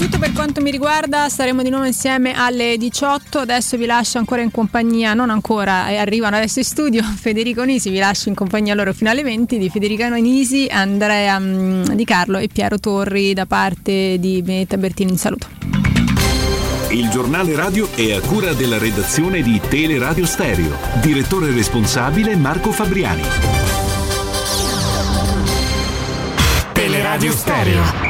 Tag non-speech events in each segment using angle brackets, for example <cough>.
tutto per quanto mi riguarda, staremo di nuovo insieme alle 18. Adesso vi lascio ancora in compagnia, non ancora, arrivano adesso in studio <laughs> Federico Nisi, vi lascio in compagnia loro fino alle 20 di Federico Nisi, Andrea um, Di Carlo e Piero Torri da parte di Benetta Bertini. In saluto. Il giornale radio è a cura della redazione di Teleradio Stereo. Direttore responsabile Marco Fabriani. Teleradio Stereo.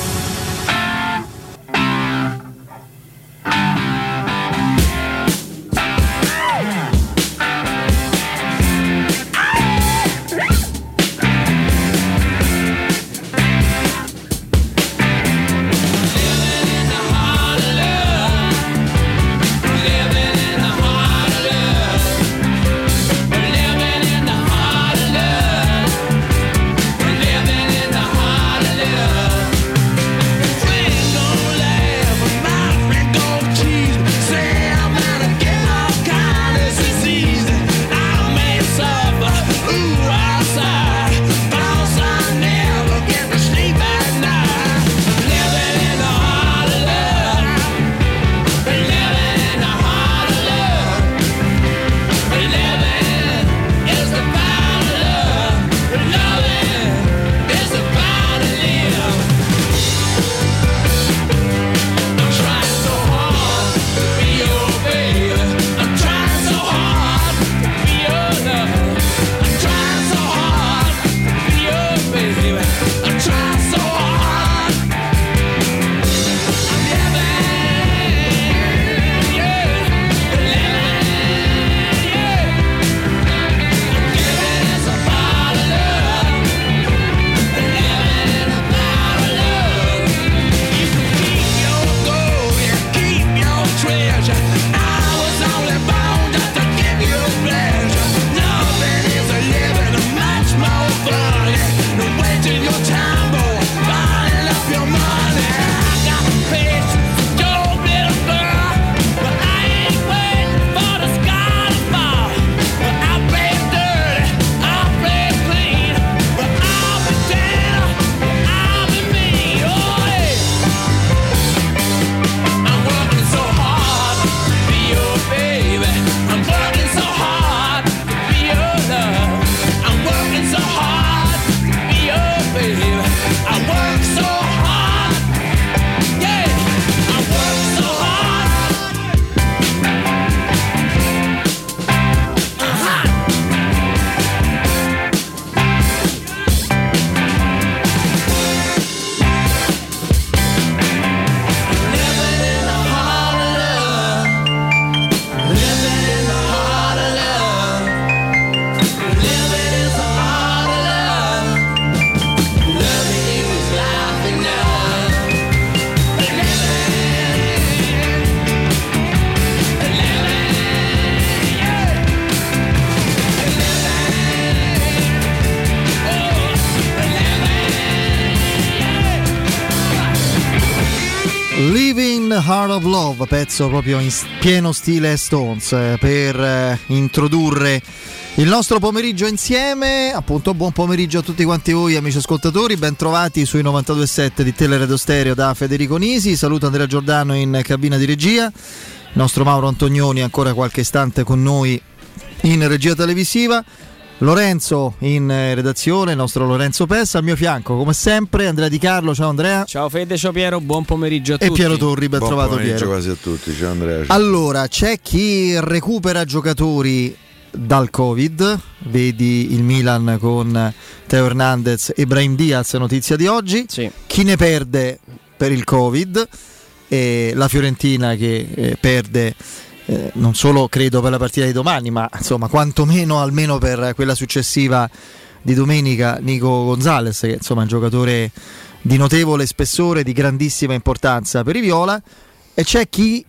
Heart of Love, pezzo proprio in pieno stile Stones, eh, per eh, introdurre il nostro pomeriggio insieme. Appunto, buon pomeriggio a tutti quanti voi, amici ascoltatori. Ben trovati sui 92.7 di Teleradio Stereo da Federico Nisi. Saluto Andrea Giordano in cabina di regia. Il nostro Mauro Antonioni ancora qualche istante con noi in regia televisiva. Lorenzo in eh, redazione, il nostro Lorenzo Pessa, al mio fianco come sempre Andrea Di Carlo, ciao Andrea. Ciao Fede, ciao Piero, buon pomeriggio a tutti. E Piero Torri, ben buon trovato pomeriggio Piero. quasi a tutti, ciao Andrea. Ciao. Allora, c'è chi recupera giocatori dal Covid, vedi il Milan con Teo Hernandez e Brahim Diaz, notizia di oggi. Sì. Chi ne perde per il Covid? E la Fiorentina che eh, perde eh, non solo credo per la partita di domani, ma insomma quantomeno almeno per quella successiva di domenica Nico Gonzalez, che insomma è un giocatore di notevole spessore, di grandissima importanza per i Viola, e c'è chi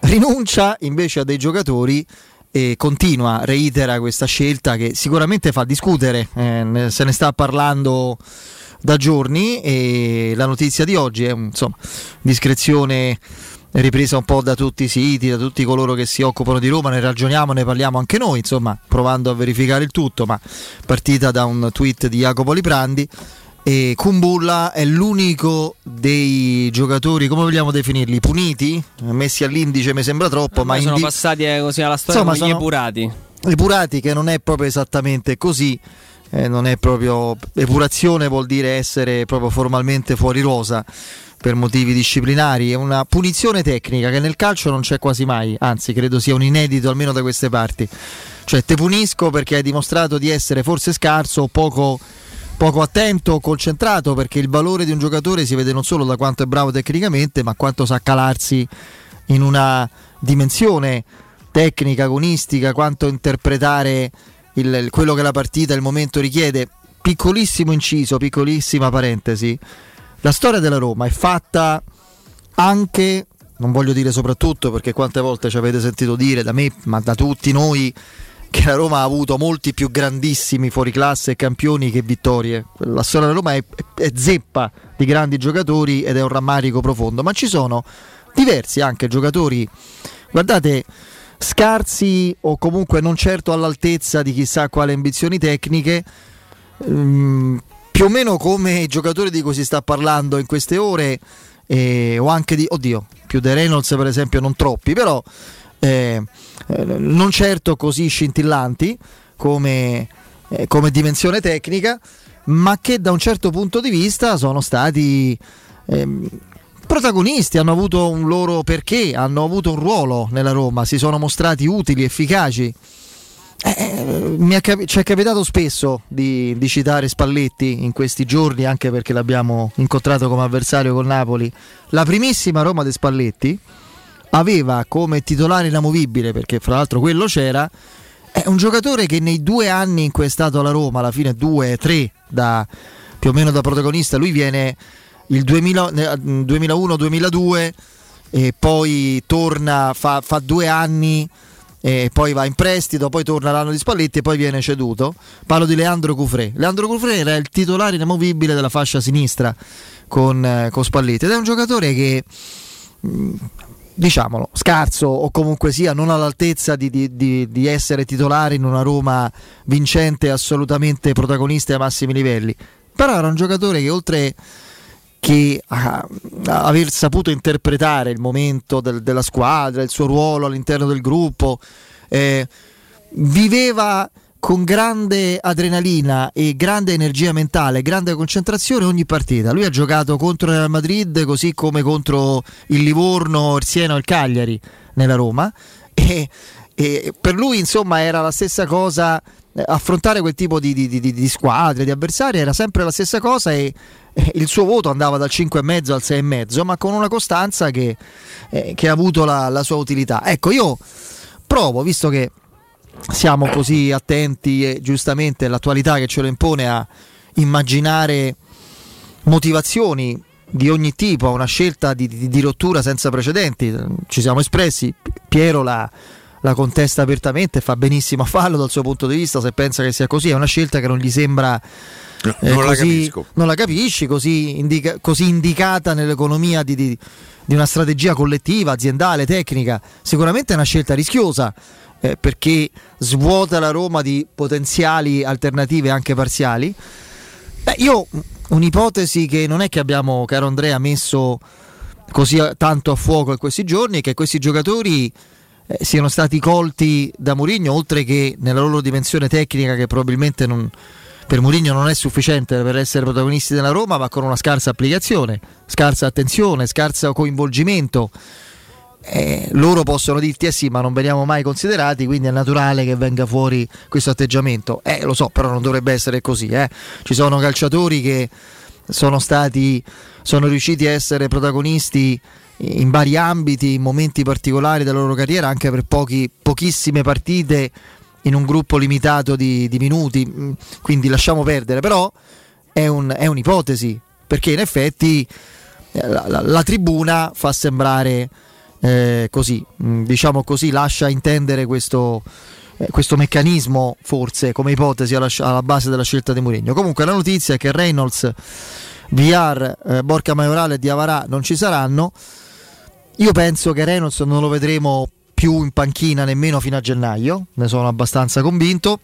rinuncia invece a dei giocatori e continua, reitera questa scelta che sicuramente fa discutere, eh, se ne sta parlando da giorni. E la notizia di oggi è insomma, discrezione ripresa un po' da tutti i siti, da tutti coloro che si occupano di Roma, ne ragioniamo, ne parliamo anche noi, insomma, provando a verificare il tutto, ma partita da un tweet di Jacopo Liprandi e Kumbulla è l'unico dei giocatori, come vogliamo definirli, puniti, messi all'indice mi sembra troppo, ma sono indi- passati eh, così alla storia Insomma, sono- epurati. epurati che non è proprio esattamente così. Eh, non è proprio epurazione vuol dire essere proprio formalmente fuori rosa per motivi disciplinari, è una punizione tecnica che nel calcio non c'è quasi mai, anzi credo sia un inedito almeno da queste parti. Cioè te punisco perché hai dimostrato di essere forse scarso o poco, poco attento o concentrato perché il valore di un giocatore si vede non solo da quanto è bravo tecnicamente ma quanto sa calarsi in una dimensione tecnica, agonistica, quanto interpretare il- quello che la partita, il momento richiede. Piccolissimo inciso, piccolissima parentesi. La storia della Roma è fatta anche, non voglio dire soprattutto perché quante volte ci avete sentito dire da me, ma da tutti noi, che la Roma ha avuto molti più grandissimi fuoriclasse e campioni che vittorie. La storia della Roma è, è zeppa di grandi giocatori ed è un rammarico profondo, ma ci sono diversi anche giocatori, guardate, scarsi o comunque non certo all'altezza di chissà quale ambizioni tecniche, ehm, più o meno come i giocatori di cui si sta parlando in queste ore, eh, o anche di, oddio, più dei Reynolds per esempio, non troppi, però eh, eh, non certo così scintillanti come, eh, come dimensione tecnica, ma che da un certo punto di vista sono stati ehm, protagonisti, hanno avuto un loro perché, hanno avuto un ruolo nella Roma, si sono mostrati utili, efficaci. Eh, è capi- ci è capitato spesso di, di citare Spalletti in questi giorni, anche perché l'abbiamo incontrato come avversario col Napoli. La primissima Roma di Spalletti aveva come titolare inamovibile, perché fra l'altro quello c'era, è un giocatore che nei due anni in cui è stato alla Roma, alla fine due, tre, da, più o meno da protagonista, lui viene il 2000 eh, 2001-2002 e poi torna, fa, fa due anni e poi va in prestito, poi torna l'anno di Spalletti e poi viene ceduto. Parlo di Leandro Cufré. Leandro Cufré era il titolare inamovibile della fascia sinistra con, eh, con Spalletti ed è un giocatore che mh, diciamolo, scarso o comunque sia non all'altezza di, di- di- di essere titolare in una Roma vincente, assolutamente protagonista ai massimi livelli. Però era un giocatore che oltre che a, aver saputo interpretare il momento del- della squadra, il suo ruolo all'interno del gruppo, eh, viveva con grande adrenalina e grande energia mentale, grande concentrazione ogni partita. Lui ha giocato contro il Real Madrid così come contro il Livorno, il Siena o il Cagliari nella Roma e, e per lui insomma era la stessa cosa eh, affrontare quel tipo di, di- di- di squadre, di avversari era sempre la stessa cosa e <laughs> il suo voto andava dal 5,5 al 6,5 ma con una costanza che, eh, che ha avuto la, la sua utilità. Ecco io provo, visto che siamo così attenti e giustamente l'attualità che ce lo impone a immaginare motivazioni di ogni tipo a una scelta di, di- di rottura senza precedenti. Ci siamo espressi, Piero la, la contesta apertamente, fa benissimo a farlo dal suo punto di vista, se pensa che sia così, è una scelta che non gli sembra... eh, non la così- capisco. non la capisci, così, indica- così indicata nell'economia di, di- di una strategia collettiva, aziendale, tecnica. Sicuramente è una scelta rischiosa eh, perché svuota la Roma di potenziali alternative anche parziali. Beh, io un'ipotesi che non è che abbiamo, caro Andrea, messo così tanto a fuoco in questi giorni è che questi giocatori eh, siano stati colti da Mourinho oltre che nella loro dimensione tecnica che probabilmente non, per Mourinho non è sufficiente per essere protagonisti della Roma ma con una scarsa applicazione, scarsa attenzione, scarso coinvolgimento eh, loro possono dirti eh sì ma non veniamo mai considerati quindi è naturale che venga fuori questo atteggiamento eh lo so però non dovrebbe essere così eh. ci sono calciatori che sono stati sono riusciti a essere protagonisti in vari ambiti in momenti particolari della loro carriera anche per pochi, pochissime partite in un gruppo limitato di, di minuti Mm, quindi lasciamo perdere però è, un- è un'ipotesi perché in effetti eh, la, la- la tribuna fa sembrare eh, così, mh, diciamo così, lascia intendere questo, eh, questo meccanismo forse come ipotesi alla, alla, base della scelta di Mourinho. Comunque la notizia è che Reynolds, VR, eh, Borca Maiorale e Diavarà non ci saranno. Io penso che Reynolds non lo vedremo più in panchina nemmeno fino a gennaio, ne sono abbastanza convinto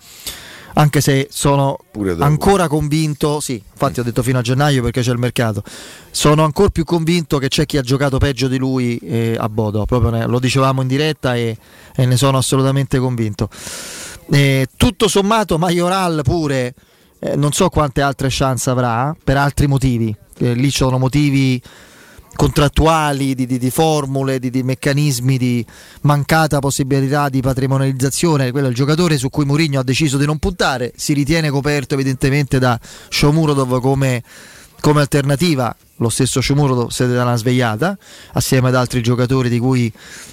anche se sono ancora convinto, sì, infatti ho detto fino a gennaio perché c'è il mercato, sono ancora più convinto che c'è chi ha giocato peggio di lui eh, a Bodo, proprio ne, lo dicevamo in diretta e, e ne sono assolutamente convinto. Eh, tutto sommato Majoral pure, eh, non so quante altre chance avrà, per altri motivi, eh, lì ci sono motivi contrattuali, di, di, di formule, di, di, meccanismi di mancata possibilità di patrimonializzazione, quello è il giocatore su cui Mourinho ha deciso di non puntare, si ritiene coperto evidentemente da Shomurodov come, come alternativa, lo stesso Shomurodov si dà una svegliata assieme ad altri giocatori di cui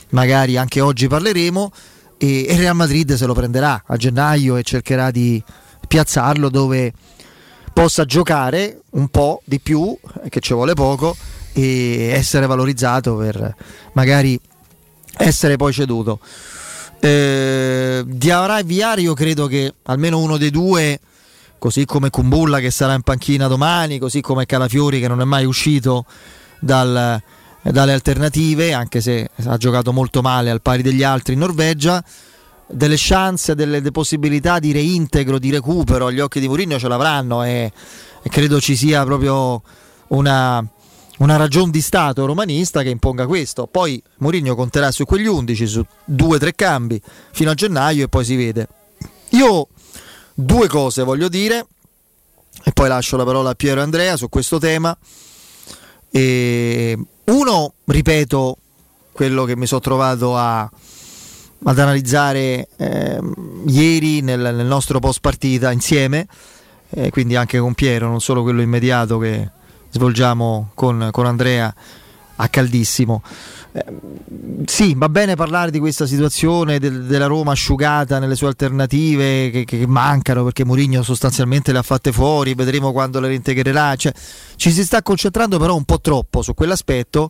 magari anche oggi parleremo. E, e Real Madrid se lo prenderà a gennaio e cercherà di piazzarlo dove possa giocare un po' di più, che ci vuole poco, e essere valorizzato per magari essere poi ceduto. Eh, Diavara e Viari io credo che almeno uno dei due, così come Kumbulla che sarà in panchina domani, così come Calafiori che non è mai uscito dal, dalle alternative, anche se ha giocato molto male al pari degli altri in Norvegia, delle chance, delle, delle possibilità di reintegro, di recupero agli occhi di Mourinho ce l'avranno e, e credo ci sia proprio una una ragione di Stato romanista che imponga questo. Poi Mourinho conterà su quegli 11, su due o tre cambi fino a gennaio e poi si vede. Io due cose voglio dire e poi lascio la parola a Piero Andrea su questo tema. E uno, ripeto, quello che mi sono trovato a, ad analizzare eh, ieri nel, nel, nostro post partita insieme, eh, quindi anche con Piero, non solo quello immediato che svolgiamo con, con Andrea a caldissimo. Eh, sì, va bene parlare di questa situazione del, della Roma asciugata nelle sue alternative che, che, mancano perché Mourinho sostanzialmente le ha fatte fuori, vedremo quando le reintegrerà. Cioè, ci si sta concentrando però un po' troppo su quell'aspetto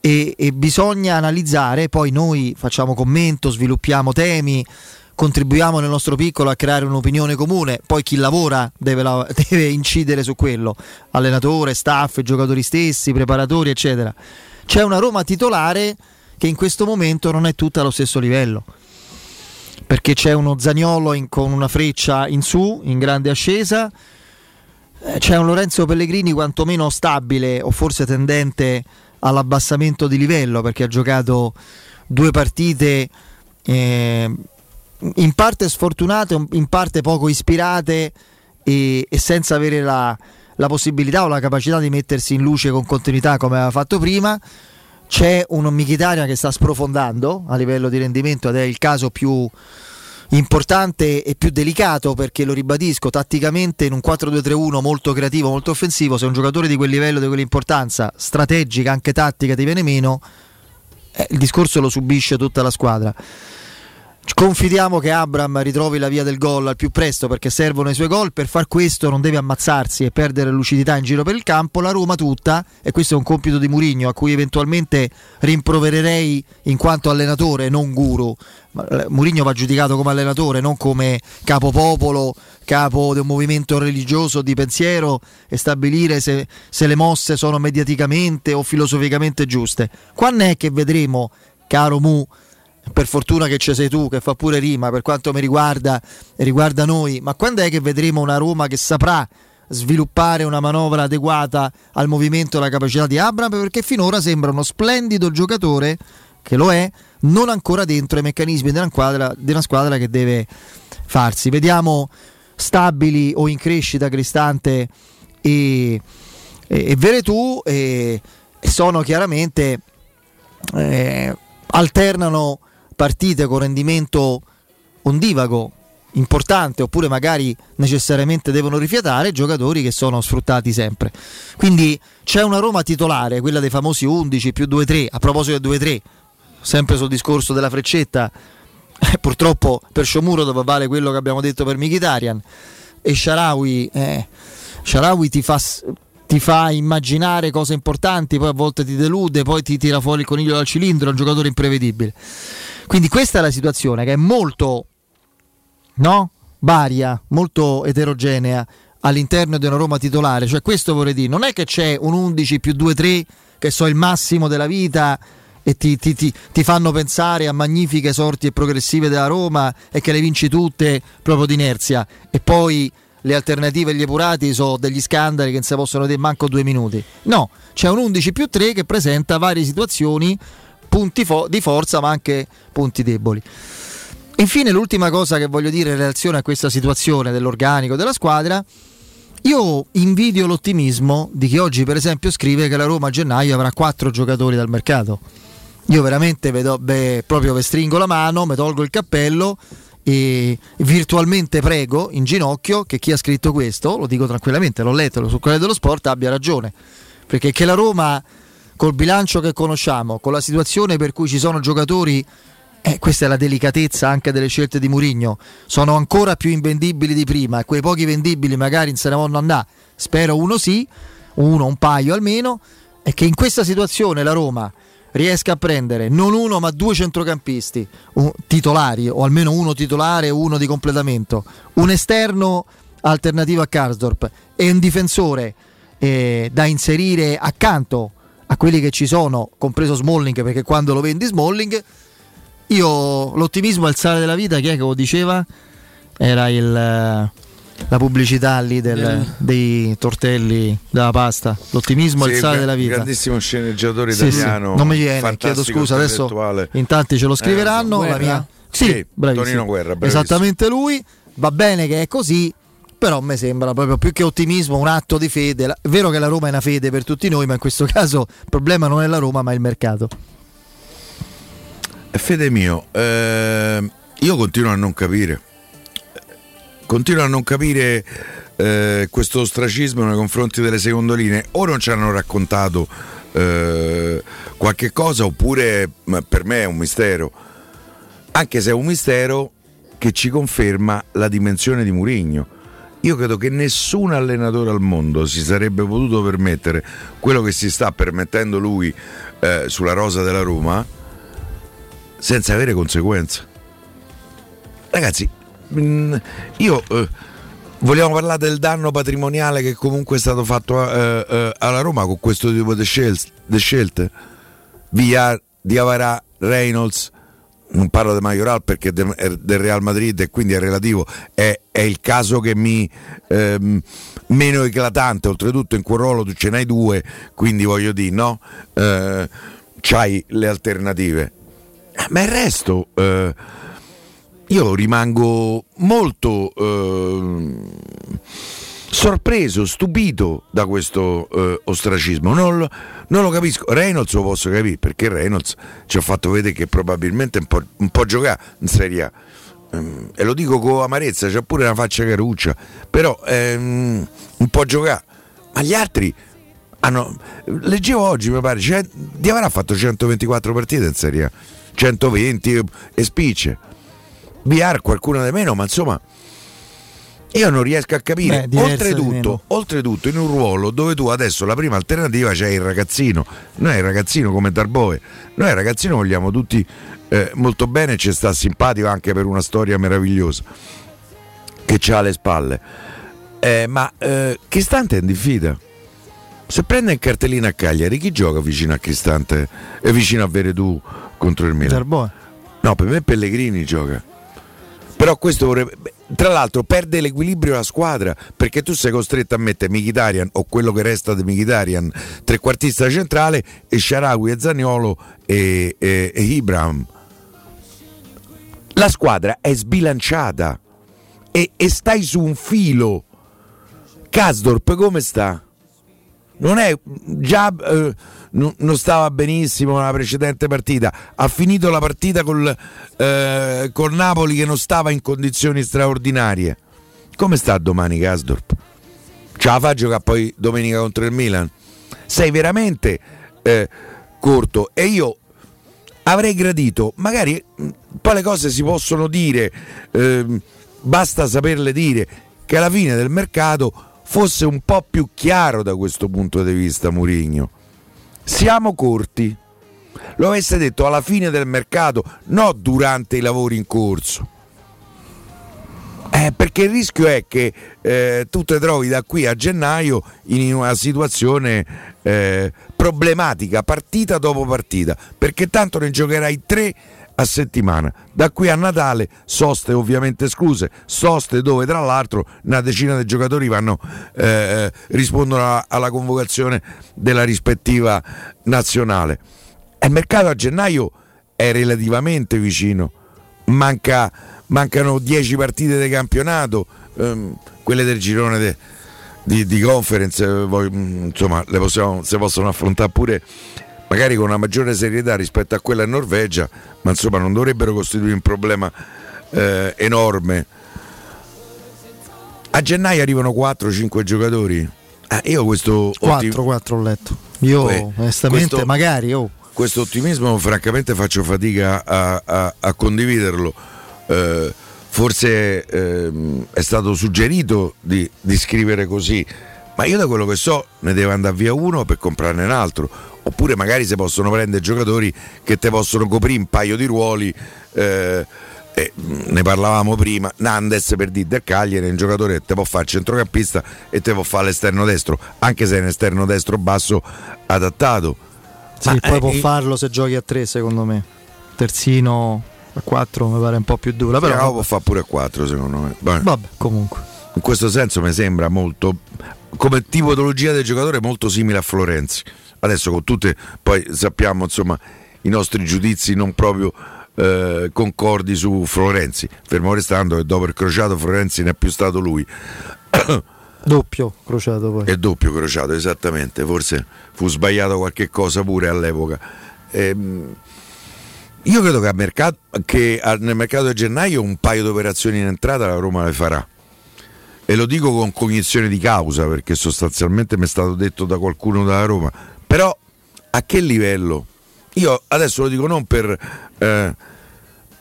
e, e bisogna analizzare, poi noi facciamo commento, sviluppiamo temi contribuiamo nel nostro piccolo a creare un'opinione comune, poi chi lavora deve, <laughs> deve incidere su quello, allenatore, staff, giocatori stessi, preparatori, eccetera. C'è una Roma titolare che in questo momento non è tutta allo stesso livello. Perché c'è uno Zagnolo in, con una freccia in su, in grande ascesa, eh, c'è un Lorenzo Pellegrini quantomeno stabile o forse tendente all'abbassamento di livello perché ha giocato due partite eh, in parte sfortunate, in parte poco ispirate e, e senza avere la, la, possibilità o la capacità di mettersi in luce con continuità come aveva fatto prima. C'è un Michitaria che sta sprofondando a livello di rendimento ed è il caso più importante e più delicato perché lo ribadisco tatticamente in un 4-2-3-1 molto creativo, molto offensivo, se un giocatore di quel livello, di quell'importanza strategica, anche tattica ti viene meno, eh, il discorso lo subisce tutta la squadra. Confidiamo che Abram ritrovi la via del gol al più presto perché servono i suoi gol. Per far questo non deve ammazzarsi e perdere lucidità in giro per il campo. La Roma tutta, e questo è un compito di Murigno a cui eventualmente rimprovererei in quanto allenatore, non guru. Eh, Murigno va giudicato come allenatore, non come capopopolo, capo di un movimento religioso di pensiero e stabilire se, se le mosse sono mediaticamente o filosoficamente giuste. Quando è che vedremo, caro Mu, per fortuna che ci sei tu, che fa pure rima per quanto mi riguarda e riguarda noi, ma quando è che vedremo una Roma che saprà sviluppare una manovra adeguata al movimento e alla capacità di Abram? Perché finora sembra uno splendido giocatore, che lo è, non ancora dentro i meccanismi una squadra, di squadra che deve farsi. Vediamo stabili o in crescita Cristante e, e, e Veretù e, e sono chiaramente... Eh, alternano partite con rendimento ondivago importante oppure magari necessariamente devono rifiatare giocatori che sono sfruttati sempre. Quindi c'è una Roma titolare, quella dei famosi 11 più 2-3, a proposito del 2-3, sempre sul discorso della freccetta, eh, purtroppo per Sciomuro dove vale quello che abbiamo detto per Mkhitaryan e Sharawi, eh, Sharawi ti fa ti fa immaginare cose importanti, poi a volte ti delude, poi ti tira fuori il coniglio dal cilindro, è un giocatore imprevedibile. Quindi questa è la situazione che è molto no? varia, molto eterogenea all'interno di una Roma titolare. Cioè, questo vorrei dire, non è che c'è un 11 più 2-3 che so il massimo della vita e ti, ti, ti, ti, fanno pensare a magnifiche sorti e progressive della Roma e che le vinci tutte proprio d'inerzia e poi le alternative e gli epurati sono degli scandali che non si possono dire manco due minuti. No, c'è un 11 più 3 che presenta varie situazioni, punti fo- di forza ma anche punti deboli. Infine l'ultima cosa che voglio dire in relazione a questa situazione dell'organico della squadra, io invidio l'ottimismo di chi oggi per esempio scrive che la Roma a gennaio avrà quattro giocatori dal mercato. Io veramente vedo, beh, proprio vi stringo la mano, mi tolgo il cappello e virtualmente prego in ginocchio che chi ha scritto questo, lo dico tranquillamente, l'ho letto sul Corriere dello Sport, abbia ragione. Perché che la Roma, col bilancio che conosciamo, con la situazione per cui ci sono giocatori, eh, questa è la delicatezza anche delle scelte di Murigno, sono ancora più invendibili di prima quei pochi vendibili magari se ne vanno andare, spero uno sì, uno, un paio almeno, e che in questa situazione la Roma riesca a prendere non uno ma due centrocampisti titolari o almeno uno titolare e uno di completamento, un esterno alternativo a Karsdorp e un difensore eh, da inserire accanto a quelli che ci sono, compreso Smalling perché quando lo vendi Smalling io l'ottimismo è il sale della vita, chi è che lo diceva? Era il la pubblicità lì del, eh. dei tortelli della pasta. L'ottimismo sì, è il sale della vita. Grandissimo sceneggiatore sì, italiano. Sì. Non mi viene, chiedo scusa, adesso in tanti ce lo scriveranno. Eh, la mia... Sì, Tonino Guerra, bravissimo. esattamente lui. Va bene che è così, però mi sembra proprio più che ottimismo un atto di fede. È vero che la Roma è una fede per tutti noi, ma in questo caso il problema non è la Roma, ma il mercato. Fede mio, eh, io continuo a non capire continuo a non capire eh, questo ostracismo nei confronti delle secondolinee. O non ci hanno raccontato eh, qualche cosa, oppure per me è un mistero. Anche se è un mistero che ci conferma la dimensione di Murigno. Io credo che nessun allenatore al mondo si sarebbe potuto permettere quello che si sta permettendo lui eh, sulla rosa della Roma senza avere conseguenze. Ragazzi, Mm, io eh, vogliamo parlare del danno patrimoniale che comunque è stato fatto eh, eh, alla Roma con questo tipo di scelte, scelte? Via Diavara Reynolds non parlo di Majoral perché è del Real Madrid e quindi è relativo è, è il caso che mi ehm, meno eclatante. Oltretutto in quel ruolo tu ce n'hai due quindi voglio dire no? Eh, c'hai le alternative. Ma il resto eh, io rimango molto eh, sorpreso, stupito da questo eh, ostracismo. Non lo, non lo, capisco. Reynolds lo posso capire perché Reynolds ci ha fatto vedere che probabilmente un po', un po giocare in Serie A. Um, e lo dico con amarezza, c'ha pure una faccia caruccia, però um, un po' giocare. Ma gli altri hanno. Leggevo oggi, mi pare, cioè, di avrà fatto 124 partite in Serie A, 120 e spicce VR qualcuno di meno, ma insomma io non riesco a capire. Beh, oltretutto, oltretutto, in un ruolo dove tu adesso la prima alternativa c'è il ragazzino. Noi il ragazzino come Darboe, noi il ragazzino vogliamo tutti eh, molto bene, ci sta simpatico anche per una storia meravigliosa che ha alle spalle. Eh, ma eh, Cristante è in diffida. Se prende il cartellino a Cagliari, chi gioca vicino a Cristante e vicino a Veredù contro il Milan? Darboe. No, per me Pellegrini gioca. Però questo vorrebbe. Tra l'altro perde l'equilibrio la squadra perché tu sei costretto a mettere Michitarian o quello che resta di Michitarian trequartista centrale e Sharawi e Zaniolo e, e, e Ibram. La squadra è sbilanciata e, e stai su un filo. Kasdorp come sta? Non è già. Eh, non stava benissimo nella precedente partita, ha finito la partita col, eh, col Napoli che non stava in condizioni straordinarie. Come sta domani Gasdorp? Ce la fa giocare poi domenica contro il Milan? Sei veramente eh, corto e io avrei gradito, magari poi le cose si possono dire, eh, basta saperle dire, che alla fine del mercato fosse un po' più chiaro da questo punto di vista Murigno siamo corti. Lo avesse detto alla fine del mercato, no durante i lavori in corso. Eh, perché il rischio è che eh, tu ti trovi da qui a gennaio in una situazione eh, problematica, partita dopo partita, perché tanto ne giocherai tre a settimana. Da qui a Natale, soste ovviamente escluse, soste dove tra l'altro una decina di giocatori vanno, eh, rispondono alla, alla convocazione della rispettiva nazionale. Il mercato a gennaio è relativamente vicino, Manca, mancano 10 partite di campionato, ehm, quelle del girone de, di, di, conference, eh, voi, insomma, le possiamo, si possono affrontare pure magari con una maggiore serietà rispetto a quella in Norvegia, ma insomma non dovrebbero costituire un problema eh, enorme. A gennaio arrivano 4-5 giocatori. Ah, io questo 4, 4 ho letto. Io Beh, onestamente questo, magari oh. questo ottimismo francamente faccio fatica a, a, a condividerlo. Eh, forse eh, è stato suggerito di, di scrivere così, ma io da quello che so ne deve andare via uno per comprarne un altro oppure magari si possono prendere giocatori che te possono coprire un paio di ruoli. Eh, eh, ne parlavamo prima, Nandes per dire del Cagliari è un giocatore che te può fare centrocampista e te può fare l'esterno destro, anche se è un esterno destro basso adattato. Sì, Ma, poi eh, può farlo se giochi a 3 secondo me. Terzino a 4 mi pare un po' più dura. Però no, può fare pure a 4 secondo me. Vabbè. Vabbè, comunque. In questo senso mi sembra molto, come tipologia del giocatore, molto simile a Florenzi adesso con tutte, poi sappiamo insomma i nostri giudizi non proprio eh, concordi su Florenzi, fermo restando che dopo il crociato Florenzi ne è più stato lui. <coughs> Doppio crociato poi. È doppio crociato, esattamente, forse fu sbagliato qualche cosa pure all'epoca. Ehm, io credo che, mercato, che, nel mercato di gennaio un paio di operazioni in entrata la Roma le farà. E lo dico con cognizione di causa perché sostanzialmente mi è stato detto da qualcuno dalla Roma. Però a che livello? Io adesso lo dico non per... Eh,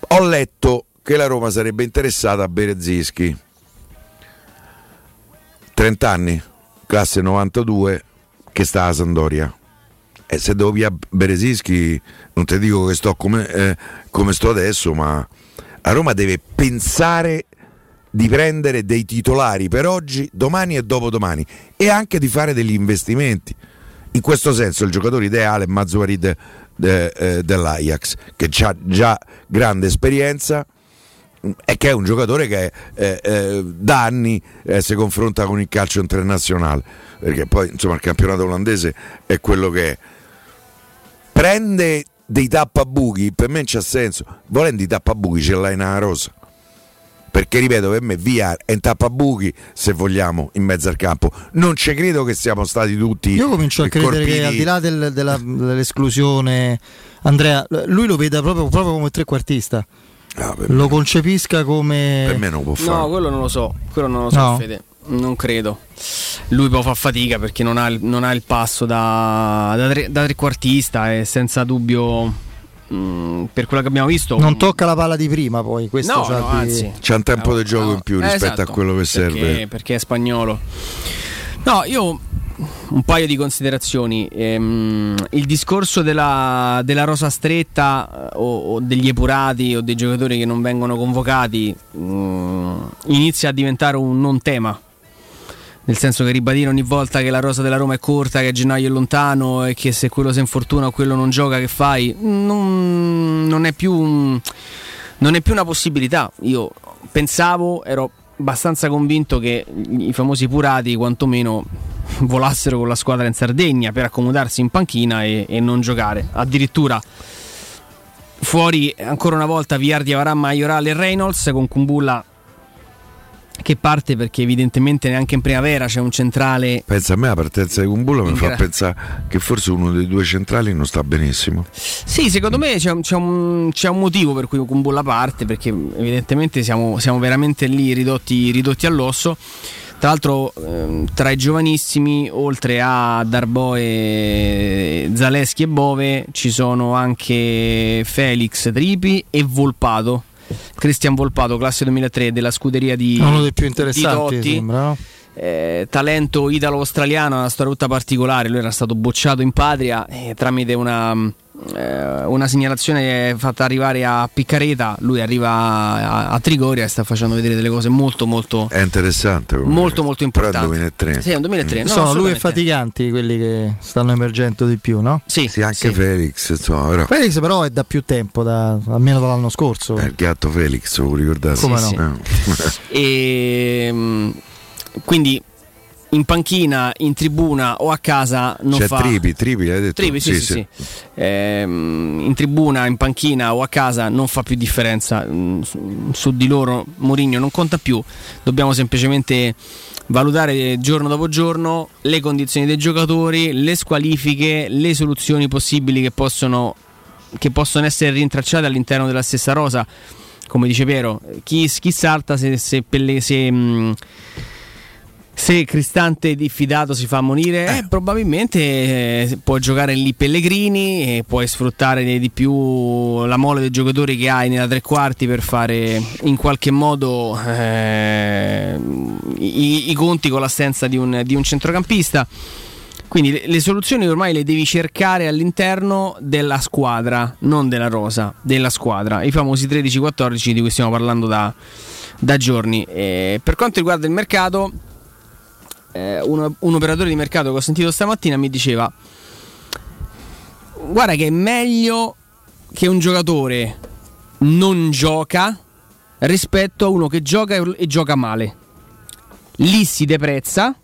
ho letto che la Roma sarebbe interessata a Berezischi. 30 anni, classe 92, che sta a Sandoria. E se devo via Berezischi, non ti dico che sto come, eh, come sto adesso, ma a Roma deve pensare di prendere dei titolari per oggi, domani e dopodomani e anche di fare degli investimenti. In questo senso il giocatore ideale è Mazzuari de, de, eh, dell'Ajax, che ha già grande esperienza e che è un giocatore che eh, eh, da anni eh, si confronta con il calcio internazionale, perché poi insomma il campionato olandese è quello che è. Prende dei tappabuchi, per me c'ha senso, volendo i tappabuchi ce l'hai nella rosa perché ripeto per me via è un tappabuchi se vogliamo in mezzo al campo non ci credo che siamo stati tutti io comincio a credere corpini. che al di là del, della, dell'esclusione Andrea lui lo veda proprio, proprio come trequartista no, lo me. concepisca come per me non può fare no quello non lo so quello non lo so no. Fede non credo. Lui può far fatica perché non ha, non ha il passo da, da, tre, da trequartista e senza dubbio Mm, per quello che abbiamo visto non tocca la palla di prima poi questo no, no, di... anzi, c'è un tempo di gioco in più rispetto esatto, a quello che serve. perché, perché, è spagnolo. No io un paio di considerazioni. Ehm, il discorso della, della rosa stretta eh, o, o, degli epurati o dei giocatori che non vengono convocati mh, mm, inizia a diventare un non tema nel senso che ribadire ogni volta che la rosa della Roma è corta, che gennaio è lontano e che se quello si infortuna o quello non gioca che fai, non, non, è più, non è più una possibilità. Io pensavo, ero abbastanza convinto che i famosi purati quantomeno <laughs> volassero con la squadra in Sardegna per accomodarsi in panchina e, e non giocare. Addirittura fuori ancora una volta Viardi, Avaran, Maioral e Reynolds con Kumbulla che parte perché evidentemente neanche in primavera c'è un centrale. Pensa a me la partenza di Kumbulla mi fa pensare che forse uno dei due centrali non sta benissimo. Sì, secondo me c'è, c'è, un, c'è un, motivo per cui Kumbulla parte perché evidentemente siamo, siamo veramente lì ridotti, ridotti all'osso. Tra l'altro ehm, tra i giovanissimi, oltre a Darboe, Zaleschi e Bove, ci sono anche Felix Tripi e Volpato Cristian Volpato, classe 2003 della scuderia di uno dei più interessanti, di sembra, no? eh, talento italo-australiano, una storia tutta particolare. Lui era stato bocciato in patria e tramite una, eh, una segnalazione fatta arrivare a Piccareta, lui arriva a, a Trigoria e sta facendo vedere delle cose molto molto È interessante. molto molto Però è importanti. 2003. Sì, è un 2003. no, Sono lui e. Faticanti quelli che stanno emergendo di più, no? Sì, Sì, anche sì. Felix, insomma, però. Felix però è da più tempo, da- almeno dall'anno scorso. È il gatto Felix, lo ricordate? Come Sì, no? Eh. E mm, quindi in panchina, in tribuna o a casa non C'è fa Tripi, Tripi, hai detto? Tripi, sì, sì, sì. Ehm, in tribuna, in panchina o a casa non fa più differenza. Mm, Su, di loro Mourinho non conta più. Dobbiamo semplicemente valutare giorno dopo giorno le condizioni dei giocatori, le squalifiche, le soluzioni possibili che possono, che possono essere rintracciate all'interno della stessa rosa. Come dice Piero, chi, chi salta se, se, Pelle- se, mm, se Cristante diffidato si fa ammonire, eh, probabilmente eh, può giocare lì Pellegrini e puoi sfruttare di più la mole dei giocatori che hai nella tre quarti per fare in qualche modo eh, i, i conti con l'assenza di un, di un centrocampista. Quindi le, le soluzioni ormai le devi cercare all'interno della squadra, non della rosa, della squadra. I famosi 13-14 di cui stiamo parlando da, da giorni. E per quanto riguarda il mercato, eh, un, un operatore di mercato che ho sentito stamattina mi diceva guarda che è meglio che un giocatore non gioca rispetto a uno che gioca e, gioca male. Lì si deprezza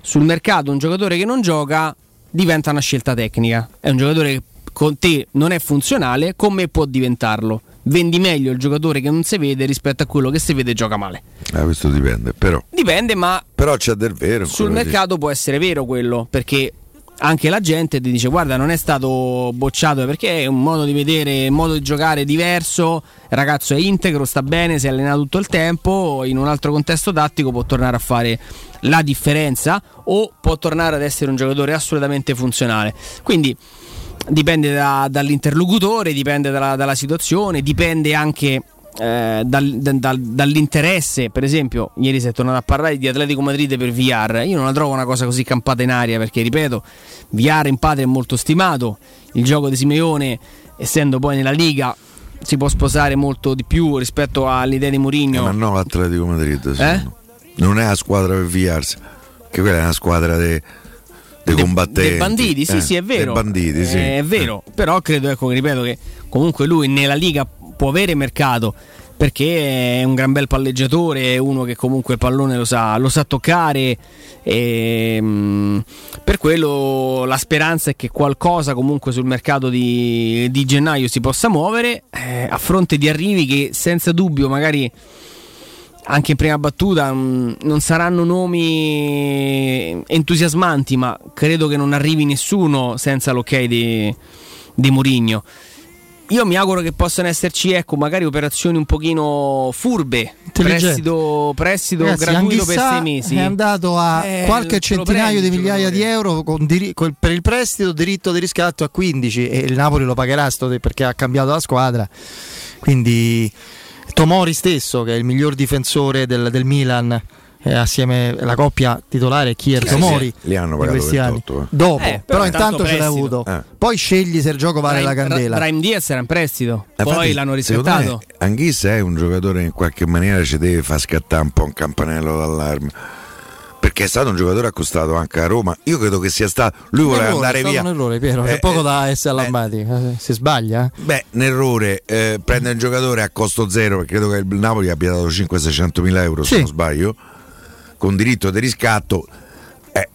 sul mercato un giocatore che non gioca diventa una scelta tecnica. È un giocatore che con te non è funzionale con me può diventarlo vendi meglio il giocatore che non si vede rispetto a quello che si vede e gioca male Ah, questo dipende, però. dipende ma Però c'è del vero. sul mercato può essere vero quello, perché anche la gente ti dice guarda non è stato bocciato perché è un modo di vedere, un modo di giocare diverso, il ragazzo è integro, sta bene, si allena tutto il tempo, in un altro contesto tattico può tornare a fare la differenza o può tornare ad essere un giocatore assolutamente funzionale. Quindi dipende da- dall'interlocutore, dipende dalla, dalla situazione, dipende anche eh, dal- dal- dal- dall'interesse. Per esempio, ieri si è tornato a parlare di Atletico Madrid per VR. Io non la trovo una cosa così campata in aria perché, ripeto, VR in patria è molto stimato. Il gioco di Simeone, essendo poi nella Liga, si può sposare molto di più rispetto all'idea di Eh, Mourinho. ma no, l'Atletico Madrid. Eh? Non è una squadra per viarsi, che quella è una squadra dei De- combattenti. dei banditi, sì, Eh, sì, è vero. dei banditi, sì. Eh, È vero, però credo, ecco, ripeto che comunque lui nella Liga può avere mercato perché è un gran bel palleggiatore, è uno che comunque il pallone lo sa, lo sa toccare e mm, per quello la speranza è che qualcosa comunque sul mercato di, di gennaio si possa muovere eh, a fronte di arrivi che senza dubbio magari anche in prima battuta mh, non saranno nomi entusiasmanti, ma credo che non arrivi nessuno senza l'ok di, di Mourinho. Io mi auguro che possano esserci, ecco, magari operazioni un pochino furbe, prestito, prestito Ragazzi, gratuito per sei mesi. È andato a Eh, qualche centinaio di migliaia di euro con diri- col- per il prestito, diritto di riscatto a 15 e il Napoli lo pagherà perché ha cambiato la squadra. Quindi Tomori stesso, che è il miglior difensore del, del Milan, eh, assieme alla coppia titolare Kier Sì, Tomori sì, li hanno pagato questi anni. 28, eh. Dopo, Eh, però, però intanto ce l'ha prestito. avuto. Eh. Poi scegli se il gioco vale la Brahim- candela. Brahim Diaz era in prestito, poi Infatti, l'hanno riscattato. me Anghissa è un giocatore che in qualche maniera ci deve far scattare un po' un campanello d'allarme. Perché è stato un giocatore accostato anche a Roma. Io credo che sia stato. Lui voleva errore, andare è via. un errore, Piero. Eh, poco eh, da essere eh, allarmati. Eh, Si sbaglia? Beh, un errore, eh, prende un giocatore a costo zero, perché credo che il Napoli abbia dato 500-600 mila euro, Sì. se non sbaglio, con diritto di riscatto. Eh,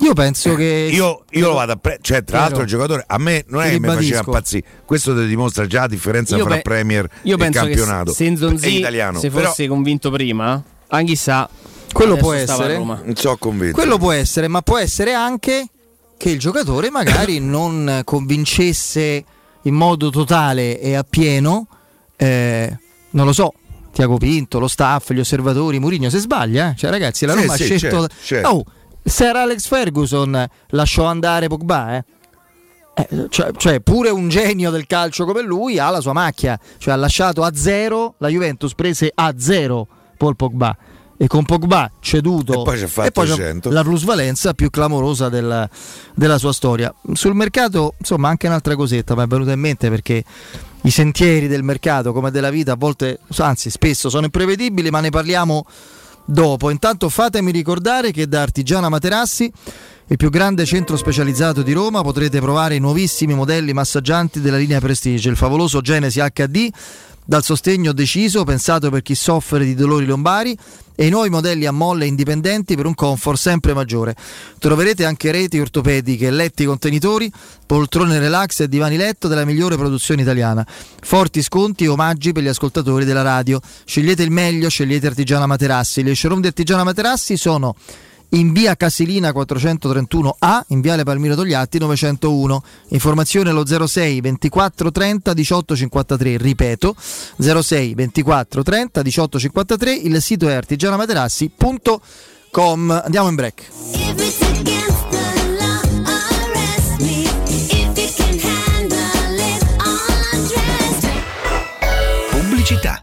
Io penso che. io, io lo vado a prendere, cioè tra l'altro il giocatore a me non è che mi faceva impazzire, questo ti dimostra già la differenza Io fra pe- Premier Io e penso campionato che se e italiano. se Però fosse convinto prima, Anghissà Quello può essere. Roma. non so convinto. Quello può essere, ma può essere anche che il giocatore magari <laughs> non convincesse in modo totale e appieno, eh, non lo so, Tiago Pinto, lo staff, gli osservatori, Mourinho, se sbaglia, eh? cioè ragazzi la Sì, Roma sì, ha scelto... certo, certo. Oh, se era Alex Ferguson lasciò andare Pogba, eh? Eh, cioè, cioè, pure un genio del calcio come lui ha la sua macchia, cioè ha lasciato a zero la Juventus prese a zero Paul Pogba e con Pogba ceduto e poi, c'è fatto poi c'è la plusvalenza più clamorosa del, della sua storia. Sul mercato, insomma, anche un'altra cosetta mi è venuta in mente perché i sentieri del mercato come della vita a volte, anzi spesso sono imprevedibili, ma ne parliamo dopo. Intanto fatemi ricordare che da Artigiana Materassi, il più grande centro specializzato di Roma, potrete provare i nuovissimi modelli massaggianti della linea Prestige, il favoloso Genesi HD dal sostegno deciso pensato per chi soffre di dolori lombari e i nuovi modelli a molle indipendenti per un comfort sempre maggiore. Troverete anche reti ortopediche, letti contenitori, poltrone relax e divani letto della migliore produzione italiana. Forti sconti e omaggi per gli ascoltatori della radio. Scegliete il meglio, scegliete Artigiana Materassi. Le showroom di Artigiana Materassi sono in via Casilina 431A, in viale Palmiro Togliatti 901. Informazione allo 06 24 30 18 53, ripeto 06 24 30 18 53, il sito è artigianamaterassi.com. Andiamo in break. Pubblicità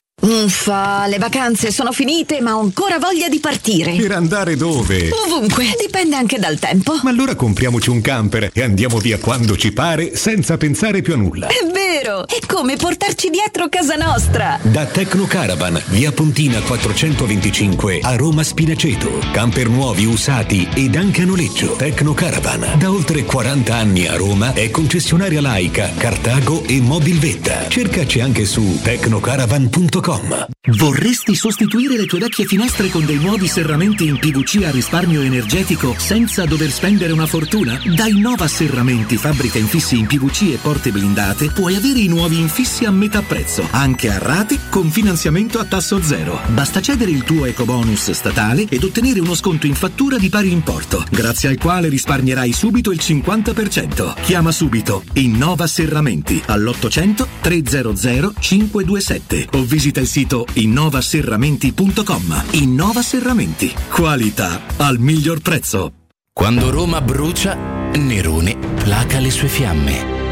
Uffa, le vacanze sono finite, ma ho ancora voglia di partire. Per andare dove? Ovunque, dipende anche dal tempo. Ma allora compriamoci un camper e andiamo via quando ci pare, senza pensare più a nulla. È vero! È come portarci dietro casa nostra. Da Tecno Caravan, via Pontina 425 a Roma Spinaceto. Camper nuovi, usati ed anche a noleggio. Tecno Caravan, da oltre 40 anni a Roma, è concessionaria laica, Cartago e Mobilvetta. Cercaci anche su tecnocaravan.com. Vorresti sostituire le tue vecchie finestre con dei nuovi serramenti in PVC a risparmio energetico senza dover spendere una fortuna? Da Innova Serramenti, fabbrica infissi in PVC e porte blindate, puoi avere i nuovi infissi a metà prezzo, anche a rate con finanziamento a tasso zero. Basta cedere il tuo ecobonus statale ed ottenere uno sconto in fattura di pari importo, grazie al quale risparmierai subito il 50%. Chiama subito Innova Serramenti all'800 300 527 o visita il sito innovaserramenti.com. Innova Serramenti. Qualità al miglior prezzo. Quando Roma brucia, Nerone placa le sue fiamme.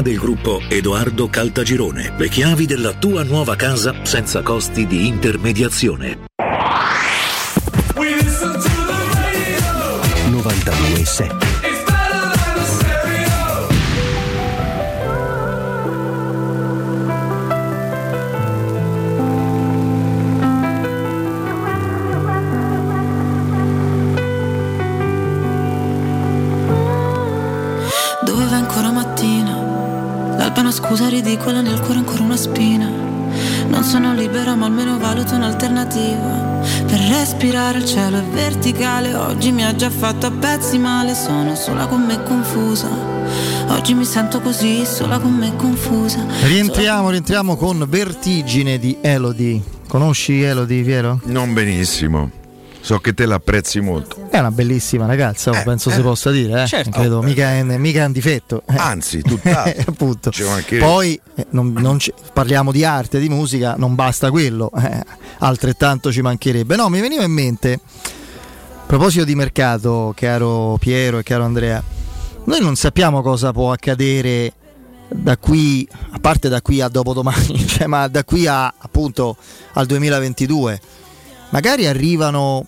del gruppo Edoardo Caltagirone. Le chiavi della tua nuova casa senza costi di intermediazione. 92.7 ridicola, nel cuore ancora una spina. Non sono libera, ma almeno valuto un'alternativa. Per respirare il cielo è verticale. Oggi mi ha già fatto a pezzi male. Sono sola con me confusa. Oggi mi sento così, sola con me confusa. Rientriamo, rientriamo con Vertigine di Elodie. Conosci Elodie, Piero? Non benissimo. So che te l'apprezzi molto. È una bellissima ragazza, oh, penso si possa dire, eh? certo. Credo, mica, è, mica è un difetto. eh. Anzi, tutt'altro. <laughs> Appunto. Poi eh, non- non ci- parliamo di arte, di musica, non basta quello, eh, altrettanto ci mancherebbe. No, mi veniva in mente, a proposito di mercato, caro Piero e caro Andrea, noi non sappiamo cosa può accadere da qui, a parte da qui a dopodomani, <laughs> cioè, ma da qui a appunto al 2022. Magari arrivano,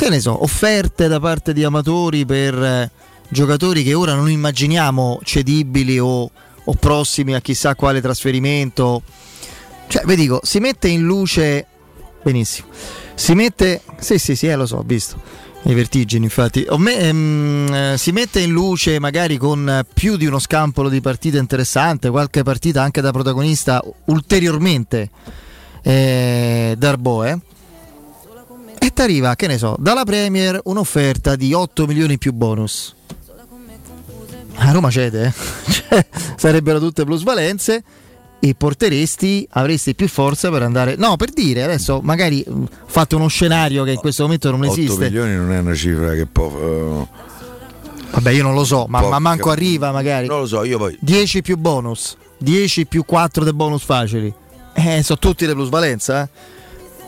che ne so, offerte da parte di amatori per eh, giocatori che ora non immaginiamo cedibili o, o prossimi a chissà quale trasferimento. Cioè, vi dico, si mette in luce benissimo. Si mette, sì, sì, sì, eh, lo so, ho visto i vertigini, infatti. Me- ehm, eh, si mette in luce magari con eh, più di uno scampolo di partite interessante, qualche partita anche da protagonista ulteriormente eh, Darboe. E ti arriva, che ne so, dalla Premier un'offerta di 8 milioni più bonus. A Roma cede, eh? <laughs> Cioè, sarebbero tutte plusvalenze e porteresti, avresti più forza per andare. No, per dire, adesso magari mh, fate uno scenario che in questo momento non 8 esiste. milioni non è una cifra che può. eh, Vabbè, io non lo so, ma, ma manco arriva magari. Non lo so, io poi. 10 più bonus, 10 più 4 dei bonus facili. Eh, sono tutti le plusvalenza. Eh.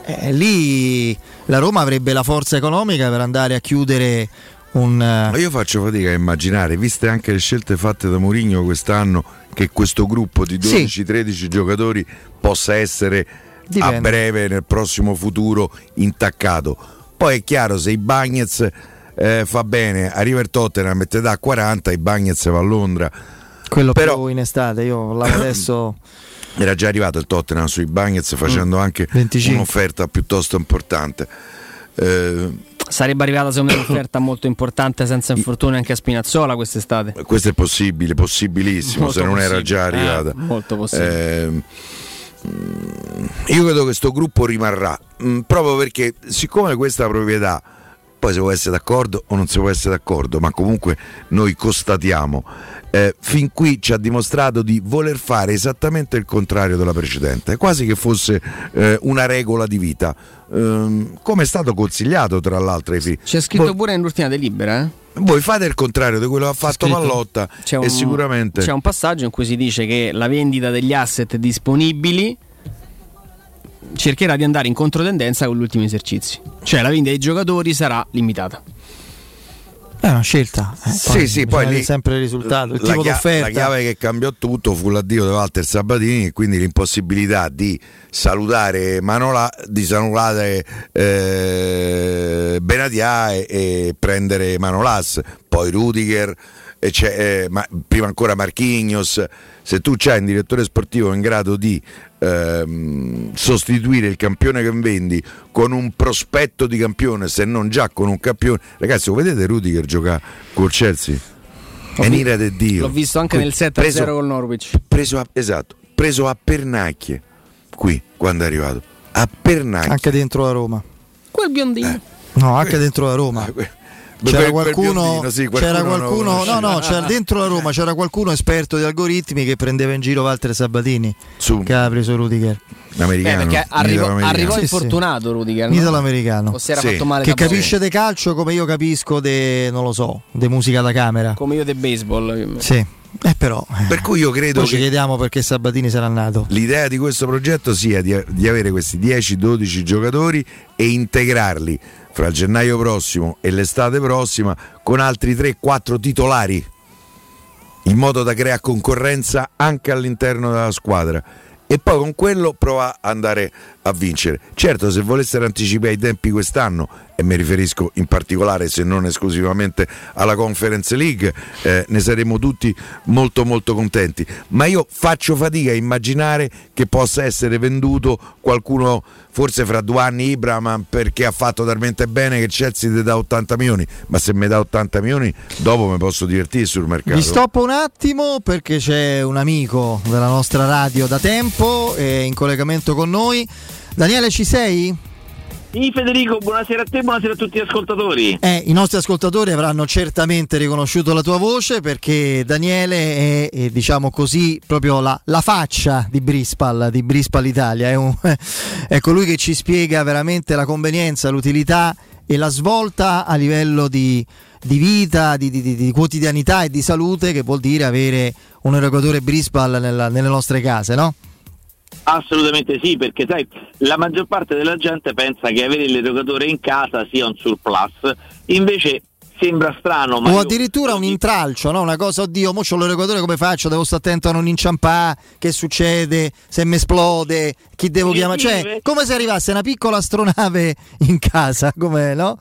Eh, lì la Roma avrebbe la forza economica per andare a chiudere un. eh, Ma io faccio fatica a immaginare, viste anche le scelte fatte da Mourinho quest'anno, che questo gruppo di 12-13 giocatori possa essere Dipende. a breve nel prossimo futuro intaccato. Poi è chiaro, se i Bagnets eh, fa bene, arriva il Tottenham e te dà 40, i Bagnets va a Londra. quello Però- più in estate. Io <coughs> adesso. Era già arrivato il Tottenham sui Bagnets facendo anche 25. un'offerta piuttosto importante. Eh, Sarebbe arrivata secondo me un'offerta <coughs> molto importante senza infortuni anche a Spinazzola quest'estate. questo è possibile, possibilissimo, Molto se non era già arrivata. Eh, molto possibile. Eh, mm, io credo che questo gruppo rimarrà mm, proprio perché, siccome questa proprietà, poi si può essere d'accordo o non si può essere d'accordo, ma comunque noi constatiamo, eh, fin qui ci ha dimostrato di voler fare esattamente il contrario della precedente, quasi che fosse eh, una regola di vita, Ehm, come è stato consigliato tra l'altro ai figli. C'è scritto pure nell'ultima delibera, eh? Voi fate il contrario di quello che ha fatto Scritto. Pallotta C'è e sicuramente C'è un passaggio in cui si dice che la vendita degli asset disponibili cercherà di andare in controtendenza con gli ultimi esercizi. Cioè la vendita dei giocatori sarà limitata. È una scelta. eh, Sì, poi sì, poi lì sempre il risultato, il la, tipo chia- la chiave che cambiò tutto fu l'addio di Walter Sabatini e quindi l'impossibilità di salutare Manola, di salutare eh, Benatia e, e prendere Manolas, poi Rudiger, e c'è, eh, ma- prima ancora Marquinhos. Se tu c'hai un direttore sportivo in grado di ehm, sostituire il campione che vendi con un prospetto di campione, se non già con un campione, ragazzi, lo vedete Rudiger giocare col Chelsea? È vi- l'ira di Dio. L'ho visto anche Qui- nel 7-0 preso- col Norwich. preso a, esatto, preso a pernacchie qui quando è arrivato. A pernacchie. Anche dentro la Roma. Quel biondino. No, anche dentro la Roma. C'era qualcuno, sì, c'era qualcuno lo qualcuno no, no, c'era dentro la Roma c'era qualcuno esperto di algoritmi che prendeva in giro Walter Sabatini che ha preso Rudiger. Americano. Eh, perché arrivò, arrivò Sì, sì. infortunato Rudiger. no? Italo-americano O si era fatto male che capisce di calcio come io capisco de, non lo so, di musica da camera. Come io del baseball. Sì. Eh però Per cui io credo poi ci che chiediamo perché Sabatini sarà nato. l'idea di questo progetto sia di, di avere questi 10-12 giocatori e integrarli fra il gennaio prossimo e l'estate prossima con altri 3-4 titolari in modo da creare concorrenza anche all'interno della squadra e poi con quello prova ad andare a vincere. Certo, se volessero anticipare i tempi quest'anno, e mi riferisco in particolare se non esclusivamente alla Conference League, eh, ne saremmo tutti molto molto contenti. Ma io faccio fatica a immaginare che possa essere venduto qualcuno, forse fra due anni Ibram, perché ha fatto talmente bene che Chelsea ti dà 80 milioni, ma se mi dà 80 milioni dopo mi posso divertire sul mercato. Vi stoppo un attimo perché c'è un amico della nostra radio da tempo eh, in collegamento con noi. Daniele, ci sei? Sì, Federico, buonasera a te, buonasera a tutti gli ascoltatori. Eh, I nostri ascoltatori avranno certamente riconosciuto la tua voce perché Daniele è, è, diciamo così, proprio la, la faccia di Brispal, di Brispal Italia. È, un- <laughs> è colui che ci spiega veramente la convenienza, l'utilità e la svolta a livello di, di vita, di, di- di- di quotidianità e di salute che vuol dire avere un erogatore Brispal nella- nelle nostre case, no? Assolutamente sì, perché sai, la maggior parte della gente pensa che avere l'erogatore in casa sia un surplus, invece sembra strano, ma o io- addirittura un intralcio, no? una cosa, oddio, mo c'ho l'erogatore come faccio? Devo stare attento a non inciampare, che succede, se mi esplode, chi devo chiamare? sì, Cioè, come se arrivasse una piccola astronave <laughs> in casa, come no?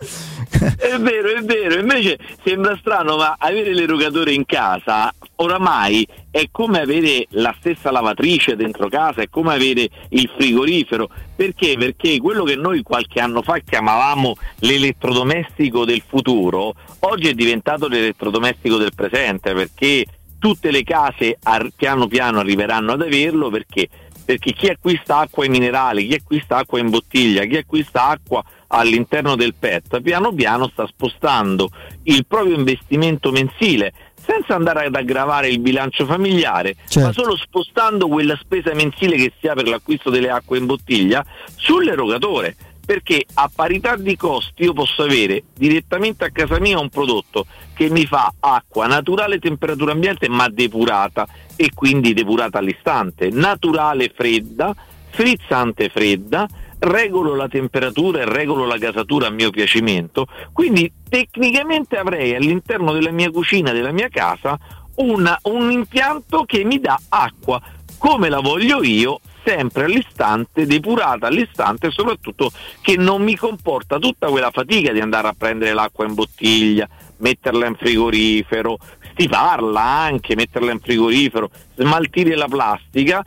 È vero, è vero, invece sembra strano, ma avere l'erogatore in casa oramai è come avere la stessa lavatrice dentro casa, è come avere il frigorifero. Perché? Perché quello che noi qualche anno fa chiamavamo l'elettrodomestico del futuro, oggi è diventato l'elettrodomestico del presente, perché tutte le case ar- piano piano arriveranno ad averlo perché perché chi acquista acqua in minerale, chi acquista acqua in bottiglia, chi acquista acqua all'interno del PET, piano piano sta spostando il proprio investimento mensile senza andare ad aggravare il bilancio familiare, Certo. ma solo spostando quella spesa mensile che si ha per l'acquisto delle acque in bottiglia sull'erogatore. Perché a parità di costi io posso avere direttamente a casa mia un prodotto che mi fa acqua naturale temperatura ambiente ma depurata e quindi depurata all'istante, naturale fredda, frizzante fredda, regolo la temperatura e regolo la gasatura a mio piacimento, quindi tecnicamente avrei all'interno della mia cucina, della mia casa, una- un impianto che mi dà acqua. Come la voglio io, sempre all'istante, depurata all'istante e soprattutto che non mi comporta tutta quella fatica di andare a prendere l'acqua in bottiglia, metterla in frigorifero, stifarla anche, metterla in frigorifero, smaltire la plastica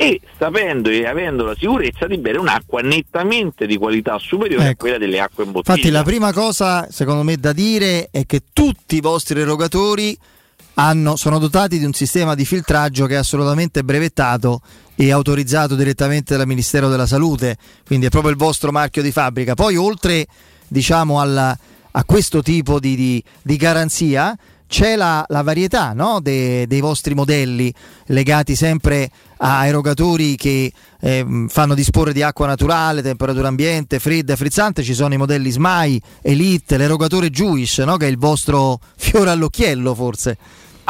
e sapendo e avendo la sicurezza di bere un'acqua nettamente di qualità superiore a Ecco. quella delle acque in bottiglia. Infatti la prima cosa, secondo me, da dire è che tutti i vostri erogatori hanno- sono dotati di un sistema di filtraggio che è assolutamente brevettato e autorizzato direttamente dal Ministero della Salute, quindi è proprio il vostro marchio di fabbrica. Poi oltre diciamo, alla- a questo tipo di, di- di garanzia c'è la, la varietà no? De- dei vostri modelli legati sempre a erogatori che ehm, fanno disporre di acqua naturale, temperatura ambiente, fredda e frizzante. Ci sono i modelli SMAI, Elite, l'erogatore Jewish, no? che è il vostro fiore all'occhiello forse.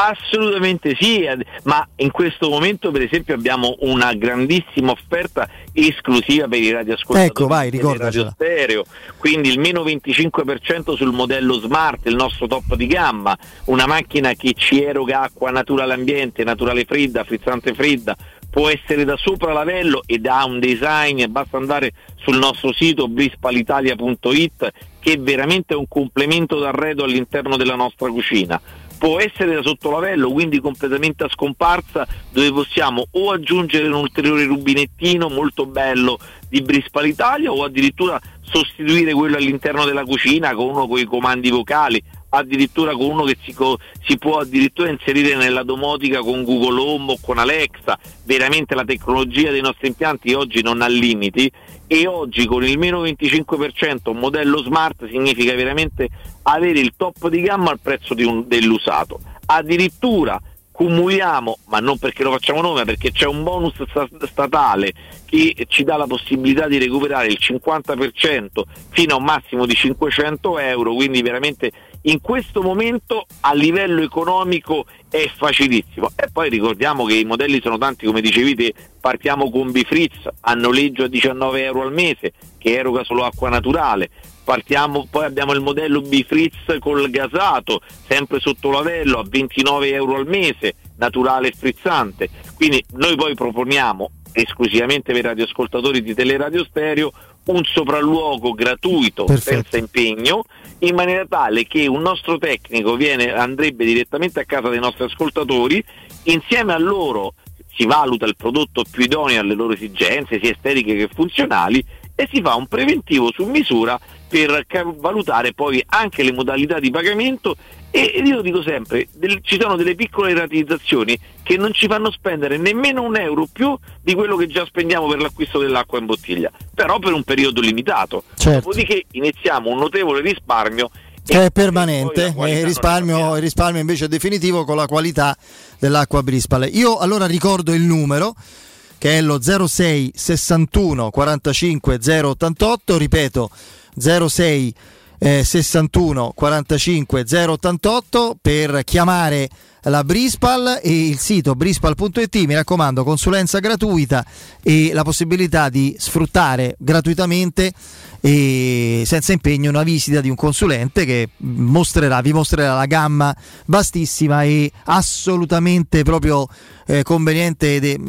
Assolutamente sì, ma in questo momento per esempio abbiamo una grandissima offerta esclusiva per i radioascoltatori Ecco, vai, radio stereo, quindi il meno 25% sul modello Smart, il nostro top di gamma, una macchina che ci eroga acqua naturale ambiente, naturale fredda, frizzante fredda, può essere da sopra lavello ed ha un design, basta andare sul nostro sito brispalitalia.it che è veramente un complemento d'arredo all'interno della nostra cucina può essere da sottolavello, quindi completamente a scomparsa, dove possiamo o aggiungere un ulteriore rubinettino molto bello di Brispal Italia o addirittura sostituire quello all'interno della cucina con uno con i comandi vocali, addirittura con uno che si, co- si può addirittura inserire nella domotica con Google Home o con Alexa, veramente la tecnologia dei nostri impianti oggi non ha limiti e oggi con il meno 25% un modello smart significa veramente avere il top di gamma al prezzo un- dell'usato. Addirittura cumuliamo, ma non perché lo facciamo noi, ma perché c'è un bonus sta- statale che ci dà la possibilità di recuperare il 50% fino a un massimo di 500 euro, quindi veramente in questo momento a livello economico è facilissimo. E poi ricordiamo che i modelli sono tanti, come dicevi te, partiamo con Bifritz a noleggio a 19 euro al mese, che eroga solo acqua naturale. Partiamo, poi abbiamo il modello Bifritz col gasato, sempre sotto lavello a 29 euro al mese, naturale e frizzante. Quindi noi poi proponiamo esclusivamente per i radioascoltatori di Teleradio Stereo un sopralluogo gratuito senza impegno in maniera tale che un nostro tecnico viene, andrebbe direttamente a casa dei nostri ascoltatori insieme a loro si valuta il prodotto più idoneo alle loro esigenze sia estetiche che funzionali e si fa un preventivo su misura per valutare poi anche le modalità di pagamento e io dico sempre, del- ci sono delle piccole rateizzazioni che non ci fanno spendere nemmeno un euro più di quello che già spendiamo per l'acquisto dell'acqua in bottiglia, però per un periodo limitato. Certo. Dopodiché iniziamo un notevole risparmio che è permanente e il risparmio, risparmio invece è definitivo con la qualità dell'acqua Brispal. Io allora ricordo il numero che è lo 06 61 45 088, ripeto 06 eh, 61 45 088 per chiamare la Brispal e il sito brispal.it mi raccomando consulenza gratuita e la possibilità di sfruttare gratuitamente e senza impegno una visita di un consulente che mostrerà, vi mostrerà la gamma vastissima e assolutamente proprio eh, conveniente ed eh,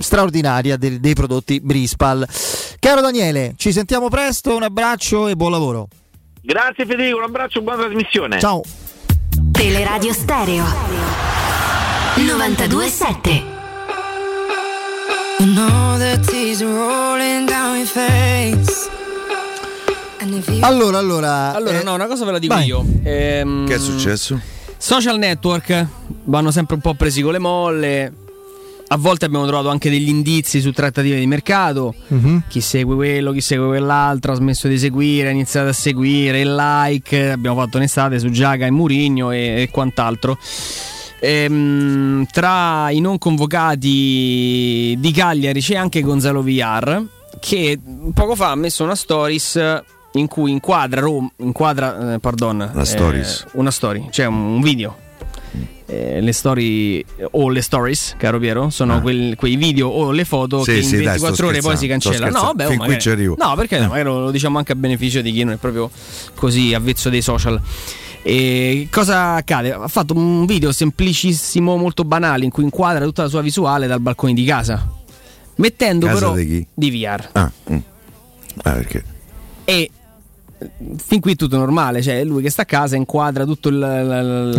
straordinaria dei, dei prodotti Brispal. Caro Daniele, ci sentiamo presto, un abbraccio e buon lavoro. Grazie Federico, un abbraccio, buona trasmissione. Ciao. Teleradio Stereo 927 You know the tears are rolling down your face. And if you Allora, allora. Allora, eh, no, una cosa ve la dico vai. io. Ehm, Che è successo? Social network vanno sempre un po' presi con le molle. A volte abbiamo trovato anche degli indizi su trattative di mercato. Mhm. Chi segue quello, chi segue quell'altro, ha smesso di seguire, ha iniziato a seguire, il like. Abbiamo fatto un'estate su Giaga e Murigno e, e quant'altro. Ehm, tra i non convocati di Cagliari c'è anche Gonzalo Villar che poco fa ha messo una stories in cui inquadra Roma, inquadra, eh, pardon, Una stories. una story, cioè un video. Eh, le story o le stories, caro Piero, sono quel- quei video o le foto Ah. Sì, che in sì, dai, 24 sto ore poi si cancellano. No, vabbè, oh, magari- ci arrivo. No, perché no, magari lo diciamo anche a beneficio di chi non è proprio così avvezzo dei social. E cosa accade? Ha fatto un video semplicissimo, molto banale, in cui inquadra tutta la sua visuale dal balcone di casa. Mettendo Casa però di di VR. Ah, mm. Ah, perché? E fin qui tutto normale, cioè lui che sta a casa inquadra tutta la,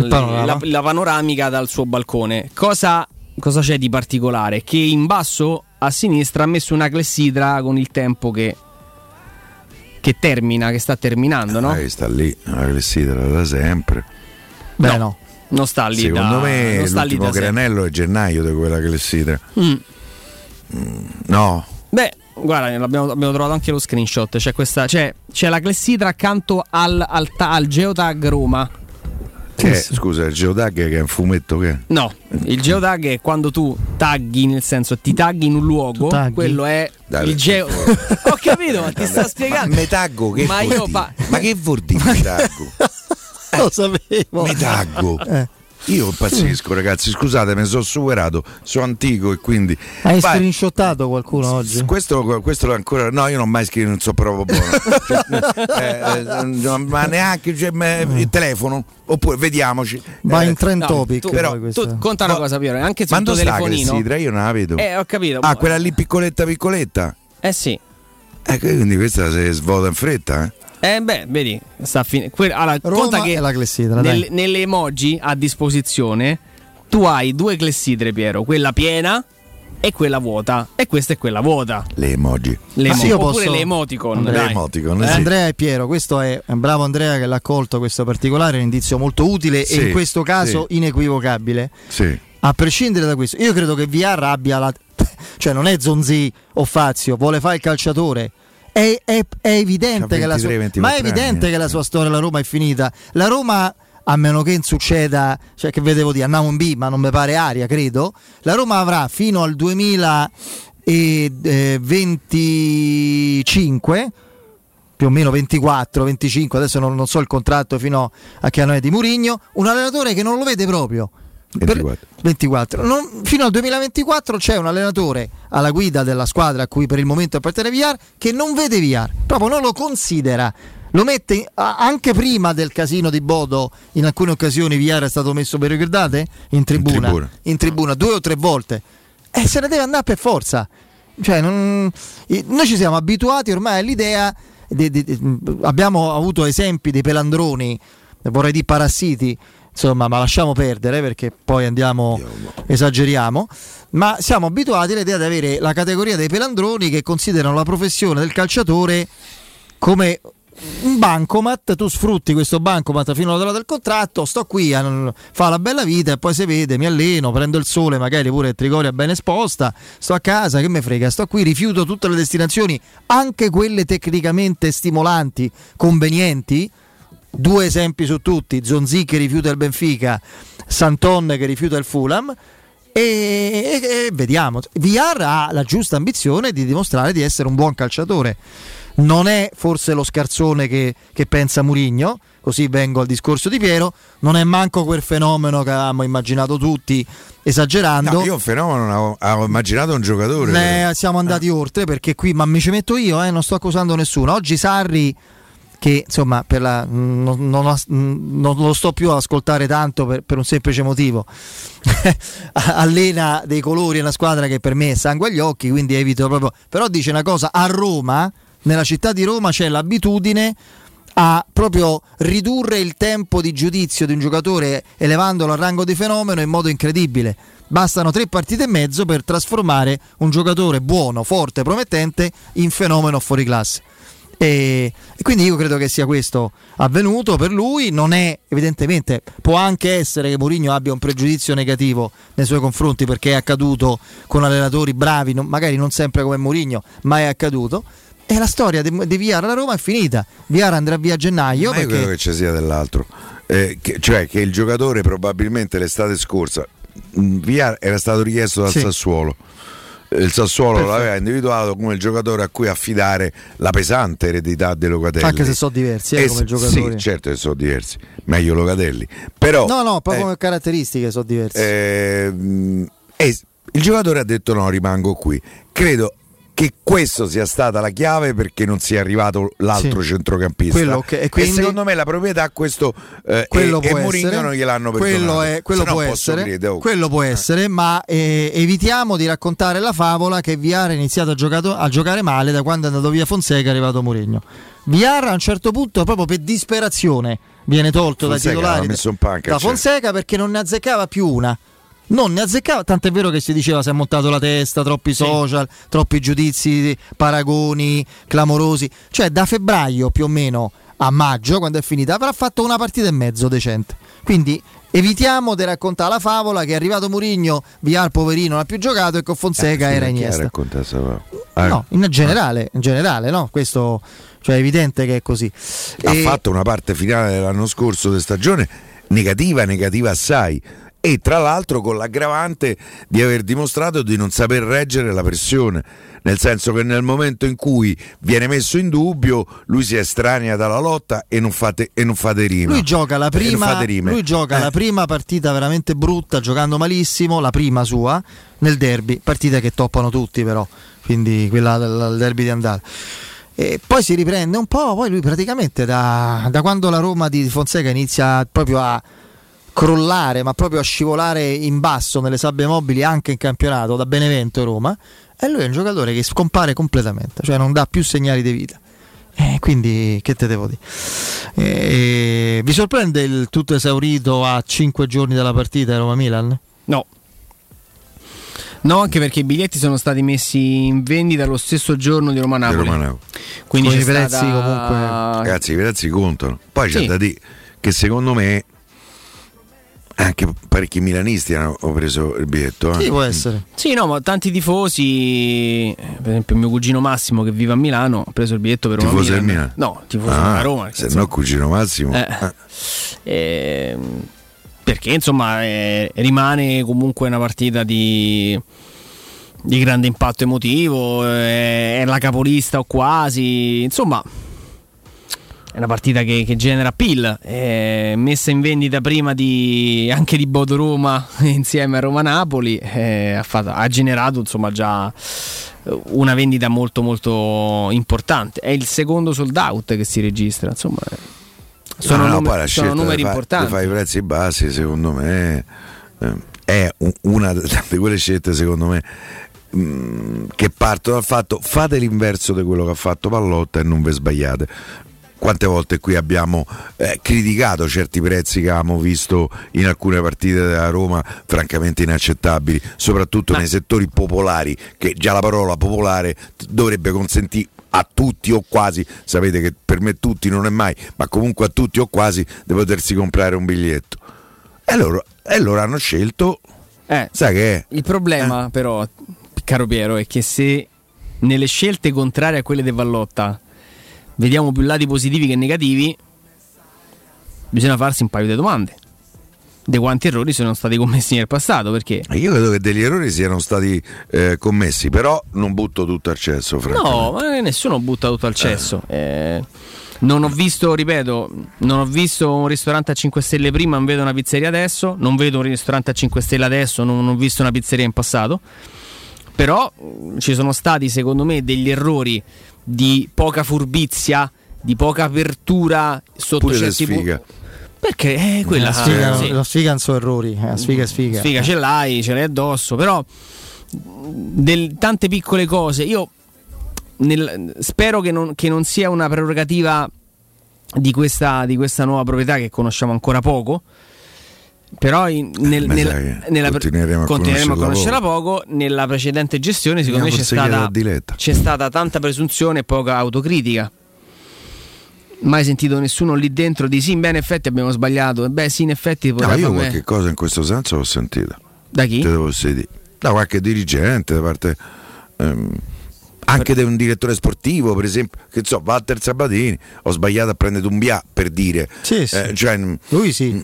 panorama. la- la panoramica dal suo balcone. Cosa, cosa c'è di particolare? Che in basso a sinistra ha messo una clessidra con il tempo che, che termina, che sta terminando, no? Che sta lì, la clessidra da sempre. Beh, no. Non sta lì Secondo da, me l'ultimo da sempre. granello è gennaio di quella clessidra. Mm. No, Beh, guarda, abbiamo, abbiamo trovato anche lo screenshot. C'è, questa, c'è, c'è la clessidra accanto al, al, al geotag Roma. che è, scusa, il geotag che è un fumetto che è? No, il geotag è quando tu tagghi, nel senso ti tagghi in un luogo, quello è Dai, il geo. <laughs> Ho capito, ma ti sto spiegando. Ma metaggo che Ma io fa- Ma che vuol dire <laughs> metaggo? Lo sapevo. Metaggo. Eh. Io impazzisco, ragazzi. Scusate, mi sono superato. Sono antico e quindi. Hai Vai. screenshottato qualcuno oggi? Questo, questo ancora. No, io non ho mai scritto, non so proprio buono. <laughs> Eh, eh, ma neanche cioè, ma- il telefono. Oppure vediamoci. Va Eh, in trend no, topic. tu- però-. Tu conta una cosa, Piero, anche Ma dove sta la telefonino. clessidra? Io non la vedo. Eh, ho capito. Ah, quella lì piccoletta piccoletta. Eh sì. Eh, quindi questa si svuota in fretta, eh? Eh beh, vedi, sta fin- que- allora, Roma conta che la clessidra, dai. nel- nelle emoji a disposizione tu hai due clessidre, Piero, quella piena e quella vuota. E questa è quella vuota. Le emoji. Le emo- sì, io oppure posso- le emoticon. Le emoticon, Eh, sì. Andrea e Piero, questo è un bravo Andrea che l'ha colto questo particolare, è un indizio molto utile Sì, e in questo caso sì. inequivocabile. Sì. A prescindere da questo, io credo che VR abbia la. <laughs> cioè non è Zonzi o Fazio, vuole fare il calciatore è, è- è evidente, C'ha che, la sua, 23, ma è 24 evidente che la sua storia la Roma è finita. La Roma, a meno che succeda, cioè che vedevo di andiamo in B, ma non mi pare aria, credo. La Roma avrà fino al 2025 più o meno 24, 25, adesso non, non so il contratto fino a che anno è di Murigno, un allenatore che non lo vede proprio. Per- 24. 24. Non- fino al 2024 c'è un allenatore alla guida della squadra a cui per il momento appartiene Viar che non vede Viar, proprio non lo considera. Lo mette in- anche prima del casino di Bodo, in alcune occasioni Viar è stato messo, vi ricordate? In tribuna. tribuna. In tribuna, due o tre volte. E se ne deve andare per forza. Cioè, non- noi ci siamo abituati ormai all'idea, di- di- di- abbiamo avuto esempi dei pelandroni, vorrei dire parassiti, insomma, ma lasciamo perdere perché poi andiamo, esageriamo, ma siamo abituati all'idea di avere la categoria dei pelandroni che considerano la professione del calciatore come un bancomat, tu sfrutti questo bancomat fino alla durata del contratto, sto qui a fa la bella vita e poi si vede, mi alleno, prendo il sole, magari pure Trigoria ben esposta, sto a casa, che me frega, sto qui, rifiuto tutte le destinazioni, anche quelle tecnicamente stimolanti, convenienti. Due esempi su tutti, Zonzi che rifiuta il Benfica, Santon che rifiuta il Fulham e, e- e vediamo. Villar ha la giusta ambizione di dimostrare di essere un buon calciatore. Non è forse lo scarzone che, che pensa Murigno, così vengo al discorso di Piero, non è manco quel fenomeno che avevamo immaginato tutti esagerando. No, io un fenomeno non avevo, immaginato un giocatore. Ne siamo andati oltre perché qui, ma mi ci metto io, eh, non sto accusando nessuno. Oggi Sarri, che insomma la- non, non ho- non lo sto più ad ascoltare tanto per, per un semplice motivo, <laughs> allena dei colori una squadra che per me è sangue agli occhi, quindi evito proprio. Però dice una cosa, a Roma, nella città di Roma c'è l'abitudine a proprio ridurre il tempo di giudizio di un giocatore elevandolo al rango di fenomeno in modo incredibile. Bastano tre partite e mezzo per trasformare un giocatore buono, forte, promettente in fenomeno fuori classe. E, e quindi io credo che sia questo avvenuto per lui. Non è evidentemente, può anche essere che Mourinho abbia un pregiudizio negativo nei suoi confronti perché è accaduto con allenatori bravi, non- magari non sempre come Mourinho, ma è accaduto. E la storia di, di Viar alla Roma è finita. Viar andrà via a gennaio. Ma io perché- credo che ci sia dell'altro. Eh, che- cioè che il giocatore probabilmente l'estate scorsa mh, Villar era stato richiesto dal Sì. Sassuolo. Eh, Il Sassuolo Perfetto. l'aveva individuato come il giocatore a cui affidare la pesante eredità di Locatelli. Anche se sono diversi eh, Eh, come giocatori. Sì, certo che sono diversi. Meglio Locatelli. Però no, no, proprio eh, come caratteristiche sono diverse. eh, mh, e il giocatore ha detto no, rimango qui. Credo che questa sia stata la chiave perché non sia arrivato l'altro Sì. centrocampista. Quello che- e quindi- secondo me la proprietà questo eh, quello e, può e Mourinho non gliel'hanno perdonato. quello, è, quello può essere, credere, oh. quello può essere, ma eh, evitiamo di raccontare la favola che Viar ha iniziato a, giocato- a giocare male da quando è andato via Fonseca è arrivato Mourinho. Viar a un certo punto proprio per disperazione viene tolto dai Fonseca messo in panca, da cioè. Fonseca perché non ne azzeccava più una. Non ne azzeccava, tant'è vero che si diceva si è montato la testa, troppi social, troppi giudizi, paragoni clamorosi. Cioè da febbraio più o meno a maggio, quando è finita, avrà fatto una partita e mezzo decente. Quindi evitiamo di raccontare la favola che è arrivato Murigno, Viar poverino non ha più giocato e con Fonseca Eh, sì, era Iniesta. Ah, No, in generale, in generale, no? Questo cioè, è evidente che è così. ha E- fatto una parte finale dell'anno scorso di stagione negativa, negativa assai. E tra l'altro con l'aggravante di aver dimostrato di non saper reggere la pressione, nel senso che nel momento in cui viene messo in dubbio lui si estranea dalla lotta e non fate, e non fate rima. Lui gioca, la prima, lui gioca Eh, la prima partita veramente brutta, giocando malissimo, la prima sua, nel derby, partita che toppano tutti però, quindi quella del del derby di andata. E poi si riprende un po', poi lui praticamente da, da quando la Roma di Fonseca inizia proprio a crollare, ma proprio a scivolare in basso nelle sabbie mobili anche in campionato, da Benevento e Roma, e lui è un giocatore che scompare completamente, cioè non dà più segnali di vita. Eh, quindi che te devo dire? Eh, vi sorprende il tutto esaurito a 5 giorni dalla partita Roma-Milan? No. No, anche perché i biglietti sono stati messi in vendita lo stesso giorno di Roma Napoli. Roma-Napoli. Quindi Con c'è i prezzi stata- comunque- Ragazzi, i prezzi contano. Poi c'è Sì. da dire che secondo me Anche parecchi milanisti hanno preso il biglietto. eh. Sì, può essere. Sì, no, ma tanti tifosi, eh, per esempio mio cugino Massimo che vive a Milano, ha preso il biglietto per una Tifoso del Milan. Milan? No, tifoso Ah, della Roma. Se insomma, no, cugino Massimo. Eh. eh. ehm, perché insomma eh, rimane comunque una partita di, di grande impatto emotivo, eh, è la capolista o quasi, insomma è una partita che, che genera appeal, è messa in vendita prima di, anche di Bodo Roma <laughs> insieme a Roma Napoli, eh, ha, fatto- ha generato insomma già una vendita molto molto importante, è il secondo sold out che si registra, insomma eh, sono, No, no, numeri- sono numeri fa- importanti. fare i prezzi bassi, secondo me, eh, è un- una <laughs> di quelle scelte, secondo me, mh, che partono dal fatto fate l'inverso di quello che ha fatto Pallotta e non ve sbagliate. Quante volte qui abbiamo eh, criticato certi prezzi che avevamo visto in alcune partite della Roma, francamente inaccettabili, soprattutto nei settori popolari, che già la parola popolare dovrebbe consentire a tutti o quasi, sapete che per me tutti non è mai, ma comunque a tutti o quasi di potersi comprare un biglietto. E loro, e loro hanno scelto, Eh, sai che è? Il problema, però, caro Piero, è che se nelle scelte contrarie a quelle di Vallotta vediamo più lati positivi che negativi, bisogna farsi un paio di domande. Di quanti errori sono stati commessi nel passato? Perché Io credo che degli errori siano stati eh, commessi, però non butto tutto al cesso. No, ma nessuno butta tutto al cesso. Eh, non ho visto, ripeto, non ho visto un ristorante a 5 stelle prima, non vedo una pizzeria adesso, non vedo un ristorante a 5 stelle adesso, non, non ho visto una pizzeria in passato. Però mh, ci sono stati, secondo me, degli errori di poca furbizia, di poca apertura sotto Pure certi punti. Perché eh, quella la sfiga, sì. la sfiga non sono errori, eh, la sfiga è sfiga. Sfiga ce l'hai, ce l'hai addosso, però del- tante piccole cose. Io nel- spero che non, che non sia una prerogativa di questa, di questa nuova proprietà che conosciamo ancora poco. Però in- nel- nel- nella continueremo a continueremo a conoscerla poco. Nella precedente gestione, secondo me, c'è stata, c'è stata tanta presunzione e poca autocritica. Mai sentito nessuno lì dentro di sì, beh, in effetti abbiamo sbagliato. Beh, sì, in effetti No, io farmi- qualche cosa in questo senso l'ho sentita. Da chi? Te devo dire. Da qualche dirigente, da parte. ehm, anche da un direttore sportivo, per esempio, che so, Walter Sabatini, ho sbagliato a prendere un BA per dire. Sì, sì. Eh, cioè, Lui sì.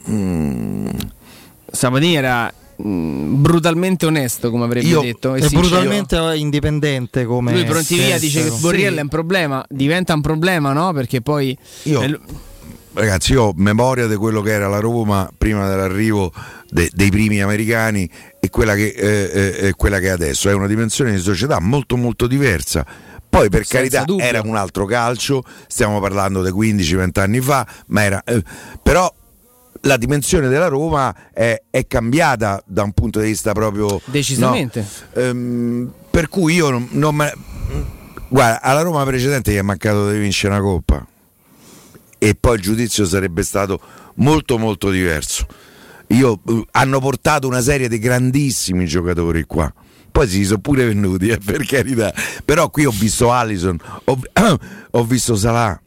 Sabatini era mm, brutalmente onesto, come avrebbe Io- detto. sincero. brutalmente indipendente come Lui pronti via dice che Sì. Borriella è un problema, diventa un problema, no? Perché poi Io- l- Ragazzi, io ho memoria di quello che era la Roma prima dell'arrivo de- dei primi americani e quella che, eh, eh, è quella che è adesso. È una dimensione di società molto molto diversa. Poi per Senza carità dubbio. era un altro calcio, stiamo parlando di 15-20 anni fa, ma era... eh, però la dimensione della Roma è, è cambiata da un punto di vista proprio... Decisamente. no? Ehm, per cui io non, non me... Guarda, alla Roma precedente gli è mancato di vincere una coppa e poi il giudizio sarebbe stato molto molto diverso. Io, eh, hanno portato una serie di grandissimi giocatori qua. Poi si sono pure venuti, eh, per carità. Però qui ho visto Allison, ho, <coughs> ho visto Salah,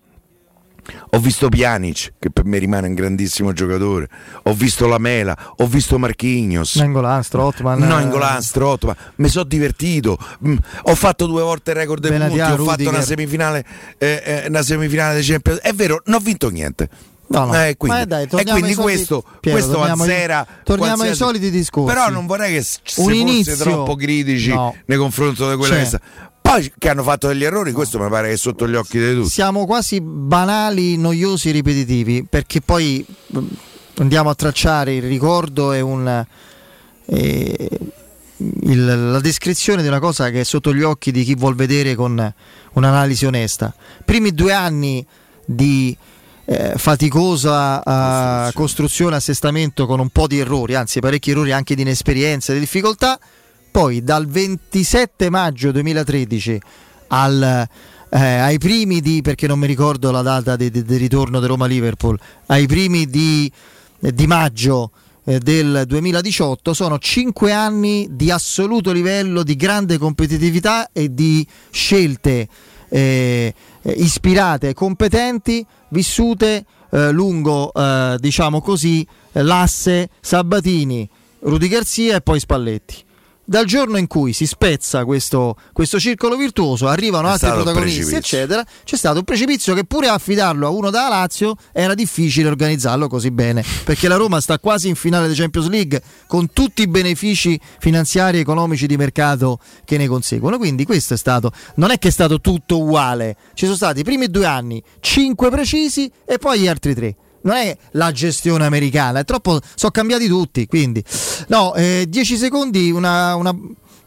ho visto Pjanic, che per me rimane un grandissimo giocatore. Ho visto Lamela, ho visto Marquinhos. Nangolan, Strottman. No, eh, in Golan, Strottman, mi sono divertito. Mm, ho fatto due volte il record dei punti, ho fatto una semifinale, eh, eh, una semifinale di Champions. È vero, non ho vinto niente. No, no. Eh, quindi, dai, e quindi ai questo, Piero, questo torniamo ai- azzera torniamo ai soliti discorsi. Però non vorrei che si Un fosse inizio- troppo critici no. nei confronti di quella Cioè- che sta. Poi che hanno fatto degli errori, questo mi pare che è sotto gli occhi di tutti. Siamo quasi banali, noiosi, ripetitivi, perché poi andiamo a tracciare il ricordo e un, il- la descrizione di una cosa che è sotto gli occhi di chi vuol vedere con un'analisi onesta. Primi due anni di eh, faticosa eh, costruzione, assestamento con un po' di errori, anzi parecchi errori anche di inesperienza e di difficoltà. Poi dal 27 maggio 2013 al, eh, ai primi di, perché non mi ricordo la data di, di- di ritorno di Roma-Liverpool, ai primi di, di maggio eh, del 2018 sono 5 anni di assoluto livello, di grande competitività e di scelte eh, ispirate, competenti, vissute eh, lungo, eh, diciamo così, l'asse Sabatini, Rudy Garzia e poi Spalletti. Dal giorno in cui si spezza questo, questo circolo virtuoso, arrivano È altri protagonisti, eccetera. C'è stato un precipizio che pure affidarlo a uno da Lazio era difficile organizzarlo così bene, perché la Roma sta quasi in finale di Champions League con tutti i benefici finanziari e economici di mercato che ne conseguono. Quindi questo è stato, non è che è stato tutto uguale, ci sono stati i primi due anni, cinque precisi e poi gli altri tre. Non è la gestione americana, è troppo. Sono cambiati tutti. Quindi, no, 10 secondi, una, una-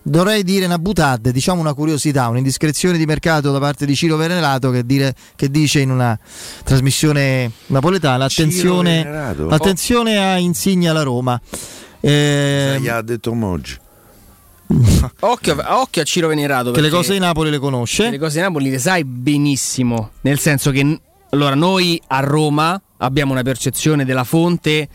dovrei dire una butade, diciamo una curiosità, un'indiscrezione di mercato da parte di Ciro Venerato che, dire- che dice in una trasmissione napoletana: attenzione, Venerato? attenzione a Insigne alla Roma. Eh, Gli ha detto Moggi. <laughs> Occhio, occhio a Ciro Venerato. che le cose di Napoli le conosce. Le cose di Napoli le sai benissimo. Nel senso che allora noi a Roma abbiamo una percezione della fonte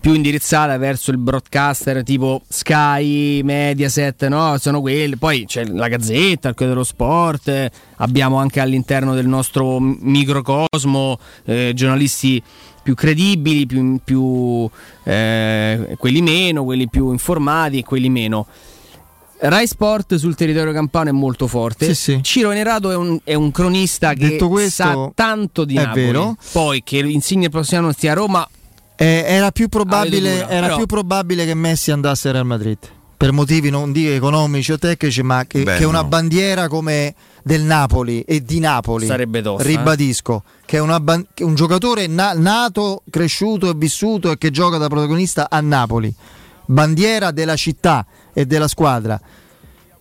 più indirizzata verso il broadcaster tipo Sky, Mediaset, no? Sono quelli. Poi c'è la Gazzetta, il Corriere dello Sport. abbiamo anche all'interno del nostro microcosmo eh, giornalisti più credibili, più, più, eh, quelli meno, quelli più informati e quelli meno. Rai Sport sul territorio campano è molto forte. Sì, sì. Ciro Venerato è un, è un cronista che Detto questo, sa tanto di è Napoli. vero. Poi che Insigne il prossimo anno stia a Roma, Eh, era più probabile, era però- più probabile che Messi andasse al Real Madrid per motivi non dico economici o tecnici, ma che, Beh, che una no. bandiera come del Napoli e di Napoli Sarebbe tosta, eh. ribadisco che è una ban- che un giocatore na- nato, cresciuto e vissuto e che gioca da protagonista a Napoli, bandiera della città e della squadra,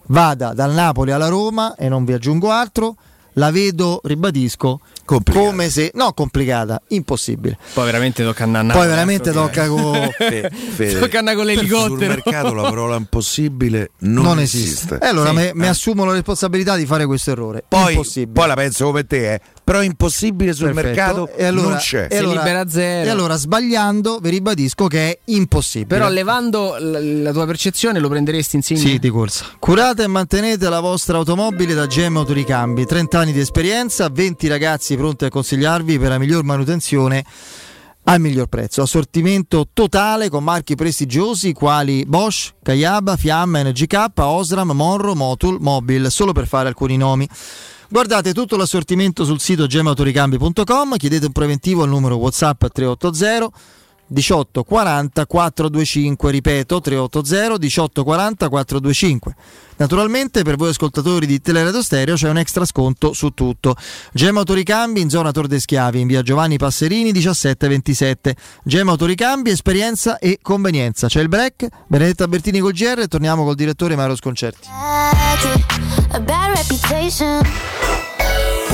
vada dal Napoli alla Roma e non vi aggiungo altro, la vedo, ribadisco, come se no complicata, impossibile. poi veramente tocca andare a Napoli, Poi veramente eh, tocca con <laughs> Fe- Fede, <laughs> Tocca andare con l'elicottero. Sul mercato la parola impossibile non, non, esiste. esiste. E allora Sì. me- mi assumo la responsabilità di fare questo errore. Poi, Impossibile. poi la penso come te, eh. Però impossibile sul Perfetto. mercato e allora, non c'è. E allora, libera zero. e allora, sbagliando, vi ribadisco che è impossibile. Però levando l- la tua percezione lo prenderesti Insigne? Sì, di corsa. Curate e mantenete la vostra automobile da GM Autoricambi. 30 anni di esperienza, 20 ragazzi pronti a consigliarvi per la miglior manutenzione al miglior prezzo. Assortimento totale con marchi prestigiosi quali Bosch, Kayaba, Fiamma, NGK, Osram, Monro, Motul, Mobil, solo per fare alcuni nomi. Guardate tutto l'assortimento sul sito gemautoricambi.com, chiedete un preventivo al numero WhatsApp 380 18 40 425, ripeto 380 18 40 425. Naturalmente per voi ascoltatori di Teleradio Stereo c'è un extra sconto su tutto. Gema Autoricambi in zona Tor de Schiavi in via Giovanni Passerini 1727. Gema Autoricambi, esperienza e convenienza. C'è il break, Benedetta Bertini col GR e torniamo col direttore Mario Sconcerti. reputation.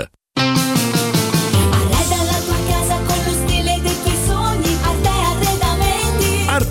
Arreda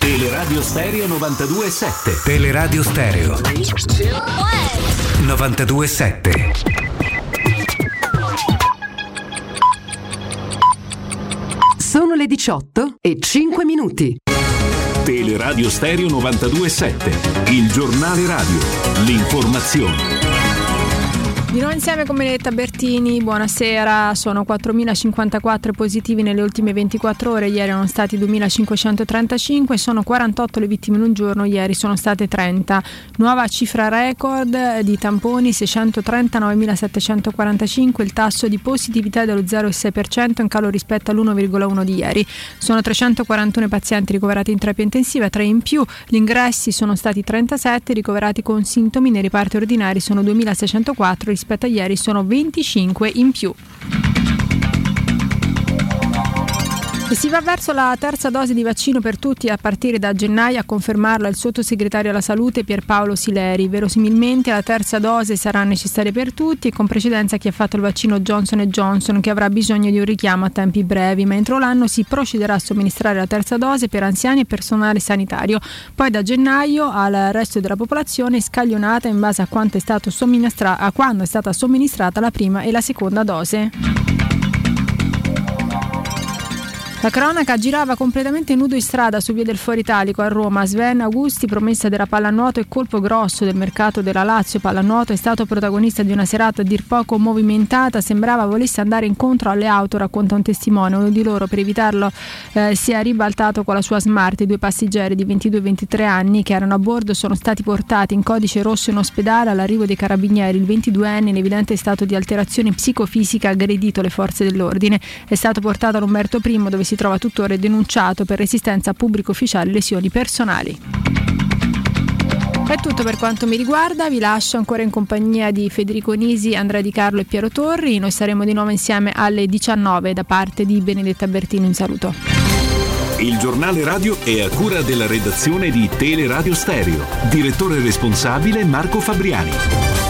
Teleradio Stereo 92.7 Teleradio Stereo. 92.7 Sono le 18 e 5 minuti. Teleradio Stereo 92.7 Il giornale radio. L'informazione Di nuovo insieme con Benedetta Bertini, buonasera, sono 4.054 positivi nelle ultime 24 ore, ieri erano stati 2.535, sono 48 le vittime in un giorno, ieri sono state 30. Nuova cifra record di tamponi 639.745, il tasso di positività è dello 0,6% in calo rispetto all'1,1 di ieri. Sono 341 pazienti ricoverati in terapia intensiva, 3 in più, gli ingressi sono stati 37, ricoverati con sintomi. Nei reparti ordinari sono 2.604, rispetto a ieri sono 25 in più. E si va verso la terza dose di vaccino per tutti a partire da gennaio, a confermarlo il sottosegretario alla salute Pierpaolo Sileri. Verosimilmente la terza dose sarà necessaria per tutti e con precedenza chi ha fatto il vaccino Johnson Johnson che avrà bisogno di un richiamo a tempi brevi, ma entro l'anno si procederà a somministrare la terza dose per anziani e personale sanitario. Poi da gennaio al resto della popolazione scaglionata in base a, è a quando è stata somministrata la prima e la seconda dose. La cronaca girava completamente nudo in strada su via del Foro Italico a Roma. Sven Augusti, promessa della pallanuoto e colpo grosso del mercato della Lazio pallanuoto, è stato protagonista di una serata a dir poco movimentata. Sembrava volesse andare incontro alle auto, racconta un testimone. Uno di loro, per evitarlo, eh, si è ribaltato con la sua smart. I due passeggeri di 22 e 23 anni che erano a bordo sono stati portati in codice rosso in ospedale all'arrivo dei carabinieri. Il 22enne, in evidente stato di alterazione psicofisica, ha aggredito le forze dell'ordine. È stato portato all'Umberto I, dove si trova tuttora denunciato per resistenza a pubblico ufficiale e lesioni personali. È tutto per quanto mi riguarda, vi lascio ancora in compagnia di Federico Nisi, Andrea Di Carlo e Piero Torri. Noi saremo di nuovo insieme alle 19 da parte di Benedetta Bertini. Un saluto. Il giornale radio è a cura della redazione di Teleradio Stereo Direttore responsabile Marco Fabriani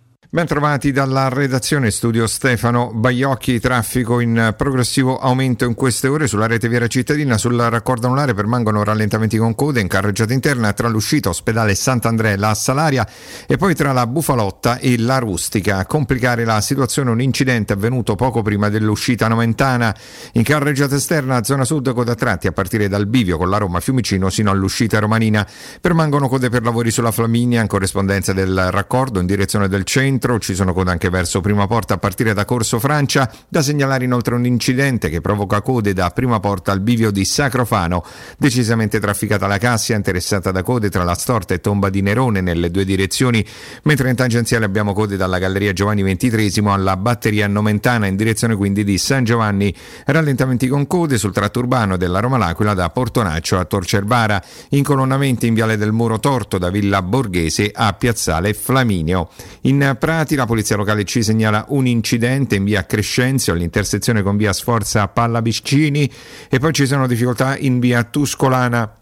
Ben trovati dalla redazione studio Stefano Baiocchi, traffico in progressivo aumento in queste ore sulla rete Viera Cittadina, sul raccordo anulare permangono rallentamenti con code in carreggiata interna tra l'uscita ospedale Sant'Andrea la Salaria e poi tra la Bufalotta e la Rustica. A complicare la situazione un incidente avvenuto poco prima dell'uscita noventana in carreggiata esterna zona sud coda tratti a partire dal bivio con la Roma Fiumicino sino all'uscita romanina. Permangono code per lavori sulla Flaminia in corrispondenza del raccordo in direzione del centro centro, ci sono code anche verso Prima Porta a partire da Corso Francia, da segnalare inoltre un incidente che provoca code da Prima Porta al bivio di Sacrofano, decisamente trafficata la Cassia, interessata da code tra la Storta e Tomba di Nerone nelle due direzioni, mentre in tangenziale abbiamo code dalla Galleria Giovanni XXIII alla Batteria Nomentana in direzione quindi di San Giovanni, rallentamenti con code sul tratto urbano della Roma L'Aquila da Portonaccio a Torcervara, incolonnamenti in Viale del Muro Torto da Villa Borghese a Piazzale Flaminio. In Prati la polizia locale ci segnala un incidente in via Crescenzio all'intersezione con via Sforza Pallavicini e poi ci sono difficoltà in via Tuscolana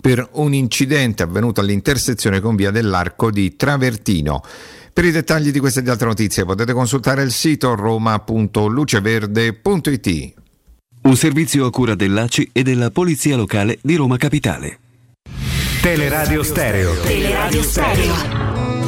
per un incidente avvenuto all'intersezione con via dell'Arco di Travertino. Per i dettagli di queste e di altre notizie potete consultare il sito roma.luceverde.it. Un servizio a cura dell'ACI e della Polizia Locale di Roma Capitale. Teleradio Stereo. Teleradio Stereo.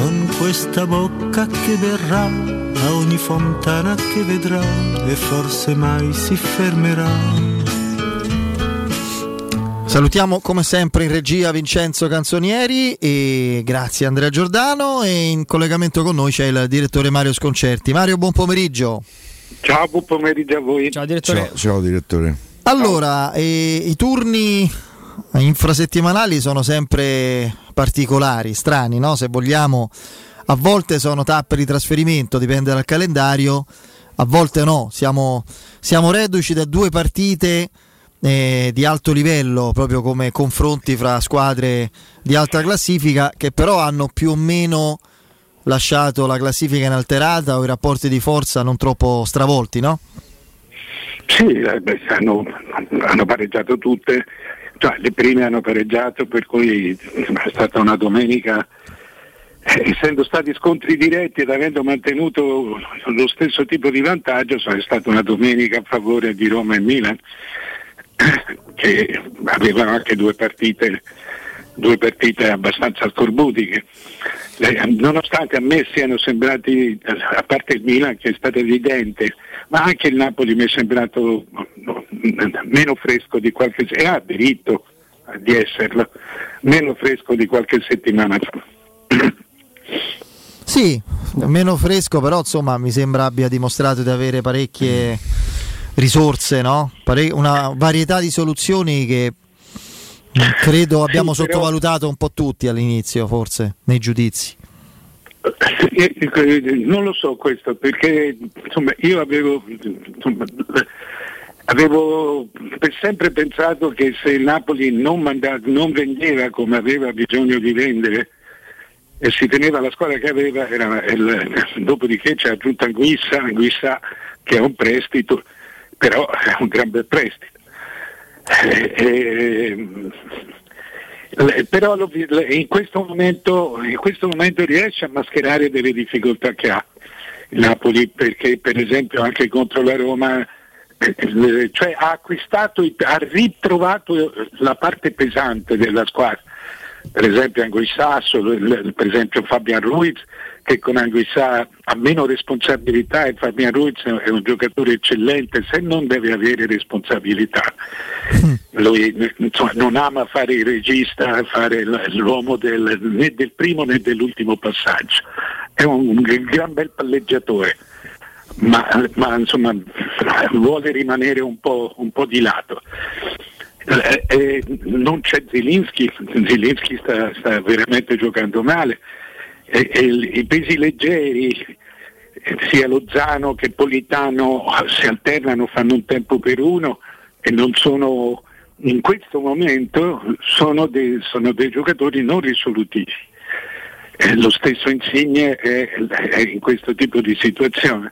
con questa bocca che verrà a ogni fontana che vedrà e forse mai si fermerà. Salutiamo come sempre in regia Vincenzo Canzonieri e grazie Andrea Giordano e in collegamento con noi c'è il direttore Mario Sconcerti. Mario, buon pomeriggio. Ciao, buon pomeriggio a voi. Ciao direttore. Ciao, ciao direttore. Allora, eh, i turni infrasettimanali sono sempre particolari, strani, no? se vogliamo. A volte sono tappe di trasferimento, dipende dal calendario, a volte no. Siamo, siamo reduci da due partite eh, di alto livello, proprio come confronti fra squadre di alta classifica, che però hanno più o meno lasciato la classifica inalterata o i rapporti di forza non troppo stravolti, no? Sì, eh, beh, hanno, hanno pareggiato tutte cioè, le prime hanno pareggiato, per cui è stata una domenica, eh, essendo stati scontri diretti ed avendo mantenuto lo stesso tipo di vantaggio, è stata una domenica a favore di Roma e Milan, <coughs> che avevano anche due partite, due partite abbastanza scorbutiche. Nonostante a me siano sembrati, a parte il Milan che è stato evidente, ma anche il Napoli mi è sembrato meno fresco di qualche e ha diritto di esserlo, meno fresco di qualche settimana fa. <coughs> Sì, meno fresco, però insomma mi sembra abbia dimostrato di avere parecchie risorse, no? Pare- una varietà di soluzioni che credo abbiamo Sì, però- sottovalutato un po' tutti all'inizio, forse, nei giudizi. Eh, Non lo so questo perché insomma, io avevo, insomma, avevo sempre pensato che se il Napoli non, manda- non vendeva come aveva bisogno di vendere e si teneva la squadra che aveva, era il- dopodiché c'è aggiunto Anguissa, Anguissa che è un prestito, però è un gran bel prestito. Eh, eh, le- però in, questo momento, in questo momento riesce a mascherare delle difficoltà che ha Napoli perché per esempio anche contro la Roma eh, eh, cioè ha acquistato, ha ritrovato la parte pesante della squadra. Per esempio Anguissasso, per esempio Fabian Ruiz che con Anguissà ha meno responsabilità e Fabian Ruiz è un giocatore eccellente se non deve avere responsabilità. Lui insomma, non ama fare il regista, fare l'uomo del, né del primo né dell'ultimo passaggio. È un, un gran bel palleggiatore, ma, ma, insomma vuole rimanere un po', un po di lato. Eh, eh, non c'è Zilinski, Zilinski sta, sta veramente giocando male. Eh, eh, I pesi leggeri, sia Lozano che Politano si alternano, fanno un tempo per uno e non sono in questo momento sono dei, sono dei giocatori non risolutivi. Eh, lo stesso Insigne è, è in questo tipo di situazione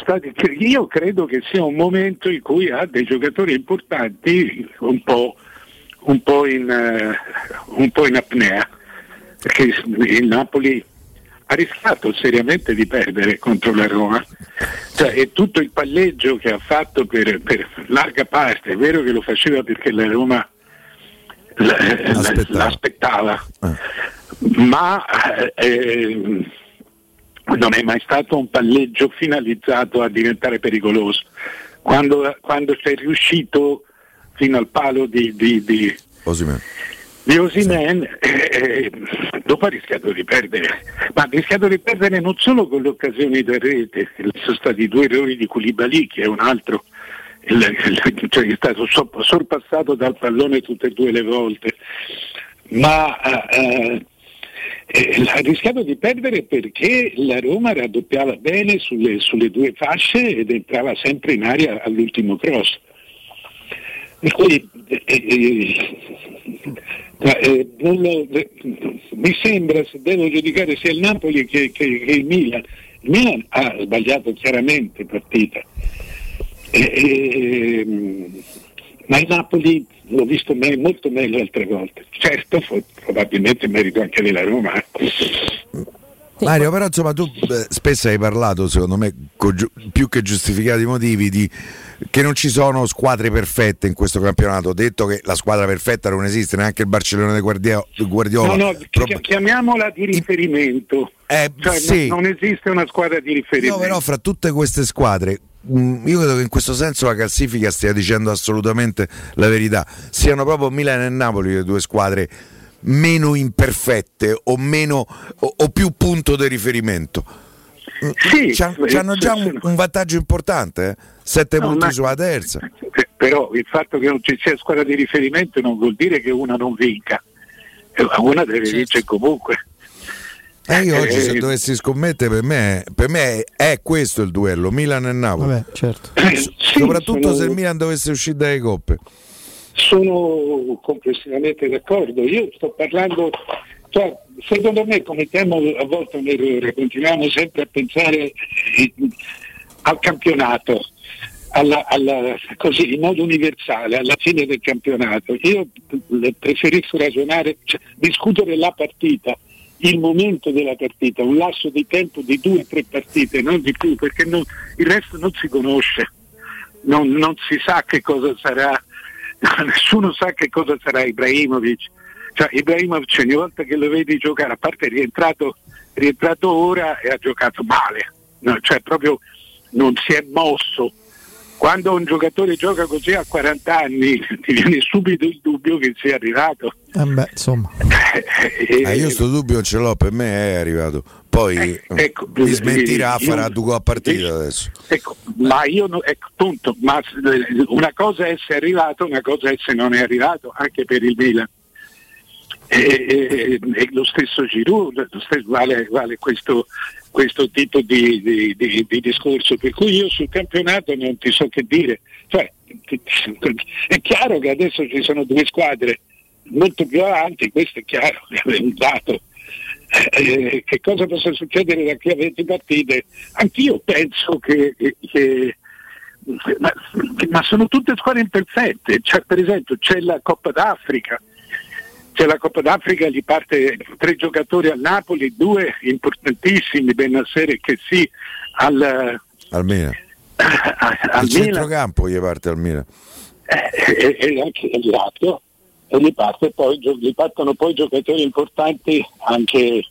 stati, io credo che sia un momento in cui ha dei giocatori importanti un po', un po, in, uh, un po in, apnea, perché il Napoli ha rischiato seriamente di perdere contro la Roma. Cioè, e tutto il palleggio che ha fatto per, per, larga parte, è vero che lo faceva perché la Roma l'aspettava, l'aspettava. Eh. ma eh, non è mai stato un palleggio finalizzato a diventare pericoloso. Quando, quando sei riuscito fino al palo di, di, di Osimen, di Osimen sì. eh, dopo ha rischiato di perdere, ma ha rischiato di perdere non solo con le occasioni da rete, sono stati due errori di Koulibaly che è un altro, il, il, cioè è stato sorpassato dal pallone tutte e due le volte, ma eh, eh, ha rischiato di perdere perché la Roma raddoppiava bene sulle, sulle due fasce ed entrava sempre in aria all'ultimo cross. E quindi eh, eh, eh lo, mi sembra, se devo giudicare sia il Napoli che, che, che il Milan, il Milan ha sbagliato chiaramente partita. ma il Napoli l'ho visto me- molto meglio altre volte. Certo, fu probabilmente merito anche della Roma. Mario, però insomma tu beh, spesso hai parlato, secondo me, giu- più che giustificati motivi, di che non ci sono squadre perfette in questo campionato. Ho detto che la squadra perfetta non esiste, neanche il Barcellona di Guardia- Guardiola. No, no, Prob- chiamiamola di riferimento. Eh, cioè, sì. non, non esiste una squadra di riferimento. No, però fra tutte queste squadre, Mm, io credo che in questo senso la classifica stia dicendo assolutamente la verità. Siano proprio Milano e Napoli le due squadre meno imperfette o, meno, o, o più punto di riferimento. Sì, hanno già un, un, vantaggio importante, eh? sette no, punti sulla terza. Però il fatto che non ci sia squadra di riferimento non vuol dire che una non vinca, eh, una deve certo. vincere comunque. Eh, io oggi se dovessi scommettere per me, per me è, questo il duello, Milan e Napoli. Vabbè, certo. sì, Soprattutto sono... se il Milan dovesse uscire dalle coppe. Sono complessivamente d'accordo. Io sto parlando, cioè, secondo me commettiamo a volte un errore, continuiamo sempre a pensare al campionato. Alla, alla, così, in modo universale alla fine del campionato. Io preferisco ragionare, cioè, discutere la partita il momento della partita, un lasso di tempo di due o tre partite, non di più, perché non, il resto non si conosce, non, non, si sa che cosa sarà, <laughs> nessuno sa che cosa sarà Ibrahimovic. Cioè, Ibrahimovic ogni volta che lo vedi giocare, a parte è rientrato, rientrato ora e ha giocato male, no, cioè proprio non si è mosso. Quando un giocatore gioca così a 40 anni <laughs> ti viene subito il dubbio che sia arrivato. Eh beh, insomma. Eh, io sto dubbio ce l'ho, per me è arrivato. Poi eh, ecco, mi smentirà, io, farà due a partita adesso. Ecco, ma io no, ecco, punto, ma una cosa è essere arrivato, una cosa è se non è arrivato, anche per il Milan. E, e, e lo stesso Giroud vale, vale questo, questo, tipo di, di, di, di, discorso per cui io sul campionato non ti so che dire cioè, è chiaro che adesso ci sono due squadre molto più avanti, questo è chiaro, è un dato. Eh, che cosa possa succedere da qui a 20 partite? Anch'io penso che, che ma, ma, sono tutte squadre imperfette, cioè, per esempio c'è la Coppa d'Africa, c'è la Coppa d'Africa, gli parte tre giocatori al Napoli, due importantissimi, Benasser e sì al, al Milan. al Il centrocampo gli parte al Milan. Eh, e, e anche esatto e gli, parte poi, gli partono poi giocatori importanti anche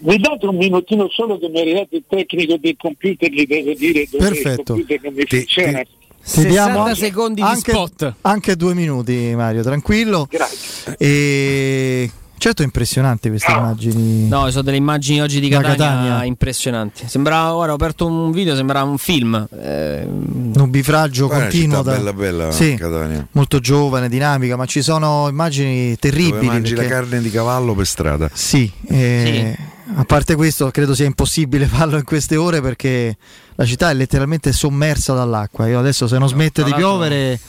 mi date un minutino solo che mi è arrivato il tecnico del computer, gli devo dire dove Perfetto. il computer non mi funziona. Ti, ti diamo anche, secondi anche, di spot. Anche due minuti, Mario, tranquillo. Grazie. E Certo, impressionanti queste immagini. No, sono delle immagini oggi di Catania, Catania. impressionanti. Sembrava, ora ho aperto un video, sembrava un film. Eh, Nubifragio Guarda, una continuo. da- bella, bella, Sì, Catania. molto giovane, dinamica, ma ci sono immagini Dove terribili. mangi perché- la carne di cavallo per strada. Sì, eh, a parte questo credo sia impossibile <laughs> farlo in queste ore perché la città è letteralmente sommersa dall'acqua. Io adesso se non smette tra di piovere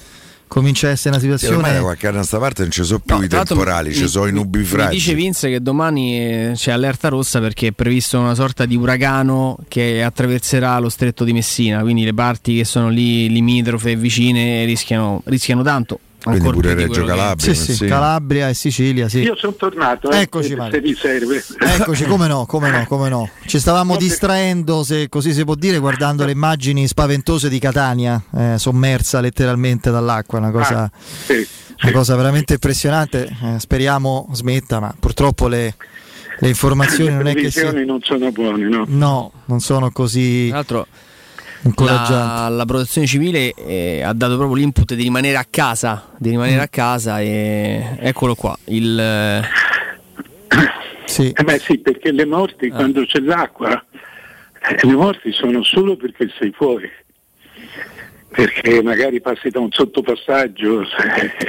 comincia a essere una Sì, ormai da situazione... qualche anno a sta parte non ci sono più no, i temporali, mi- ci sono i nubifragi. Mi dice Vince che domani eh, c'è allerta rossa perché è previsto una sorta di uragano che attraverserà lo stretto di Messina, quindi le parti che sono lì limitrofe e vicine rischiano, rischiano tanto. Quindi ancor pure Reggio Calabria. Sì, sì. Calabria e Sicilia, sì. Io sono tornato, eh, Eccoci, se, vi serve. Eccoci, come no, come no, come no. Ci stavamo distraendo, se così si può dire, guardando le immagini spaventose di Catania, eh, sommersa letteralmente dall'acqua, una cosa, Ah, sì, una cosa veramente impressionante. Eh, speriamo smetta, ma purtroppo le, le informazioni non Le è che previsioni si... non sono buone, no? No, non sono così Tra l'altro. La, la protezione civile eh, ha dato proprio l'input di rimanere a casa, di rimanere Mm. a casa e eccolo qua. Il, eh, <coughs> Sì. Eh beh sì, perché le morti quando c'è l'acqua, eh, le morti sono solo perché sei fuori. Perché magari passi da un sottopassaggio <laughs>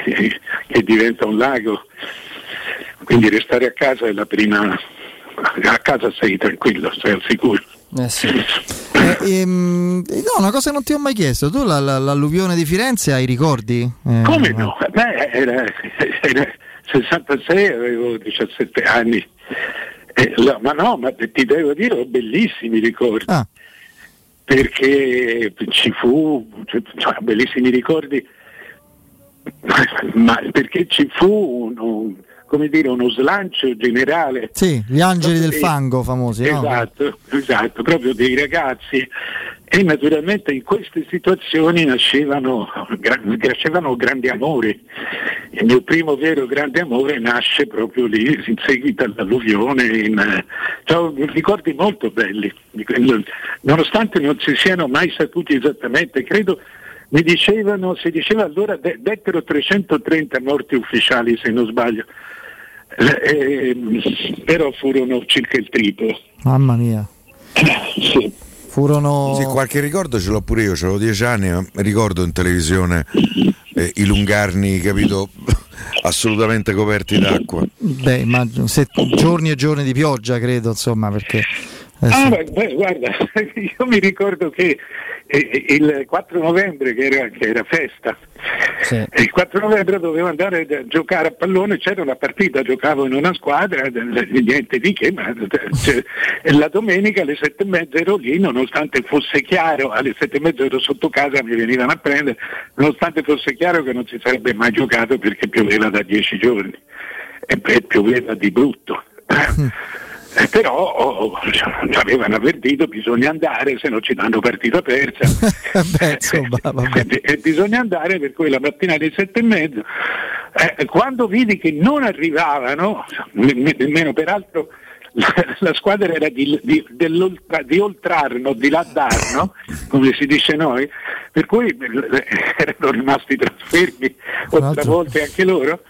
eh, che diventa un lago. Quindi restare a casa è la prima. A casa sei tranquillo, sei al sicuro. Eh sì. Eh, ehm, no, una cosa che non ti ho mai chiesto, tu la- la- l'alluvione di Firenze hai ricordi? Eh, Come no? Beh, era, era 66, avevo 17 anni. Eh, la- ma no, ma ti devo dire, ho bellissimi ricordi. Ah. Perché ci fu, cioè, bellissimi ricordi, ma perché ci fu uno, come dire, uno slancio generale Sì, gli angeli del fango famosi, no? Esatto, esatto, proprio dei ragazzi. E naturalmente in queste situazioni nascevano, nascevano grandi amori. Il mio primo vero grande amore nasce proprio lì, in seguito all'alluvione. In, ho ricordi molto belli, nonostante non si siano mai saputi esattamente, credo mi dicevano, si diceva allora, de- dettero 330 morti ufficiali se non sbaglio. Eh, ehm, però furono circa il triplo. Mamma mia. Sì. Furono... Sì, qualche ricordo ce l'ho pure io, avevo dieci anni, ma ricordo in televisione eh, i lungarni, capito, <laughs> assolutamente coperti d'acqua. Beh, immagino, se- giorni e giorni di pioggia, credo, insomma, perché... adesso- Ah, beh, beh, guarda, <laughs> io mi ricordo che il 4 novembre, che era, che era festa, il 4 novembre dovevo andare a giocare a pallone, c'era una partita, giocavo in una squadra, niente di che, ma cioè, e la domenica alle sette e mezza ero lì, nonostante fosse chiaro, alle sette e mezza ero sotto casa, mi venivano a prendere, nonostante fosse chiaro che non si sarebbe mai giocato perché pioveva da dieci giorni e beh, pioveva di brutto. Eh, però oh, ci avevano avvertito bisogna andare se non ci danno partita persa <laughs> Beh, insomma, e, e bisogna andare per cui la mattina alle sette e mezza eh, quando vidi che non arrivavano ne- ne- nemmeno peraltro la, la squadra era di, di, di Oltrarno, di Laddarno, come si dice noi, per cui eh, erano rimasti trasfermi altre volte anche loro.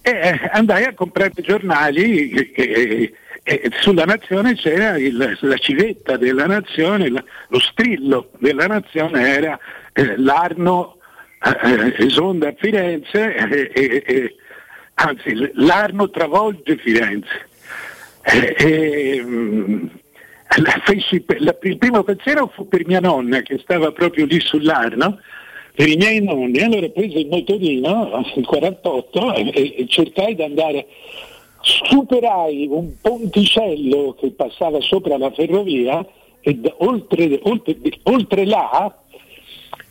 E eh, andai a comprare giornali e, e- sulla nazione c'era il- la civetta della nazione, la- lo strillo della nazione era eh, l'Arno eh, eh, esonda a Firenze, eh, eh, eh, anzi l'Arno travolge Firenze. Mm, la feci la- il primo pensiero fu per mia nonna che stava proprio lì sull'Arno, per i miei nonni, allora presi il motorino, il 48, e, e cercai di andare, superai un ponticello che passava sopra la ferrovia e oltre, oltre, oltre là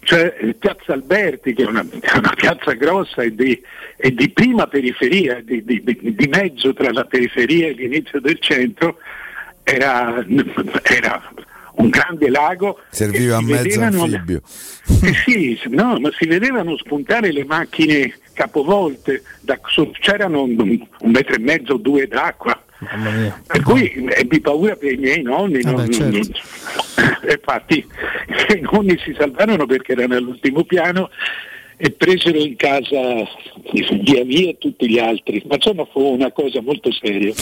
cioè Piazza Alberti, che è una, una piazza grossa e di, e di prima periferia, di, di- di- mezzo tra la periferia e l'inizio del centro, era, era un grande lago. Serviva a mezzo vedevano- anfibio. <laughs> Eh sì, no, ma si vedevano spuntare le macchine capovolte, da- c'erano un, un metro e mezzo, due d'acqua. Per cui ebbi paura per i miei nonni. non- Vabbè, certo. non- <laughs> eh, infatti <laughs> i nonni si salvarono perché erano all'ultimo piano e presero in casa via via tutti gli altri, ma insomma fu una cosa molto seria.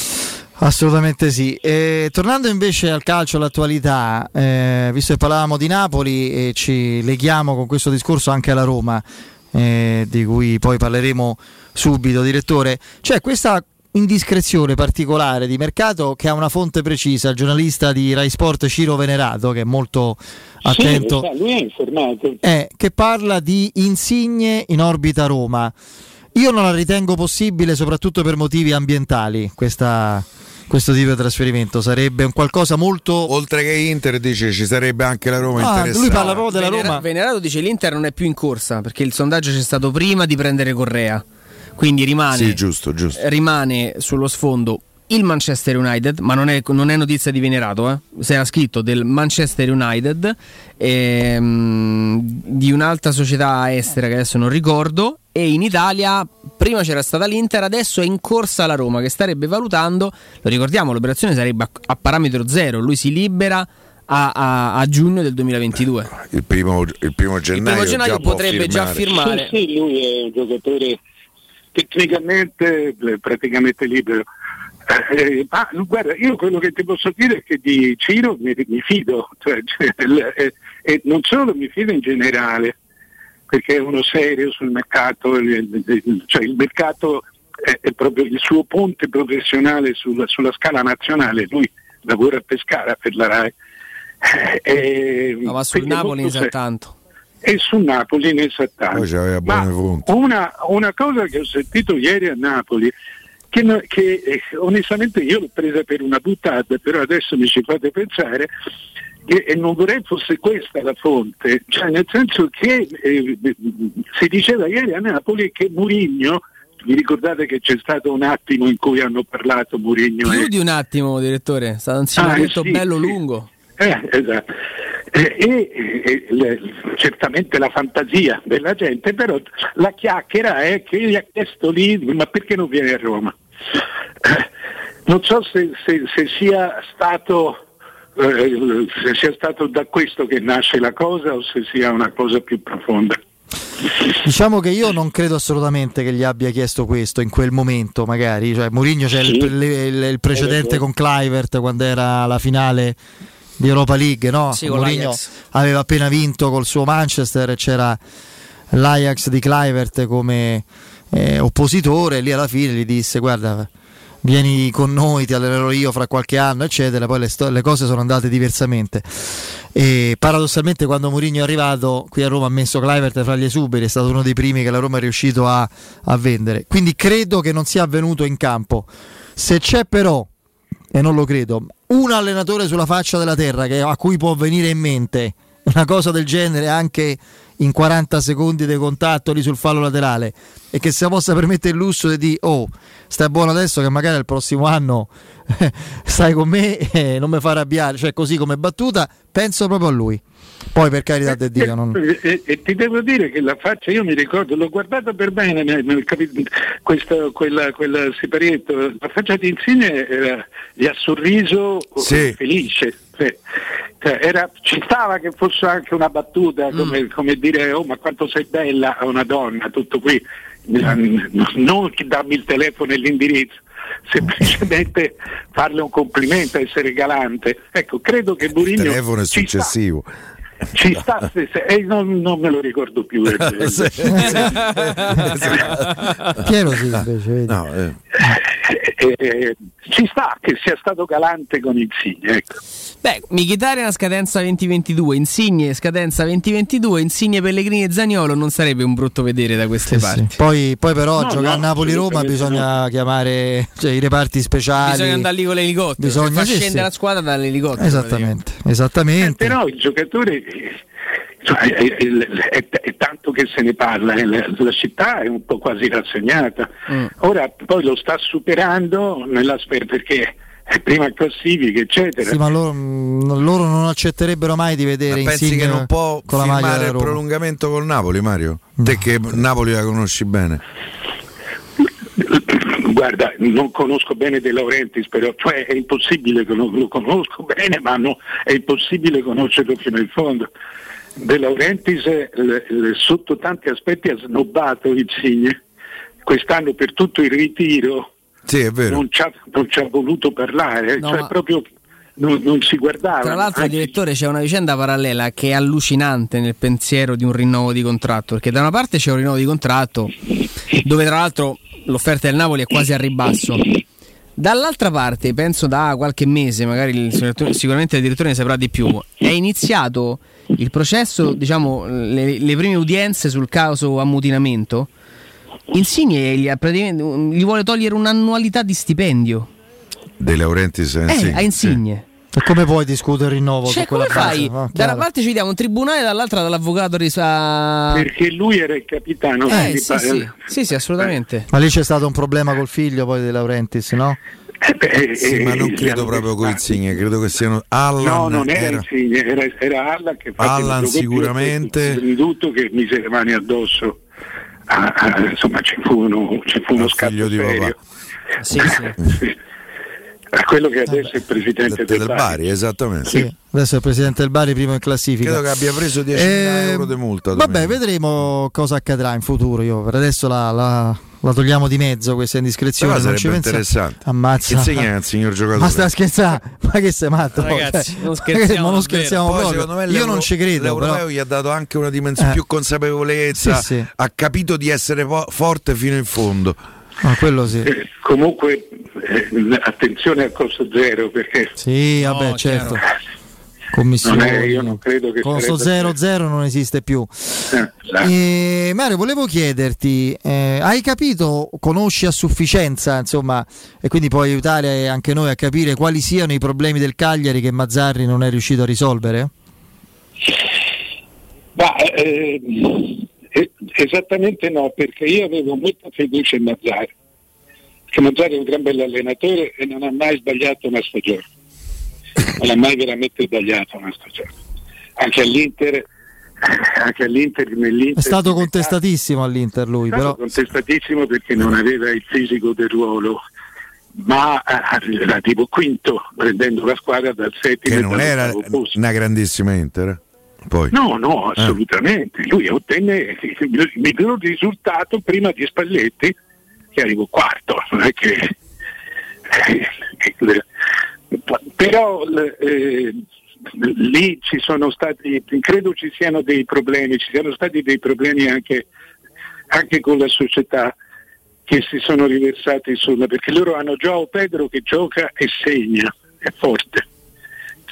Assolutamente sì. E, tornando invece al calcio, all'attualità, eh, visto che parlavamo di Napoli e ci leghiamo con questo discorso anche alla Roma, eh, di cui poi parleremo subito, direttore, c'è questa indiscrezione particolare di mercato che ha una fonte precisa, il giornalista di Rai Sport Ciro Venerato, che è molto attento, Sì, lui è informato. è che parla di insigne in orbita Roma. Io non la ritengo possibile, soprattutto per motivi ambientali, questa- questo tipo di trasferimento. Sarebbe un qualcosa molto. Oltre che Inter, dice ci sarebbe anche la Roma Ah, interessata. lui parla proprio della Venera- Roma. Venerato dice l'Inter non è più in corsa perché il sondaggio c'è stato prima di prendere Correa. Quindi rimane, Sì, giusto, giusto. rimane sullo sfondo il Manchester United, ma non è, non è notizia di Venerato, eh. si era scritto del Manchester United, ehm, di un'altra società estera che adesso non ricordo, e in Italia prima c'era stata l'Inter, adesso è in corsa la Roma che starebbe valutando, lo ricordiamo, l'operazione sarebbe a, a parametro zero, lui si libera a, a- a giugno del 2022. Il primo, il primo gennaio, gennaio già potrebbe già firmare. Sì, sì, lui è un giocatore tecnicamente eh, praticamente libero. Eh, ma guarda, io quello che ti posso dire è che di Ciro mi, mi fido, cioè, cioè, <laughs> il- eh, e non solo mi fido in generale, perché è uno serio sul mercato, cioè il mercato è, proprio il suo ponte professionale sulla, sulla scala nazionale, lui lavora a Pescara per la RAI. Eh, No, ma sul Napoli ne sa tanto. E sul Napoli ne sa tanto. Poi c'aveva Ma buone fonti. una, una cosa che ho sentito ieri a Napoli, che, che, eh, onestamente io l'ho presa per una buttata, però adesso mi ci fate pensare, e non vorrei fosse questa la fonte, cioè nel senso che eh, si diceva ieri a Napoli che Murigno, vi ricordate che c'è stato un attimo in cui hanno parlato Murigno Più e di un attimo, direttore, è stato un simuletto Ah, eh sì, bello sì. lungo. eh, esatto. Eh, e, e- le- certamente la fantasia della gente, però la chiacchiera è che gli ha chiesto lì, ma perché non viene a Roma? Eh, non so se, se- se sia stato eh, se sia stato da questo che nasce la cosa o se sia una cosa più profonda. Diciamo che io non credo assolutamente che gli abbia chiesto questo in quel momento, magari. Cioè, Mourinho c'è il, il- il- il precedente con Clivert quando era la finale di Europa League, no? Sì, Mourinho aveva appena vinto col suo Manchester e c'era l'Ajax di Clivert come eh, oppositore. Lì alla fine gli disse: Guarda, vieni con noi, ti allenerò io fra qualche anno, eccetera. Poi le, sto- le cose sono andate diversamente. E paradossalmente, quando Mourinho è arrivato qui a Roma, ha messo Clivert fra gli esuberi, è stato uno dei primi che la Roma è riuscito a, a vendere. Quindi credo che non sia avvenuto in campo. Se c'è però, e non lo credo, un allenatore sulla faccia della terra che- a cui può venire in mente una cosa del genere anche in 40 secondi di contatto lì sul fallo laterale e che si possa permettere il lusso di dire oh stai buono adesso che magari il prossimo anno <laughs> stai con me e non mi fa arrabbiare cioè così come battuta penso proprio a lui poi per carità di Dio non... E, e- e ti devo dire che la faccia, io mi ricordo, l'ho guardata per bene, mi- capi- questa, quella, quella siparietto, la faccia di Insigne era, gli ha sorriso Sì. felice. Sì. Cioè, era- ci stava che fosse anche una battuta, come, come dire oh ma quanto sei bella a una donna, tutto qui, non che dammi il telefono e l'indirizzo. <laughs> Semplicemente farle un complimento, essere galante. Ecco, credo che Il Mourinho telefono è sta. Ci sta, se- se- eh, non, non me lo ricordo più. eh. <laughs> <laughs> Piero sì invece vedi. No, eh. Eh, eh, ci sta che sia stato galante con Insigne. Ecco. Beh, Mkhitaryan a scadenza 2022, Insigne scadenza 2022, Insigne Pellegrini e Zaniolo non sarebbe un brutto vedere da queste Sì, parti. sì. Poi, poi però No, giocare no, a Napoli-Roma bisogna chiamare cioè, i reparti speciali Bisogna andare lì con l'elicottero, Bisogna- cioè, fa sì, scendere sì. la squadra dall'elicottero. esattamente esattamente Però il giocatore, eh, è, è- è- è tanto che se ne parla, eh, la, la città è un po' quasi rassegnata. Mm. Ora poi lo sta superando nella sfera perché è prima classifiche, eccetera. Sì, ma loro, mh, loro non accetterebbe mai di vedere Ma pensi che non può con la maglia firmare il Roma. prolungamento col Napoli, Mario? Te che Napoli la conosci bene. Guarda, non conosco bene De Laurentiis, però cioè, è impossibile che non lo conosco bene, ma no, è impossibile conoscerlo fino in fondo. De Laurentiis sotto tanti aspetti ha snobbato Insigne. Quest'anno per tutto il ritiro Sì, è vero. non ci ha, non ci ha voluto parlare, No, cioè ma- proprio non, non si guardava. Tra l'altro, Anzi, direttore, c'è una vicenda parallela che è allucinante nel pensiero di un rinnovo di contratto. Perché da una parte c'è un rinnovo di contratto dove, tra l'altro, l'offerta del Napoli è quasi a ribasso. Dall'altra parte, penso da qualche mese, magari il sicuramente il direttore ne saprà di più, è iniziato il processo, diciamo, le, le prime udienze sul caso ammutinamento. Insigne gli, vuole togliere un'annualità di stipendio. De Laurentiis eh, Eh, sì, a Insigne. E come puoi discutere il rinnovo Cioè, su quella come fai? base? No, da una parte ci diamo un tribunale, dall'altra dall'avvocato risa. Perché lui era il capitano. Eh, sì, sì. sì, sì, assolutamente. Ma lì c'è stato un problema col figlio poi di Laurentiis, no? Eh, Sì, ma non eh, credo proprio con Insigne, credo che siano Allan. No, non era, era- Insigne, era, era Allan che infatti Allan sicuramente. fu venduto che mise le mani addosso. Ah, ah, insomma, ci fu uno, ci fu uno scatto figlio di serio. Sì, sì. A quello che adesso è il presidente del, del Bari. Bari, esattamente. Sì. Adesso è il presidente del Bari primo in classifica. Credo che abbia preso 10.000 Eh, euro di multa. Vabbè, domenica. vedremo cosa accadrà in futuro. Io per adesso la, la- la togliamo di mezzo questa indiscrezione. Però non ci sarebbe pensa- interessante. Ammazza. Insigne è un signor giocatore. Ma stai scherzando? Ma che sei matto? Ragazzi, Cioè, non scherziamo ma non scherziamo Poi, proprio. Io l'Euro- non ci credo. L'Europeo Però. gli ha dato anche una dimensione Eh. più consapevolezza. Sì, sì. Ha capito di essere po- forte fino in fondo. Ma quello sì. Eh, comunque, eh, attenzione al costo zero perché Sì, vabbè, No, certo. chiaro. Commissione. Non è- io non credo che Costo sarebbe- 0-0 non esiste più. eh, la- E, Mario, volevo chiederti, eh, hai capito, conosci a sufficienza, insomma, e quindi puoi aiutare anche noi a capire quali siano i problemi del Cagliari che Mazzarri non è riuscito a risolvere? Ma eh, eh, esattamente no, perché io avevo molta fiducia in Mazzari, che Mazzari è un gran bell'allenatore e non ha mai sbagliato una stagione, non ha mai veramente sbagliato stagione. Anche all'Inter, anche all'Inter nell'Inter È stato contestatissimo all'Inter lui, è stato però contestatissimo perché non aveva il fisico del ruolo, ma eh, arriverà tipo quinto prendendo la squadra dal settimo Che e non era posto. una grandissima Inter. Poi. No, no, Eh. assolutamente. Lui ottenne il miglior risultato prima di Spalletti, che arrivò quarto. Non è che... Però eh, lì ci sono stati, credo ci siano dei problemi, ci siano stati dei problemi anche, anche con la società che si sono riversati sulla, perché loro hanno Joao Pedro che gioca e segna, è forte,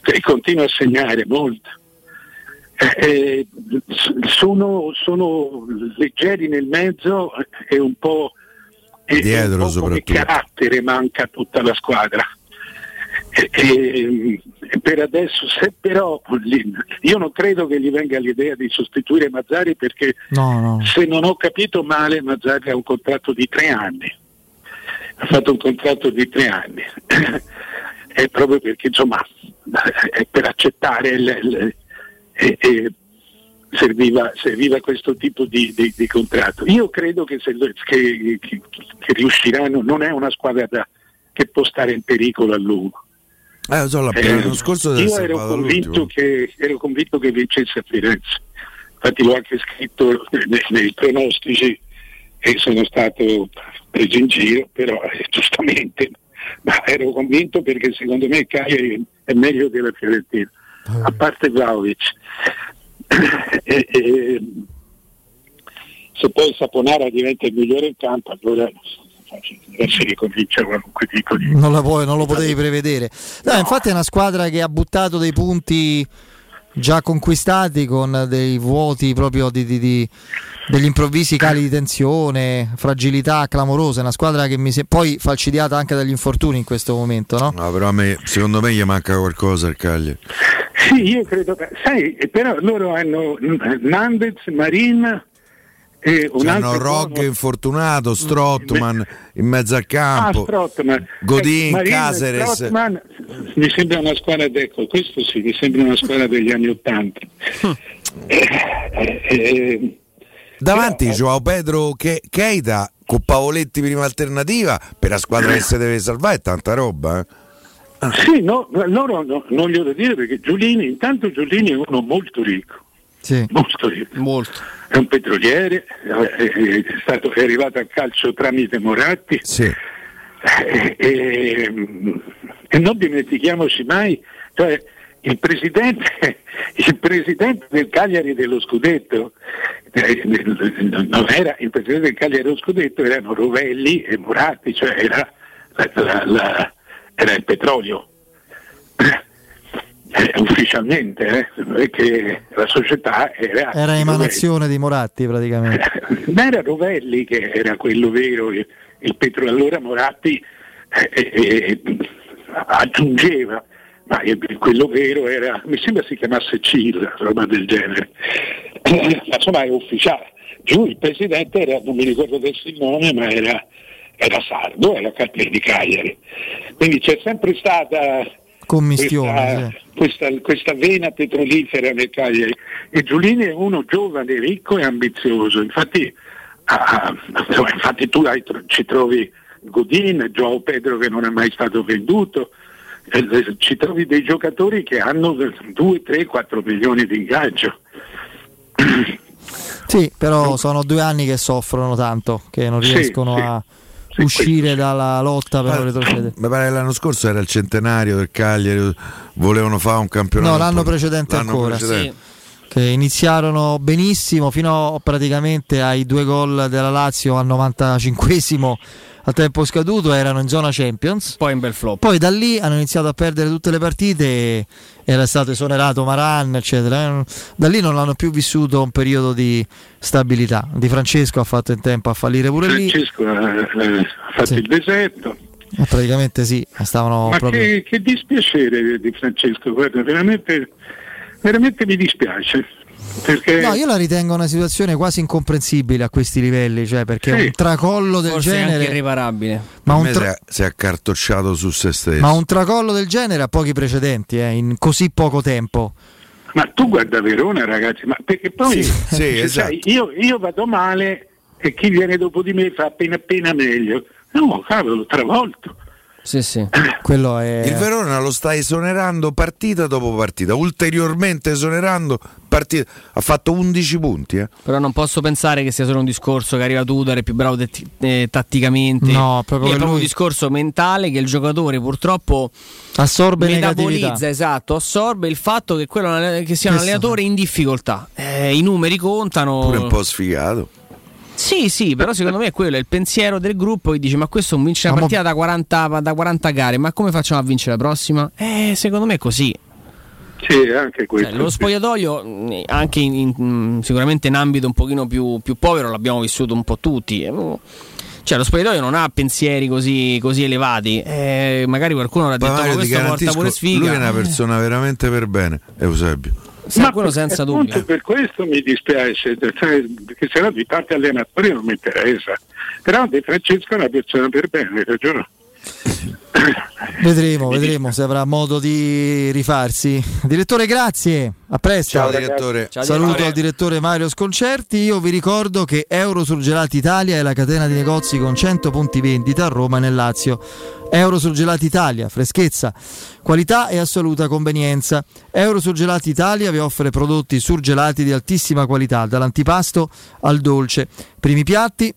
e continua a segnare molto. Eh, eh, sono, sono leggeri nel mezzo e un po', e- Dietro un po' come carattere manca tutta la squadra. E- per adesso, se però io non credo che gli venga l'idea di sostituire Mazzari perché no, no. se non ho capito male Mazzari ha un contratto di tre anni. Ha fatto un contratto di tre anni. <clears throat> è proprio perché insomma è per accettare il- il- e serviva, serviva questo tipo di, di- di contratto. Io credo che, se- che- che- che riusciranno, non è una squadra da- che può stare in pericolo a lungo. Eh, lo so, Eh, l'anno scorso io ero convinto, che, ero convinto che vincesse a Firenze, infatti l'ho anche scritto nei, nei pronostici e sono stato preso in giro, però eh, giustamente, <laughs> ma ero convinto perché secondo me Cagliari è meglio della Fiorentina, a parte Vlaovic. <coughs> E- e- se poi Saponara diventa il migliore in campo, allora si ricomincia qualunque tipo di... non, la puoi- non lo potevi prevedere. No, Infatti è una squadra che ha buttato dei punti già conquistati con dei vuoti proprio di, di- di- degli improvvisi cali di tensione, fragilità clamorose, una squadra che mi se- poi falcidiata anche dagli infortuni in questo momento, no? No, però a me, secondo me gli manca qualcosa al Cagliari. Sì, io credo che... Sai, però loro hanno Nandez, Marin e un altro Rog buono- infortunato, Strottman in mezzo al Ah, campo, Strottman. Godin, Eh, Marin e Caceres. Strottman, mi sembra una squadra, ecco, questo sì, mi sembra una squadra degli anni Ottanta. Eh, eh, eh, Davanti Joao Pedro Ke- Keita con Pavoletti prima alternativa per la squadra che si deve salvare è tanta roba. eh. Sì, no, loro no- non glielo dire perché Giulini, intanto Giulini è uno molto ricco. Sì. Molto di più. È un petroliere, è, è stato, è arrivato al calcio tramite Moratti. E, e- e non dimentichiamoci mai, cioè, il, presidente, <laughs> il presidente del Cagliari dello Scudetto, eh, non era il presidente del Cagliari dello Scudetto, erano Rovelli e Moratti, cioè era, la- la- la- era il petrolio. Eh, ufficialmente, eh, che la società era, Era emanazione di Moratti praticamente. <laughs> ma era Rovelli che era quello vero, il, il petro- allora Moratti eh, eh, eh, aggiungeva, ma quello vero era, mi sembra si chiamasse CIL, roba del genere, <clears throat> ma insomma è ufficiale. Giù il presidente era, non mi ricordo il nome, ma era, era Sardo, era di Cagliari. Quindi c'è sempre stata Commistione. questa, questa, questa vena petrolifera Cagliari e Giulini è uno giovane, ricco e ambizioso infatti, ah, insomma, infatti tu hai ci trovi Godin, Joao Pedro che non è mai stato venduto eh, eh, ci trovi dei giocatori che hanno 2, 3, 4 milioni di ingaggio Sì, però sono due anni che soffrono tanto, che non Sì, riescono sì. a uscire dalla lotta per non retrocedere. Mi pare che l'anno scorso era il centenario del Cagliari, volevano fare un campionato. No, l'anno precedente l'anno ancora. precedente. Che iniziarono benissimo fino praticamente ai due gol della Lazio al 95esimo al tempo scaduto, erano in zona Champions. Poi in bel flop. Poi da lì hanno iniziato a perdere tutte le partite, e era stato esonerato Maran, eccetera. Da lì non hanno più vissuto un periodo di stabilità. Di Francesco ha fatto in tempo a fallire pure lì. Francesco eh, eh, ha fatto il deserto Eh, Praticamente sì, stavano Ma proprio. che, che dispiacere di Francesco, guarda, veramente, veramente mi dispiace. Perché No, io la ritengo una situazione quasi incomprensibile a questi livelli, cioè perché Sì. un tracollo del Forse anche genere. irreparabile. Ma un tra- si, è, si è accartocciato su se stesso. Ma un tracollo del genere ha pochi precedenti, eh, in così poco tempo. Ma tu guarda Verona, ragazzi, ma perché poi Sì, sì, cioè, esatto. sai, io, io vado male e chi viene dopo di me fa appena appena meglio. No, cavolo, travolto. Sì, sì. Quello è. Il Verona lo sta esonerando partita dopo partita, ulteriormente esonerando partita. Ha fatto 11 punti. Eh. Però non posso pensare che sia solo un discorso che arriva Tudor, è più bravo tetti- eh, tatticamente. No, proprio è proprio un discorso mentale che il giocatore purtroppo assorbe metabolizza, negatività. esatto, assorbe il fatto che, quello, che sia un allenatore in difficoltà. Eh, I numeri contano. Pure un po' sfigato. Sì, sì, però secondo me quello è il pensiero del gruppo che dice ma questo vince una Ma mo- partita da 40, da 40 gare, ma come facciamo a vincere la prossima? Eh, secondo me è così. Sì, anche questo. Cioè, lo spogliatoio, mh, anche in, in- mh, sicuramente in ambito un pochino più, più povero, l'abbiamo vissuto un po' tutti. eh. Cioè, lo spogliatoio non ha pensieri così, così elevati. Eh, magari qualcuno avrà Ma detto: Ma Mario, ti questo porta pure sfiga. lui è una persona veramente per bene, Eusebio. Quello senza dubbio. per questo mi dispiace, cioè, perché se no di parte allenatori non mi interessa. Però De Francesco è una persona per bene, hai ragione. <coughs> Vedremo, vedremo se avrà modo di rifarsi. Direttore, grazie. A presto. Ciao, direttore. Ciao, Saluto direttore. al direttore Mario Sconcerti. Io vi ricordo che Eurosurgelati Italia è la catena di negozi con 100 punti vendita a Roma e nel Lazio. Eurosurgelati Italia, freschezza, qualità e assoluta convenienza. Eurosurgelati Italia vi offre prodotti surgelati di altissima qualità, dall'antipasto al dolce. Primi piatti,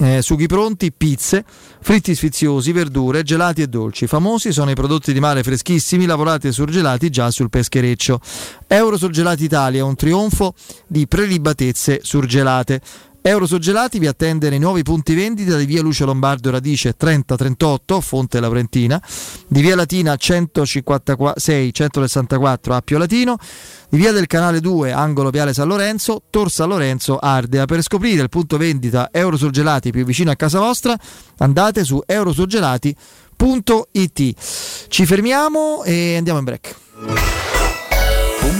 eh, sughi pronti, pizze, fritti sfiziosi, verdure, gelati e dolci. Famosi sono i prodotti di mare freschissimi lavorati e surgelati già sul peschereccio. Euro Surgelati Italia, un trionfo di prelibatezze surgelate. Euro Surgelati vi attende nei nuovi punti vendita di via Lucio Lombardo Radice 3038, Fonte Laurentina, di via Latina 156 164 Appio Latino, di via del Canale 2, angolo Viale San Lorenzo, Tor San Lorenzo, Ardea. Per scoprire il punto vendita Eurosurgelati più vicino a casa vostra, andate su eurosurgelati.it. Ci fermiamo e andiamo in break.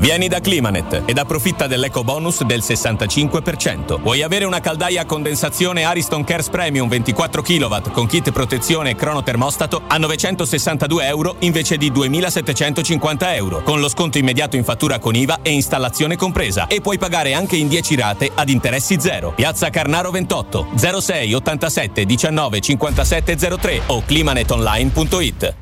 Vieni da Climanet ed approfitta dell'eco bonus del 65%. Vuoi avere una caldaia a condensazione Ariston Cares Premium 24 kW con kit protezione e cronotermostato a 962 euro invece di 2750 euro, con lo sconto immediato in fattura con IVA e installazione compresa. E puoi pagare anche in 10 rate ad interessi zero. Piazza Carnaro 28 06 87 19 57 03 o climanetonline.it.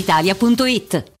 brispalitalia.it.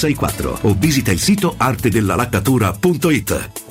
o visita il sito artedellalaccatura.it.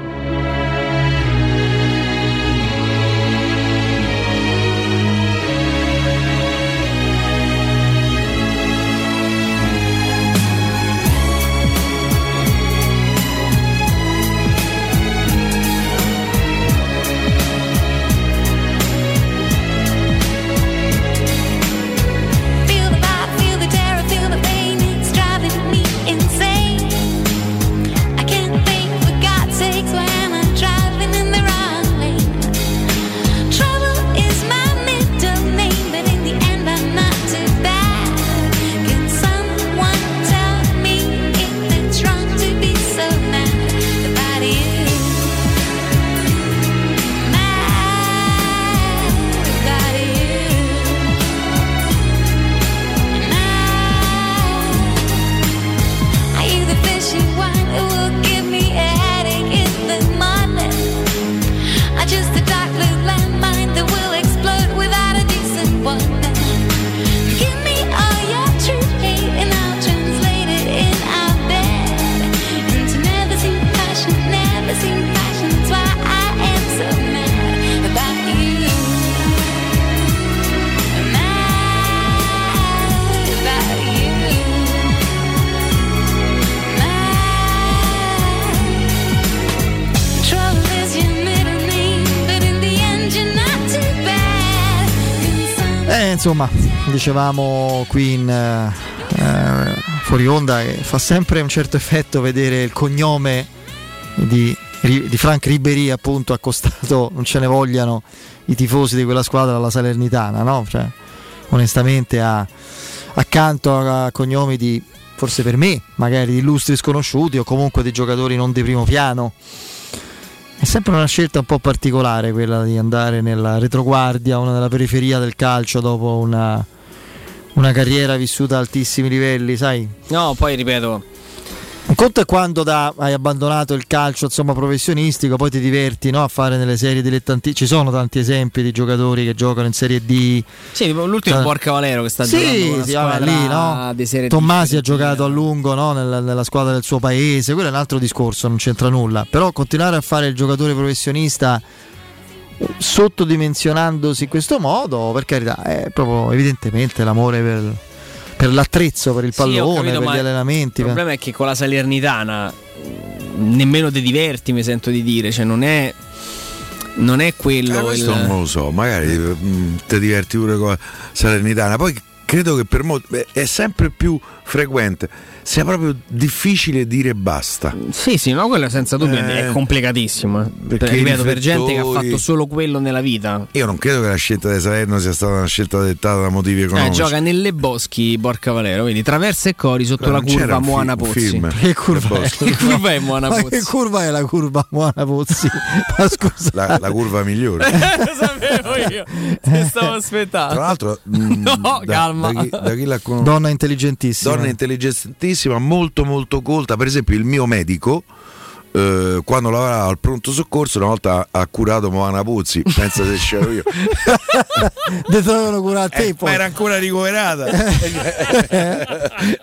insomma, dicevamo qui in eh, fuori onda che fa sempre un certo effetto vedere il cognome di, di Frank Ribery appunto accostato, non ce ne vogliano i tifosi di quella squadra alla Salernitana, no? Cioè, onestamente a, accanto a, a cognomi di forse per me, magari di illustri sconosciuti o comunque di giocatori non di primo piano. È sempre una scelta un po' particolare quella di andare nella retroguardia, una nella periferia del calcio dopo una, una carriera vissuta a altissimi livelli, sai? No, poi ripeto, conto è quando da- hai abbandonato il calcio insomma, professionistico, poi ti diverti no, a fare nelle serie dilettanti. Ci sono tanti esempi di giocatori che giocano in Serie D. Sì, l'ultimo Cioè- Borca Valero che sta Sì, sì, vabbè, squadra lì, no? Tommasi ha giocato a lungo no, nella, nella squadra del suo paese, quello è un altro discorso, non c'entra nulla. Però continuare a fare il giocatore professionista eh, sottodimensionandosi in questo modo, per carità, è proprio evidentemente l'amore per, per l'attrezzo, per il Sì, pallone, capito, per gli allenamenti. Il per- problema è che con la Salernitana mh, nemmeno ti diverti, mi sento di dire, cioè non è non è quello Eh, questo il- non lo so, magari mm, ti diverti pure con la Salernitana. Poi credo che per molti è sempre più frequente, sia proprio difficile dire basta. Sì, sì, no, quello senza dubbio Eh, è complicatissimo. eh. perché Per, ripeto, per gente che ha fatto solo quello nella vita. Io non credo che la scelta di Salerno sia stata una scelta dettata da motivi Eh, economici. gioca nelle boschi Borca Valero, vedi, traversa e cori sotto Però la curva Moana Pozzi. film. <laughs> Che curva è? Che curva è Moana Ma Pozzi? che curva è la curva Moana Pozzi? <laughs> Ma scusa. La, la curva migliore. <laughs> Lo sapevo <laughs> io, ti stavo aspettando. Tra l'altro, mm, <laughs> No, da, calma. da chi, da chi la conosce, Donna intelligentissima. donna intelligentissima, molto molto colta. Per esempio, il mio medico. Eh, quando lavorava al pronto soccorso una volta ha curato Moana Puzzi pensa se c'ero io <laughs> Te dovevano curare a te Eh, poi. ma era ancora ricoverata <laughs>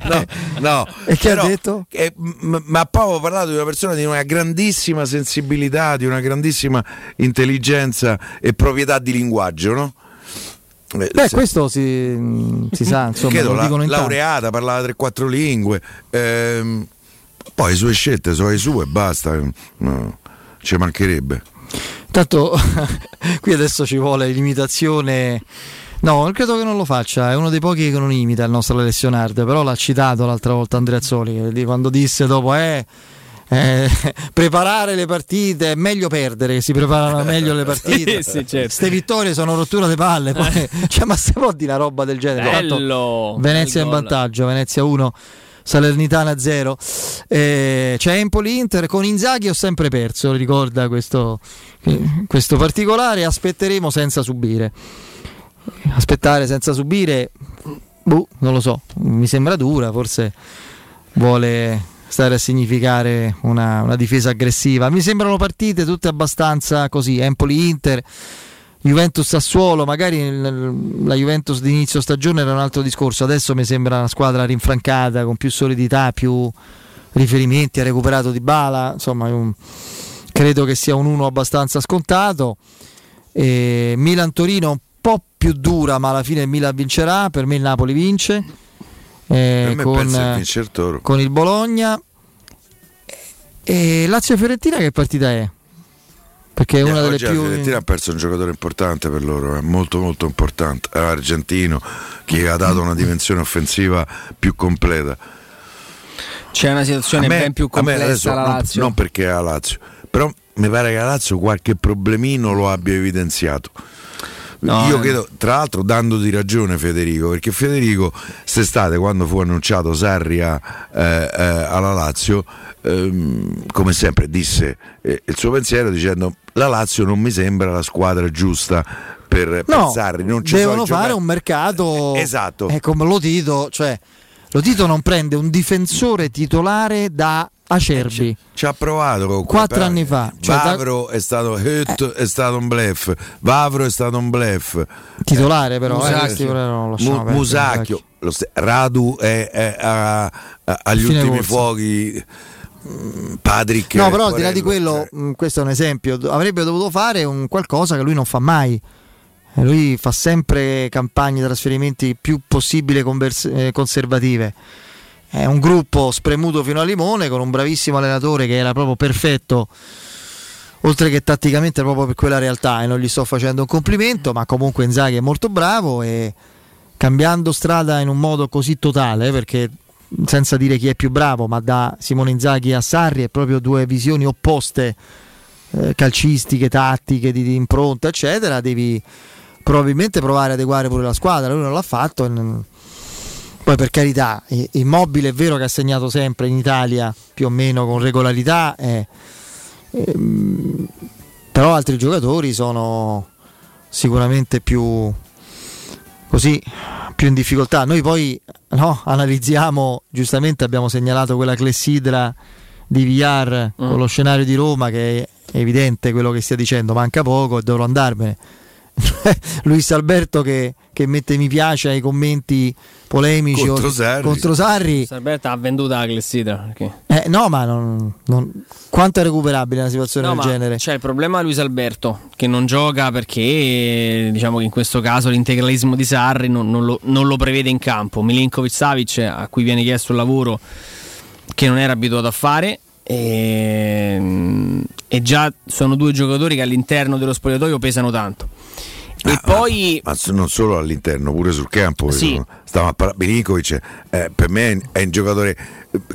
no, no E che ha però, detto? eh, m- ma poi ho parlato di una persona di una grandissima sensibilità di una grandissima intelligenza e proprietà di linguaggio no? Eh, Beh, se- questo si, si sa, insomma, Chiedo, lo la- laureata, parlava 3-4 lingue. ehm, poi le sue scelte sono le sue e basta. eh, no, ci mancherebbe. Tanto <laughs> qui adesso ci vuole l'imitazione. No, credo che non lo faccia, è uno dei pochi che non imita il nostro Alessio però l'ha citato l'altra volta Andreazzoli, che di- quando disse dopo eh, eh, <laughs> preparare le partite è meglio perdere, si preparano meglio le partite. <laughs> Sì, sì, certo. Ste vittorie sono rottura di palle, poi, cioè, ma se può dire una roba del genere? Bello. Venezia in vantaggio, Venezia 1, Salernitana 0. Eh, c'è Empoli Inter con Inzaghi ho sempre perso, ricorda questo, eh, questo particolare. Aspetteremo senza subire. Aspettare senza subire, boh, non lo so, mi sembra dura, forse vuole stare a significare una, una difesa aggressiva. Mi sembrano partite tutte abbastanza così, Empoli Inter. Juventus Sassuolo, magari la Juventus di inizio stagione era un altro discorso, adesso mi sembra una squadra rinfrancata con più solidità, più riferimenti, ha recuperato di bala, insomma un- credo che sia un 1 abbastanza scontato. E Milan-Torino un po' più dura, ma alla fine il Milan vincerà, per me il Napoli vince. Eh, con, il con il Bologna. E Lazio-Fiorentina che partita è? Perché è una Eh, delle oggi la più... Fiorentina ha perso un giocatore importante per loro, è molto molto importante, è argentino che ha dato una dimensione offensiva più completa. C'è una situazione me- ben più complessa adesso alla non- Lazio. Non, perché è la Lazio, però mi pare che la Lazio qualche problemino lo abbia evidenziato. No, Io eh. credo, tra l'altro, dandoti ragione Federico, perché Federico quest'estate, quando fu annunciato Sarri a- eh, eh, alla Lazio, ehm, come sempre disse eh, il suo pensiero dicendo la Lazio non mi sembra la squadra giusta per, No, Sarri. Non ci devono fare giocare- un mercato. Esatto. È come lo Tito, cioè lo Tito non prende un difensore titolare da Acerbi. Ci ha provato Quattro anni fa, cioè da- Vavro è stato Hutt è stato un bluff. Vavro è stato un bluff. Titolare però, eh, Musacchio, titolare non lo lasciamo Mu- perdere, Musacchio, st- Radu è, è a- a- agli ultimi corsa. fuochi. Mm, Patrick No, è però al di là di quello, eh. questo è un esempio, avrebbe dovuto fare un qualcosa che lui non fa mai. Eh, Lui fa sempre campagne trasferimenti più possibile convers- eh, conservative. È un gruppo spremuto fino al limone con un bravissimo allenatore che era proprio perfetto oltre che tatticamente proprio per quella realtà e non gli sto facendo un complimento, ma comunque Inzaghi è molto bravo e cambiando strada in un modo così totale, perché senza dire chi è più bravo, ma da Simone Inzaghi a Sarri è proprio due visioni opposte eh, calcistiche, tattiche, di, di impronta, eccetera, devi probabilmente provare ad adeguare pure la squadra, lui non l'ha fatto. e Poi per carità, Immobile è vero che ha segnato sempre in Italia più o meno con regolarità, eh, ehm, però altri giocatori sono sicuramente più così più in difficoltà. Noi poi no, analizziamo, giustamente abbiamo segnalato quella clessidra di VR con lo scenario di Roma che è evidente quello che stia dicendo, manca poco e dovrò andarmene. <laughs> Luis Alberto che, che mette mi piace ai commenti polemici Contro o- Sarri. contro Sarri. Alberta ha venduto la clessidra. perché- Eh, no, ma non, non- quanto è recuperabile una situazione No, del genere? C'è il problema Luis Alberto che non gioca perché diciamo che in questo caso l'integralismo di Sarri non, non lo, non lo prevede in campo. Milinkovic Savic a cui viene chiesto il lavoro che non era abituato a fare e, e già sono due giocatori che all'interno dello spogliatoio pesano tanto. E poi Ma s- non solo all'interno, pure sul campo. Sì. Io Stavo a Milinkovic, eh, per me è- un giocatore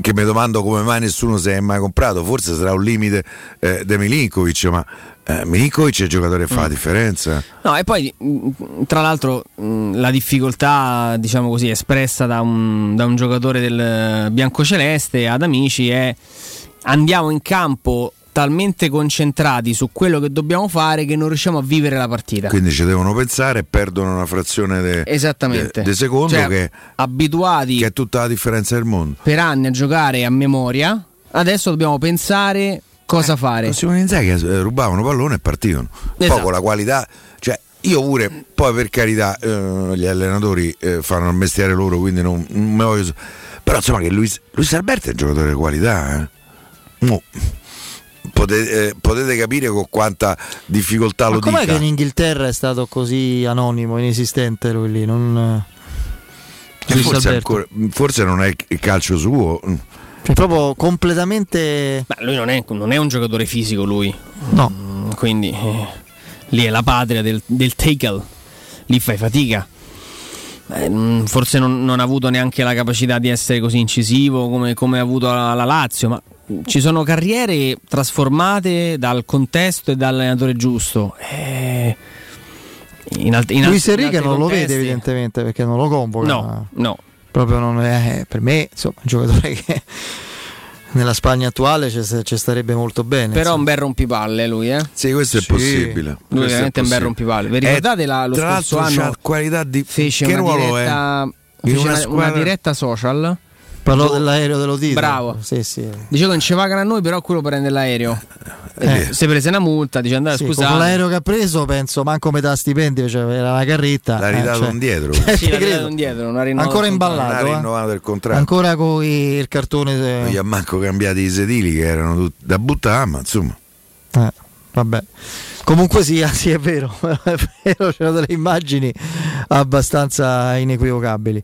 che mi domando come mai nessuno si è mai comprato. Forse sarà un limite eh, di Milinkovic, ma eh, Milinkovic è il giocatore che fa la differenza. No, e poi mh, tra l'altro mh, la difficoltà, diciamo così, espressa da un, da un giocatore del biancoceleste ad amici è andiamo in campo talmente concentrati su quello che dobbiamo fare che non riusciamo a vivere la partita. Quindi ci devono pensare e perdono una frazione de- Esattamente. de- de secondo Cioè, che, abituati che è tutta la differenza del mondo. per anni a giocare a memoria, adesso dobbiamo pensare cosa fare. Simone Inzaghi eh, rubavano pallone e partivano. Esatto. Poi con la qualità, cioè io pure, poi per carità, eh, gli allenatori eh, fanno il mestiere loro, quindi non, non me voglio. Però insomma che Luis, Luis Alberto è un giocatore di qualità, eh. Mo, potete, eh, potete capire con quanta difficoltà Ma lo com'è dica. che in Inghilterra è stato così anonimo, inesistente lui lì? Non, Eh, forse, ancora- forse non è il calcio suo. Cioè, proprio completamente. Ma lui non è, non è un giocatore fisico, lui. No. Mm, Quindi eh, lì è la patria del, del tackle. Lì fai fatica. Eh, mm, forse non, non ha avuto neanche la capacità di essere così incisivo come, come ha avuto la, la Lazio, ma mm, ci sono carriere trasformate dal contesto e dall'allenatore giusto. Eh, in alt- in Luis Enrique non lo vede, contesti- evidentemente, perché non lo convoca. No, no. Proprio non è. Per me, insomma, un giocatore che <laughs> nella Spagna attuale ci, starebbe molto bene. Però è un bel rompipalle lui, eh? Sì, questo è Sì. possibile. Lui Questo veramente è un bel rompipalle. Vi Eh, ricordate la- lo tra scorso anno qualità di fece che una ruolo diretta, è? fece una una, squadra- una diretta social. Parlò Gio- dell'aereo dello titolo. Bravo. Sì, sì. Dice che non ci pagano a noi, però quello prende l'aereo. Eh. Si prese una multa, dice andate Sì, scusate. con l'aereo che ha preso, penso manco metà stipendio, cioè era una carretta. L'ha eh, ridato cioè- indietro. Eh, <laughs> Sì, l'ha ridato indietro, non ha rinnovato Ancora imballato. Non ha eh. rinnovato il contratto. Ancora con il cartone. eh, Non gli ha manco cambiati i sedili che erano tutti da buttare, ma insomma. Eh, vabbè. Comunque sia, <laughs> sì, è vero, <laughs> c'erano delle immagini abbastanza inequivocabili.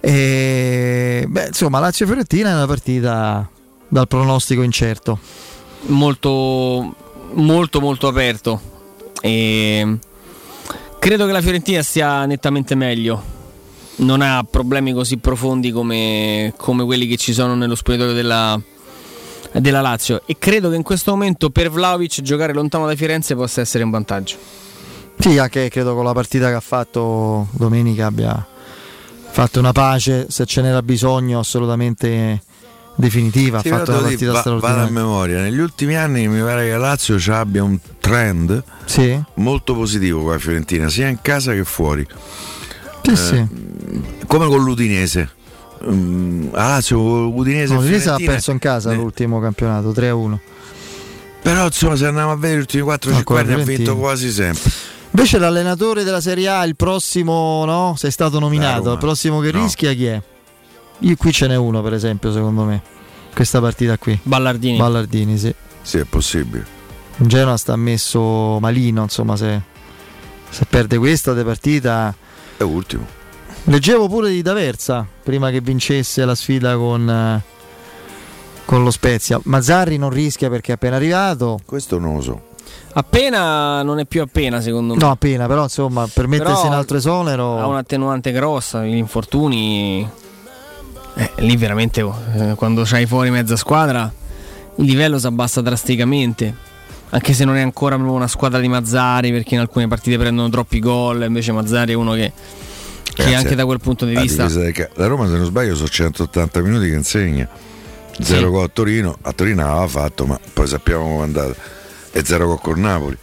E, beh, insomma, Lazio Fiorentina è una partita dal pronostico incerto. Molto, molto, molto aperto. E credo che la Fiorentina sia nettamente meglio. Non ha problemi così profondi come, come quelli che ci sono nello spogliatoio della, della Lazio. E credo che in questo momento per Vlaovic giocare lontano da Firenze possa essere un vantaggio. Sì, anche credo con la partita che ha fatto domenica abbia fatto una pace, se ce n'era bisogno, assolutamente definitiva. Sì, ha fatto una partita va- vado a straordinaria. memoria. Negli ultimi anni mi pare che la Lazio ci abbia un trend Sì, molto positivo con la Fiorentina, sia in casa che fuori. sì, Eh, sì. Come con l'Udinese. Mm, la Lazio con l'Udinese. e No, l'Udinese ha perso in casa eh, l'ultimo campionato 3-1. Però insomma se andiamo a vedere gli ultimi 4-5 No, con la anni ha vinto quasi sempre. Invece l'allenatore della Serie A, il prossimo, no? Sei stato nominato, il prossimo che No. rischia chi è? Io qui ce n'è uno, per esempio, secondo me. Questa partita qui. Ballardini. Ballardini, sì. Sì, è possibile. In Genoa sta messo malino, insomma, se, se perde questa de partita. È ultimo. Leggevo pure di D'Aversa prima che vincesse la sfida con, eh, con lo Spezia. Mazzarri non rischia perché è appena arrivato. Questo non lo so. Appena non è più appena, secondo me. No, appena, però insomma, per mettersi Però in altro esonero. Ha un'attenuante grossa, gli infortuni. Eh, lì veramente eh, quando c'hai fuori mezza squadra il livello si abbassa drasticamente. Anche se non è ancora proprio una squadra di Mazzari, perché in alcune partite prendono troppi gol, invece Mazzari è uno che, che anche da quel punto di la vista. difesa del ca- La Roma, se non sbaglio, sono 180 minuti che insegna. 0 gol a Torino, a Torino aveva fatto, ma poi sappiamo come è andata. E 0 gol con Napoli.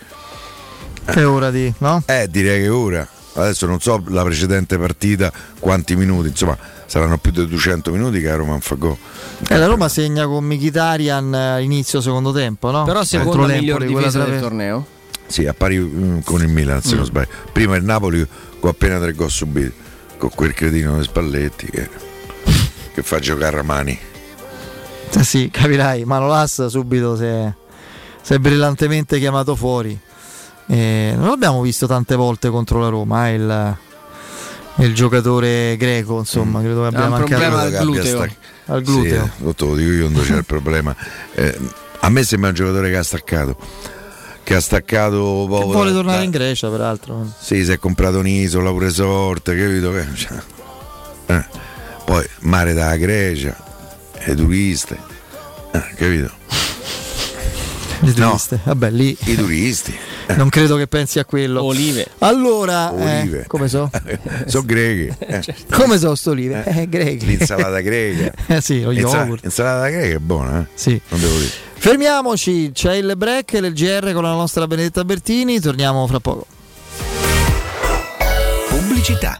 È ora di, no? Eh, direi che ora. Adesso non so la precedente partita quanti minuti, insomma, saranno più di 200 minuti che a Roma fa gol. Eh, la Roma segna con Mkhitaryan eh, inizio secondo tempo, no? Però secondo l'Empoli, miglior quella difesa del torneo. Sì, a pari mm, con il Milan, se Mm. non sbaglio. Prima il Napoli con appena tre gol subiti, con quel cretino di Spalletti che, che fa giocare a mani. Eh sì, capirai, Manolas subito si è, si è brillantemente chiamato fuori. Eh, non l'abbiamo visto tante volte contro la Roma, eh, il, il giocatore greco, insomma, credo che abbia un mancato problema al gluteo. Al gluteo. Sì, te lo dico io dove c'è il problema. Eh, a me sembra un giocatore che ha staccato. Che ha staccato proprio vuole da- tornare da- in Grecia, peraltro. Sì, si è comprato un'isola, pure sorte, capito? Che- cioè, eh. Poi mare dalla Grecia, e turiste, eh, capito? I turisti. Vabbè, lì I turisti. non credo che pensi a quello. Olive. Allora, eh, Olive. come so? <laughs> Sono greghe. eh. Come so sto olive? Eh, greche. L'insalata greca. <laughs> Eh sì, lo yogurt. L'insalata greca è buona, eh? Sì. Non devo dire. Fermiamoci, c'è il break il GR con la nostra Benedetta Bertini, torniamo fra poco. Pubblicità.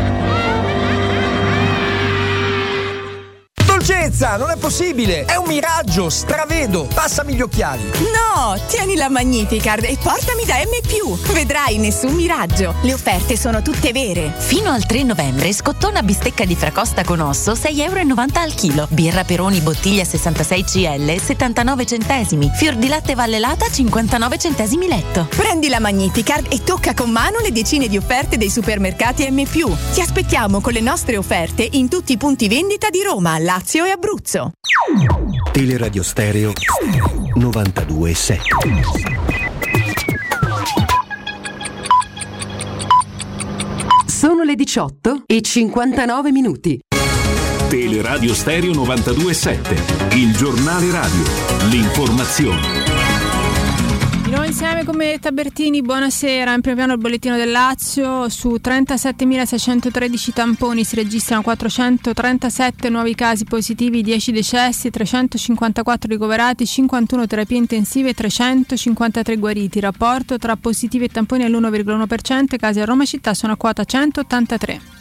Dolcezza, non è possibile! È un miraggio, stravedo! Passami gli occhiali! No, tieni la Magnificard e portami da M+. Vedrai nessun miraggio. Le offerte sono tutte vere. Fino al 3 novembre, scottona bistecca di fracosta con osso 6,90 euro al chilo. Birra Peroni bottiglia 66 CL 79 centesimi. Fior di latte vallelata 59 centesimi letto. Prendi la Magnificard e tocca con mano le decine di offerte dei supermercati M+. Ti aspettiamo con le nostre offerte in tutti i punti vendita di Roma, Lazio e Abruzzo. Teleradio Stereo 92.7 Sono le 18 e 59 minuti. Teleradio Stereo 92.7, il giornale radio, l'informazione. Insieme con me Tabertini, buonasera. In primo piano il bollettino del Lazio, su 37.613 tamponi si registrano 437 nuovi casi positivi, 10 decessi, 354 ricoverati, 51 terapie intensive e 353 guariti. Rapporto tra positivi e tamponi è l'1,1%, i casi a Roma città sono a quota 183.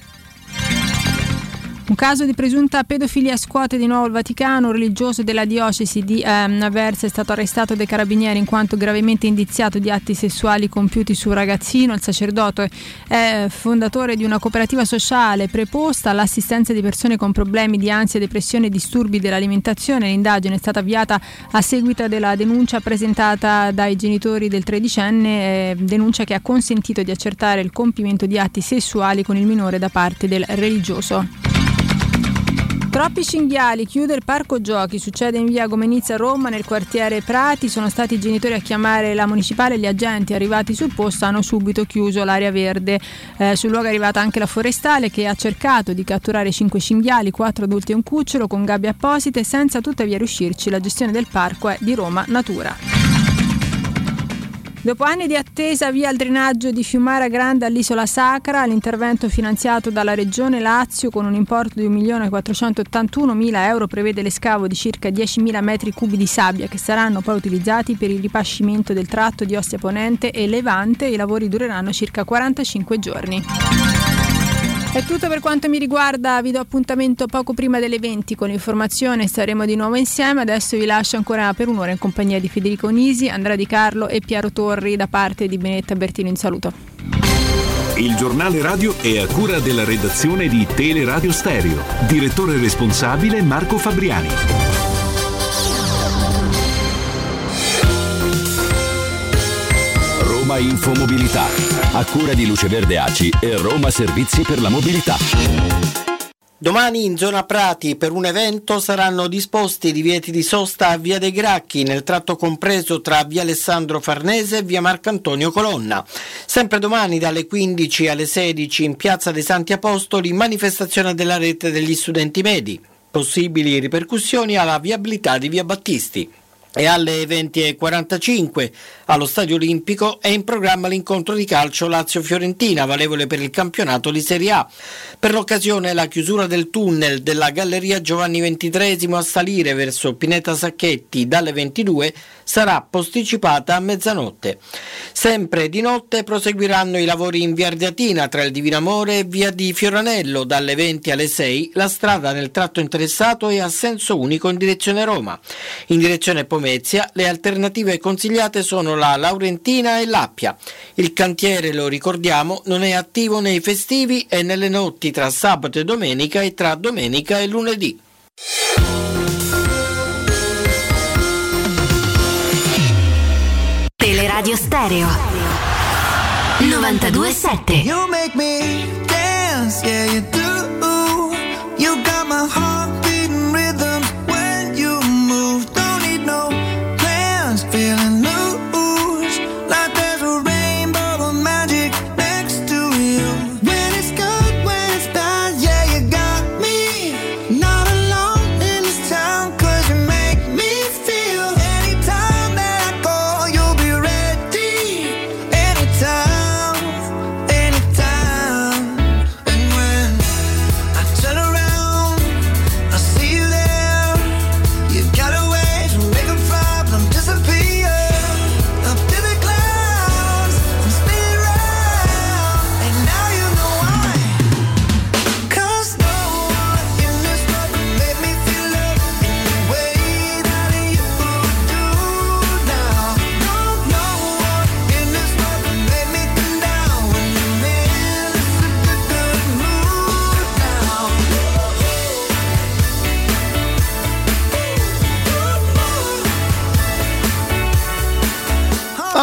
Un caso di presunta pedofilia scuote di nuovo il Vaticano, un religioso della diocesi di ehm, Aversa è stato arrestato dai carabinieri in quanto gravemente indiziato di atti sessuali compiuti su un ragazzino. Il sacerdote è fondatore di una cooperativa sociale preposta all'assistenza di persone con problemi di ansia, depressione e disturbi dell'alimentazione. L'indagine è stata avviata a seguito della denuncia presentata dai genitori del tredicenne, eh, denuncia che ha consentito di accertare il compimento di atti sessuali con il minore da parte del religioso. Troppi cinghiali, chiude il parco giochi, succede in via Gomenizza a Roma nel quartiere Prati, sono stati i genitori a chiamare la municipale gli agenti arrivati sul posto hanno subito chiuso l'area verde. Eh, sul luogo è arrivata anche la forestale che ha cercato di catturare 5 cinghiali, 4 adulti e un cucciolo con gabbie apposite senza tuttavia riuscirci. La gestione del parco è di Roma Natura. Dopo anni di attesa via il drenaggio di Fiumara Grande all'isola Sacra, l'intervento finanziato dalla Regione Lazio con un importo di 1.481.000 euro prevede l'escavo di circa 10.000 metri cubi di sabbia che saranno poi utilizzati per il ripascimento del tratto di Ostia Ponente e Levante. I lavori dureranno circa 45 giorni. È tutto per quanto mi riguarda, vi do appuntamento poco prima delle 20 con l'informazione, staremo di nuovo insieme, adesso vi lascio ancora per un'ora in compagnia di Federico Nisi, Andrea Di Carlo e Piero Torri da parte di Benetta Bertino in saluto. Il giornale radio è a cura della redazione di Teleradio Stereo. Direttore responsabile Marco Fabriani. Roma Infomobilità, a cura di Luce Verde Aci e Roma Servizi per la Mobilità. Domani in zona Prati per un evento saranno disposti divieti di sosta a Via dei Gracchi nel tratto compreso tra Via Alessandro Farnese e Via Marcantonio Colonna. Sempre domani dalle 15 alle 16 in Piazza dei Santi Apostoli manifestazione della rete degli studenti medi. Possibili ripercussioni alla viabilità di Via Battisti. E alle 20.45 allo Stadio Olimpico è in programma l'incontro di calcio Lazio-Fiorentina, valevole per il campionato di Serie A. Per l'occasione la chiusura del tunnel della Galleria Giovanni XXIII a salire verso Pineta Sacchetti dalle 22 sarà posticipata a mezzanotte. Sempre di notte proseguiranno i lavori in via Ardeatina tra il Divino Amore e via di Fioranello dalle 20 alle 6. La strada nel tratto interessato è a senso unico in direzione Roma. In direzione Pomezia le alternative consigliate sono la Laurentina e l'Appia. Il cantiere, lo ricordiamo, non è attivo nei festivi e nelle notti tra sabato e domenica e tra domenica e lunedì. Teleradio Stereo 927. You make me dance, yeah you do.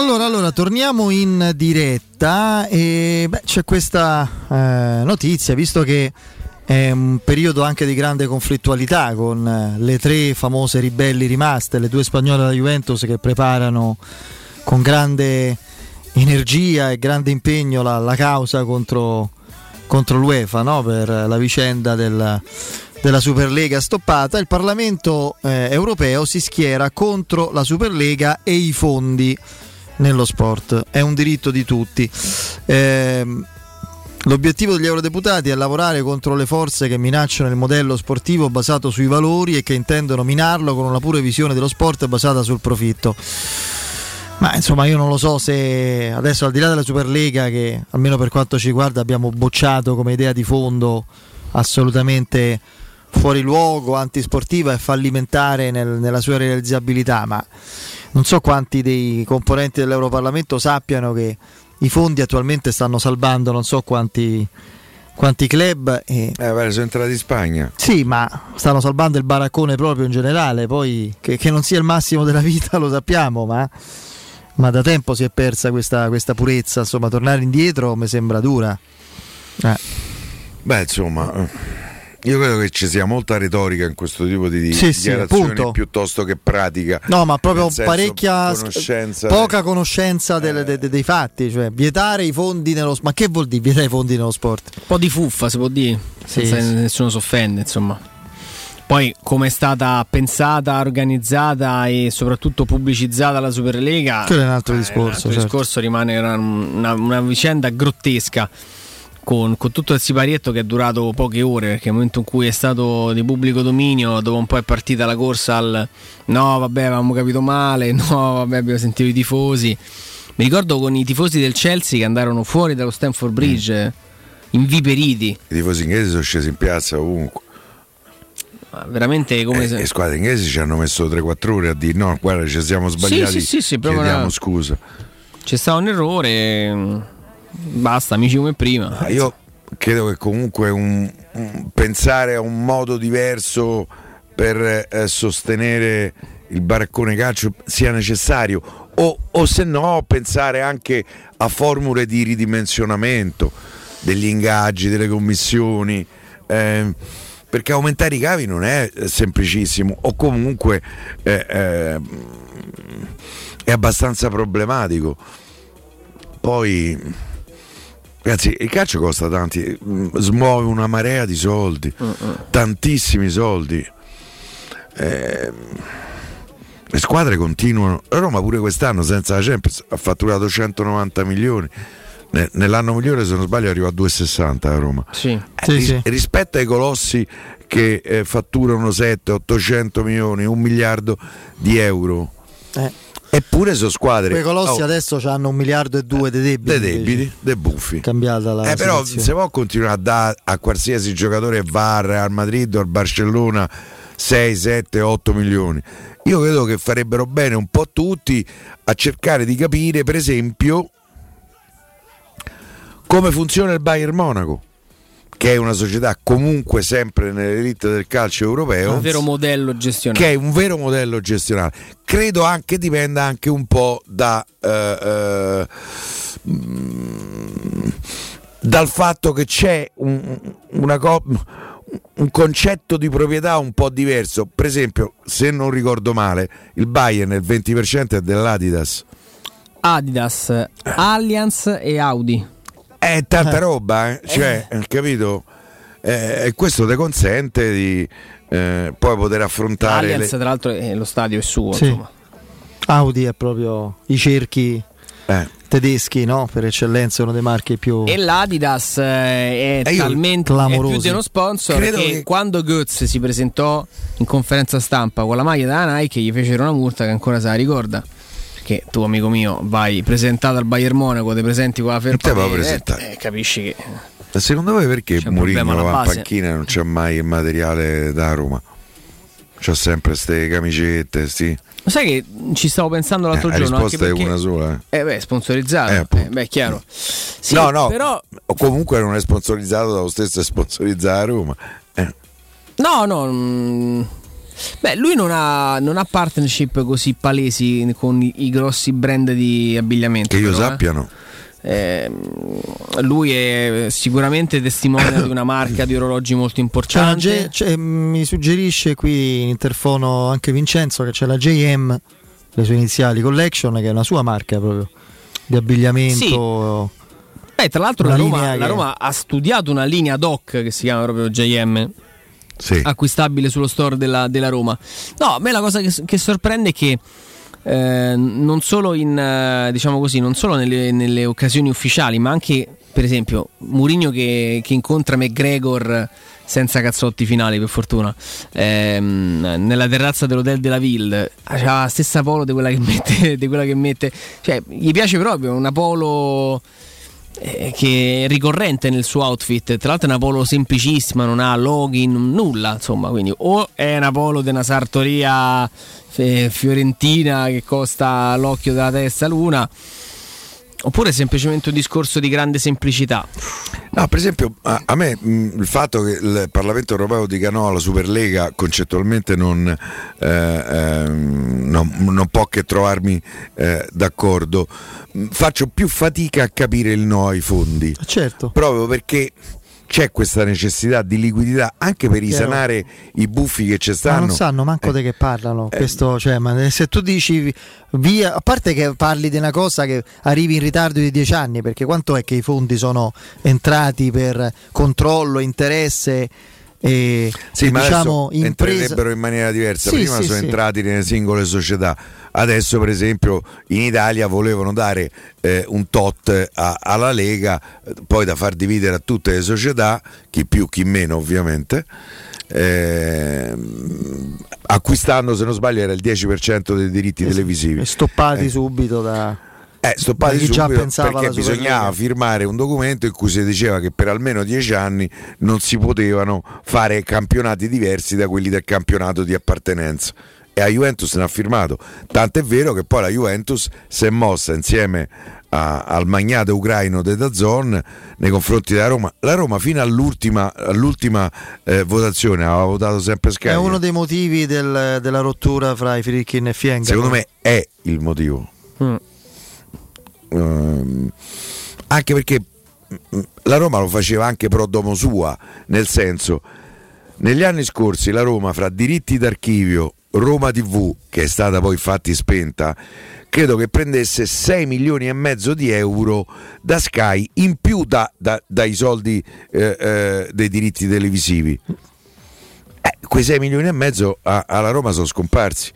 Allora, allora, torniamo in diretta e beh, c'è questa eh, notizia, visto che è un periodo anche di grande conflittualità con eh, le tre famose ribelli rimaste, le due spagnole della Juventus che preparano con grande energia e grande impegno la, la causa contro, contro l'UEFA no? per la vicenda del, della Superlega stoppata, il Parlamento eh, europeo si schiera contro la Superlega e i fondi nello sport. È un diritto di tutti. Ehm, L'obiettivo degli eurodeputati è lavorare contro le forze che minacciano il modello sportivo basato sui valori e che intendono minarlo con una pura visione dello sport basata sul profitto. Ma insomma io non lo so se adesso al di là della Superlega che almeno per quanto ci riguarda abbiamo bocciato come idea di fondo assolutamente fuori luogo, antisportiva e fallimentare nel- nella sua realizzabilità, ma non so quanti dei componenti dell'Europarlamento sappiano che i fondi attualmente stanno salvando non so quanti, quanti club e Eh, guarda, sono entrati in Spagna. sì, ma stanno salvando il baraccone proprio in generale. Poi che, che non sia il massimo della vita <laughs> lo sappiamo, ma, ma da tempo si è persa questa, questa purezza. Insomma, tornare indietro mi sembra dura. Eh. Beh, insomma, eh, io credo che ci sia molta retorica in questo tipo di Sì, sì, dichiarazioni appunto. piuttosto che pratica. No, ma proprio senso, parecchia conoscenza poca conoscenza delle- de- de- dei fatti, cioè vietare i fondi nello sport. Ma che vuol dire vietare i fondi nello sport? Un po' di fuffa, si può dire, Sì, senza sì. nessuno si offende, insomma. Poi come è stata pensata, organizzata e soprattutto pubblicizzata la Superlega, Quello è un altro eh, discorso, altro certo. discorso rimane una, una- una vicenda grottesca. Con, con tutto il siparietto che è durato poche ore, perché nel momento in cui è stato di pubblico dominio, dopo un po' è partita la corsa al no, vabbè, avevamo capito male, <laughs> no, vabbè, abbiamo sentito i tifosi. Mi ricordo con i tifosi del Chelsea che andarono fuori dallo Stamford Bridge, eh, inviperiti. I tifosi inglesi sono scesi in piazza ovunque. Veramente come E se. le squadre inglesi ci hanno messo 3-4 ore a dire no, guarda, ci siamo sbagliati. Sì, sì, sì, sì, chiediamo una- scusa. C'è stato un errore. Basta, amici come prima. Ma io credo che comunque un- un- pensare a un modo diverso per eh, sostenere il baraccone calcio sia necessario. O, o se no pensare anche a formule di ridimensionamento degli ingaggi, delle commissioni ehm, perché aumentare i cavi non è eh, semplicissimo. O comunque eh, eh, è abbastanza problematico. Poi Ragazzi, il calcio costa tanti, mm, smuove una marea di soldi, tantissimi soldi. Eh, le squadre continuano. La Roma pure quest'anno senza la Champions ha fatturato 190 milioni. Ne- Nell'anno migliore, se non sbaglio, arriva a 2,60 la Roma. Sì. Eh, ris- Rispetto ai colossi che eh, fatturano 7, 800 milioni, un miliardo di euro. Eh. Eppure sono squadre. Quei colossi oh, adesso hanno un miliardo e due di debiti. dei debiti, dei buffi. Cambiata la Eh, però se può continuare a dare a qualsiasi giocatore VAR al Madrid o al Barcellona 6, 7, 8 milioni. Io credo che farebbero bene un po' tutti a cercare di capire, per esempio, come funziona il Bayern Monaco, che è una società comunque sempre nell'elite del calcio europeo Un vero modello gestionale. che è un vero modello gestionale. Credo anche dipenda anche un po' da, eh, eh, dal fatto che c'è un, una co- un concetto di proprietà un po' diverso. Per esempio, se non ricordo male, il Bayern il 20% è dell'Adidas. Adidas, Allianz e Audi. È tanta roba, eh? cioè, capito? Eh, e questo ti consente di eh, poi poter affrontare Allianz, le- tra l'altro, eh, lo stadio è suo. Sì. Insomma. Audi è proprio i cerchi Eh. tedeschi, no? Per eccellenza, uno dei marchi più. E l'Adidas eh, è E io- talmente è clamorosi. più di uno sponsor Credo che, che- quando Götz si presentò in conferenza stampa con la maglia della Nike gli fecero una multa che ancora se la ricorda. Che tu, amico mio, vai presentato al Bayern Monaco, ti presenti con la ferpa puoi eh, capisci che Ma Secondo voi perché Mourinho base. panchina e non c'è mai il materiale da Roma? C'ha sempre queste camicette, sì. Ma sai che ci stavo pensando l'altro Eh, la giorno anche risposta è perché una sola. eh. Eh beh, sponsorizzato. Eh, Eh, beh, è chiaro. Sì, no, no, però o comunque non è sponsorizzato dallo stesso che sponsorizza la Roma. Eh. No, no. mm, Beh, lui non ha, non ha partnership così palesi con i, i grossi brand di abbigliamento. Che io però, eh. sappiano. Eh, lui è sicuramente testimone di una marca di orologi molto importante. J- c'è- mi suggerisce qui in interfono anche Vincenzo che c'è la JM, le sue iniziali Collection, che è una sua marca proprio di abbigliamento. Beh, tra l'altro la Roma, linea la che- Roma ha studiato una linea ad hoc che si chiama proprio JM. Acquistabile sullo store della, della Roma. No, a me la cosa che, che sorprende è che eh, non solo in eh, diciamo così, non solo nelle, nelle occasioni ufficiali, ma anche per esempio Mourinho che, che incontra McGregor senza cazzotti finali per fortuna ehm, nella terrazza dell'hotel della Ville ha la stessa polo di quella che mette, <laughs> quella che mette cioè gli piace proprio una polo eh, che è ricorrente nel suo outfit. Tra l'altro è una polo semplicissima, non ha login, nulla. Insomma, quindi o è una polo di una sartoria eh, fiorentina che costa l'occhio della testa l'una. Oppure è semplicemente un discorso di grande semplicità. No, per esempio, a, a me mh, il fatto che il Parlamento europeo dica no alla Superlega concettualmente non, eh, ehm, non- non può che trovarmi eh, d'accordo. Mh, Faccio più fatica a capire il no ai fondi. Certo. Proprio perché c'è questa necessità di liquidità anche per risanare i buffi che ci Ma stanno. non sanno manco di che parlano. Questo, cioè, ma se tu dici via, a parte che parli di una cosa che arrivi in ritardo di dieci anni, perché quanto è che i fondi sono entrati per controllo, interesse e, Sì, e ma diciamo impresa? entrerebbero in maniera diversa. Sì, Prima sì, sono sì. entrati nelle singole società. Adesso, per esempio, in Italia volevano dare eh, un tot a- alla Lega, eh, poi da far dividere a tutte le società, chi più, chi meno, ovviamente. ehm, acquistando, se non sbaglio, era il 10% dei diritti televisivi. stoppati Eh. subito da, Eh, stoppati subito perché bisognava firmare un documento in cui si diceva che per almeno dieci anni non si potevano fare campionati diversi da quelli del campionato di appartenenza. E a Juventus ne ha firmato. Tant'è vero che poi la Juventus si è mossa insieme a- al magnate ucraino de Dazon nei confronti della Roma. La Roma fino all'ultima, all'ultima eh, votazione aveva votato sempre Sky. È uno dei motivi del- della rottura fra i Friedkin e Fienga. Secondo me è il motivo. Ehm, anche perché mm, la Roma lo faceva anche pro domo sua, nel senso, negli anni scorsi la Roma fra diritti d'archivio, Roma TV, che è stata poi infatti spenta, credo che prendesse 6 milioni e mezzo di euro da Sky in più da- da- dai soldi eh, eh, dei diritti televisivi. Eh, quei 6 milioni e mezzo a- alla Roma sono scomparsi.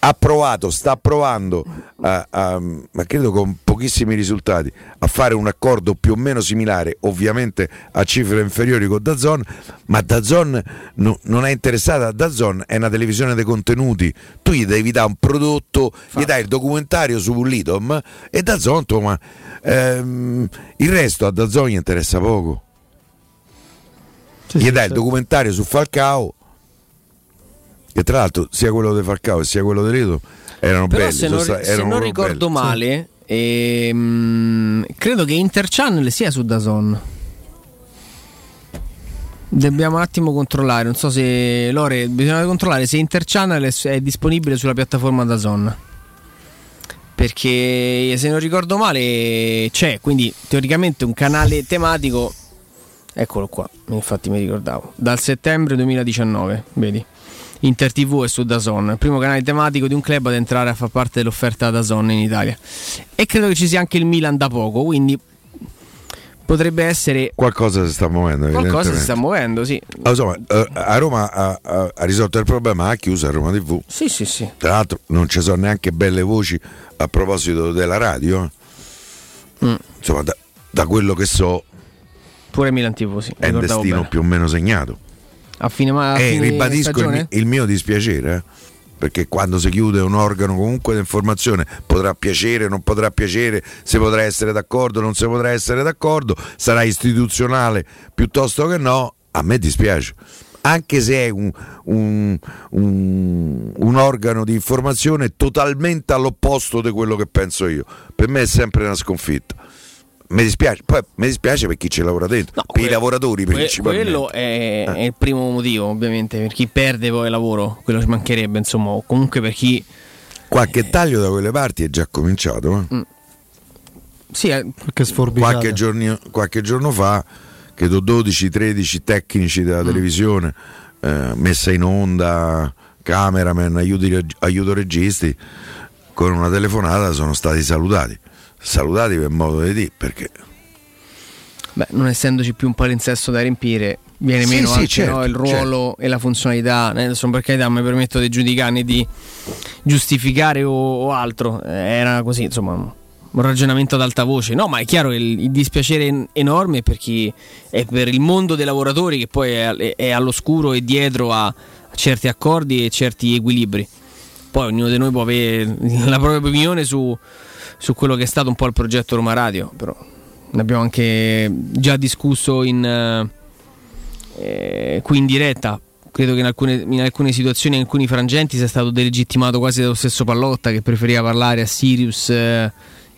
Ha provato, sta provando, a- a- ma credo con pochissimi risultati, a fare un accordo più o meno similare, ovviamente a cifre inferiori con Dazon, ma Dazon no- non è interessata, Dazon è una televisione dei contenuti, tu gli devi dare un prodotto, gli dai il documentario su Lidom e Dazon, ma, ehm, il resto a Dazon gli interessa poco. gli dai il documentario su Falcao che tra l'altro sia quello di Falcao sia quello di Leto erano Però belli se non, sta- se non ricordo belli. male, ehm, credo che Interchannel sia su Dazon. Dobbiamo un attimo controllare, non so se Lore, bisogna controllare se Interchannel è disponibile sulla piattaforma Dazon. Perché se non ricordo male c'è, quindi teoricamente un canale tematico Eccolo qua, infatti mi ricordavo. Dal settembre 2019, vedi. Inter TV è su Dazon, il primo canale tematico di un club ad entrare a far parte dell'offerta Dazon in Italia. E credo che ci sia anche il Milan da poco, quindi potrebbe essere qualcosa si sta muovendo qualcosa si sta muovendo, sì. Ah, insomma, eh, a Roma ha, ha- ha risolto il problema ha chiuso a Roma TV Sì, sì, sì. tra l'altro non ci sono neanche belle voci a proposito della radio eh. Mm. insomma da, da quello che so Pure Milan TV, sì. è un destino bene. più o meno segnato A fine, ma- a e fine ribadisco il, il mio dispiacere eh, perché quando si chiude un organo comunque di informazione potrà piacere, non potrà piacere, si potrà essere d'accordo, non si potrà essere d'accordo, sarà istituzionale piuttosto che no, a me dispiace. Anche se è un, un- un- un organo di informazione totalmente all'opposto di quello che penso io, per me è sempre una sconfitta. Mi dispiace, poi mi dispiace per chi ci lavora dentro, per i lavoratori Que- principalmente. quello è, Eh. è il primo motivo, ovviamente, per chi perde poi il lavoro, quello ci mancherebbe, insomma, o comunque per chi Qualche taglio da quelle parti è già cominciato. eh. Sì, qualche sforbiciata. qualche, giorni- qualche giorno fa, credo 12-13 tecnici Mm. della televisione, eh, messa in onda, cameraman, aiuto registi, con una telefonata sono stati salutati. Salutati per modo di dire, perché Beh, non essendoci più un palinsesto da riempire, viene Sì, meno sì, anche certo, no, il ruolo e la funzionalità. Adesso per carità mi permetto di giudicare né di giustificare o, o altro. Eh, Era così, insomma, un ragionamento ad alta voce. No, ma è chiaro che il, il dispiacere è enorme per chi è per il mondo dei lavoratori che poi è, è- è all'oscuro e dietro a certi accordi e certi equilibri. Poi ognuno di noi può avere la propria opinione su, su quello che è stato un po' il progetto Roma Radio, però ne abbiamo anche già discusso in, eh, eh, qui in diretta. Credo che in alcune, in alcune situazioni, in alcuni frangenti, sia stato delegittimato quasi dallo stesso Pallotta che preferiva parlare a Sirius eh,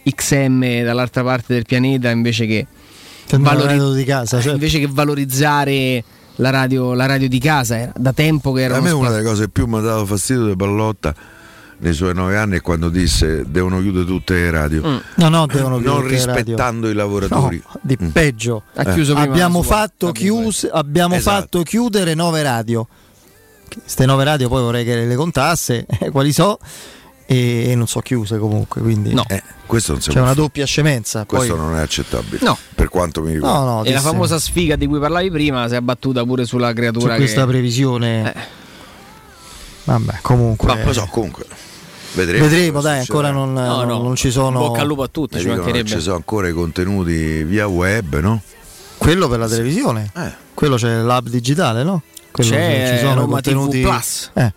XM dall'altra parte del pianeta invece che, di casa, certo. invece che valorizzare la radio, la radio di casa. Era da tempo che era a me una delle cose che più mi ha dato fastidio di Pallotta nei suoi nove anni quando disse devono chiudere tutte le radio. Mm. No, no, devono non rispettando i lavoratori. No, di peggio. Ha chiuso prima abbiamo fatto, chius- abbiamo Esatto. fatto chiudere nove radio. Queste nove radio poi vorrei che le contasse, <laughs> eh, quali so, e, e non so chiuse comunque. Quindi Eh, questo non c'è una fare. doppia scemenza. Questo poi- non è accettabile. No. Per quanto mi riguarda. No, no, e la famosa sfiga di cui parlavi prima si è abbattuta pure sulla su creatura questa che... previsione. Eh. Vabbè, comunque. Ma lo so, comunque. Vedremo, Vedremo, dai, ancora non, No, no. non ci sono. Bocca al lupo a tutti, ci mancherebbe. ci sono ancora i contenuti via web, no? Quello per la televisione. Eh. Quello c'è l'app digitale, no? Quello C'è ci sono Roma TV contenuti. Plus. Eh.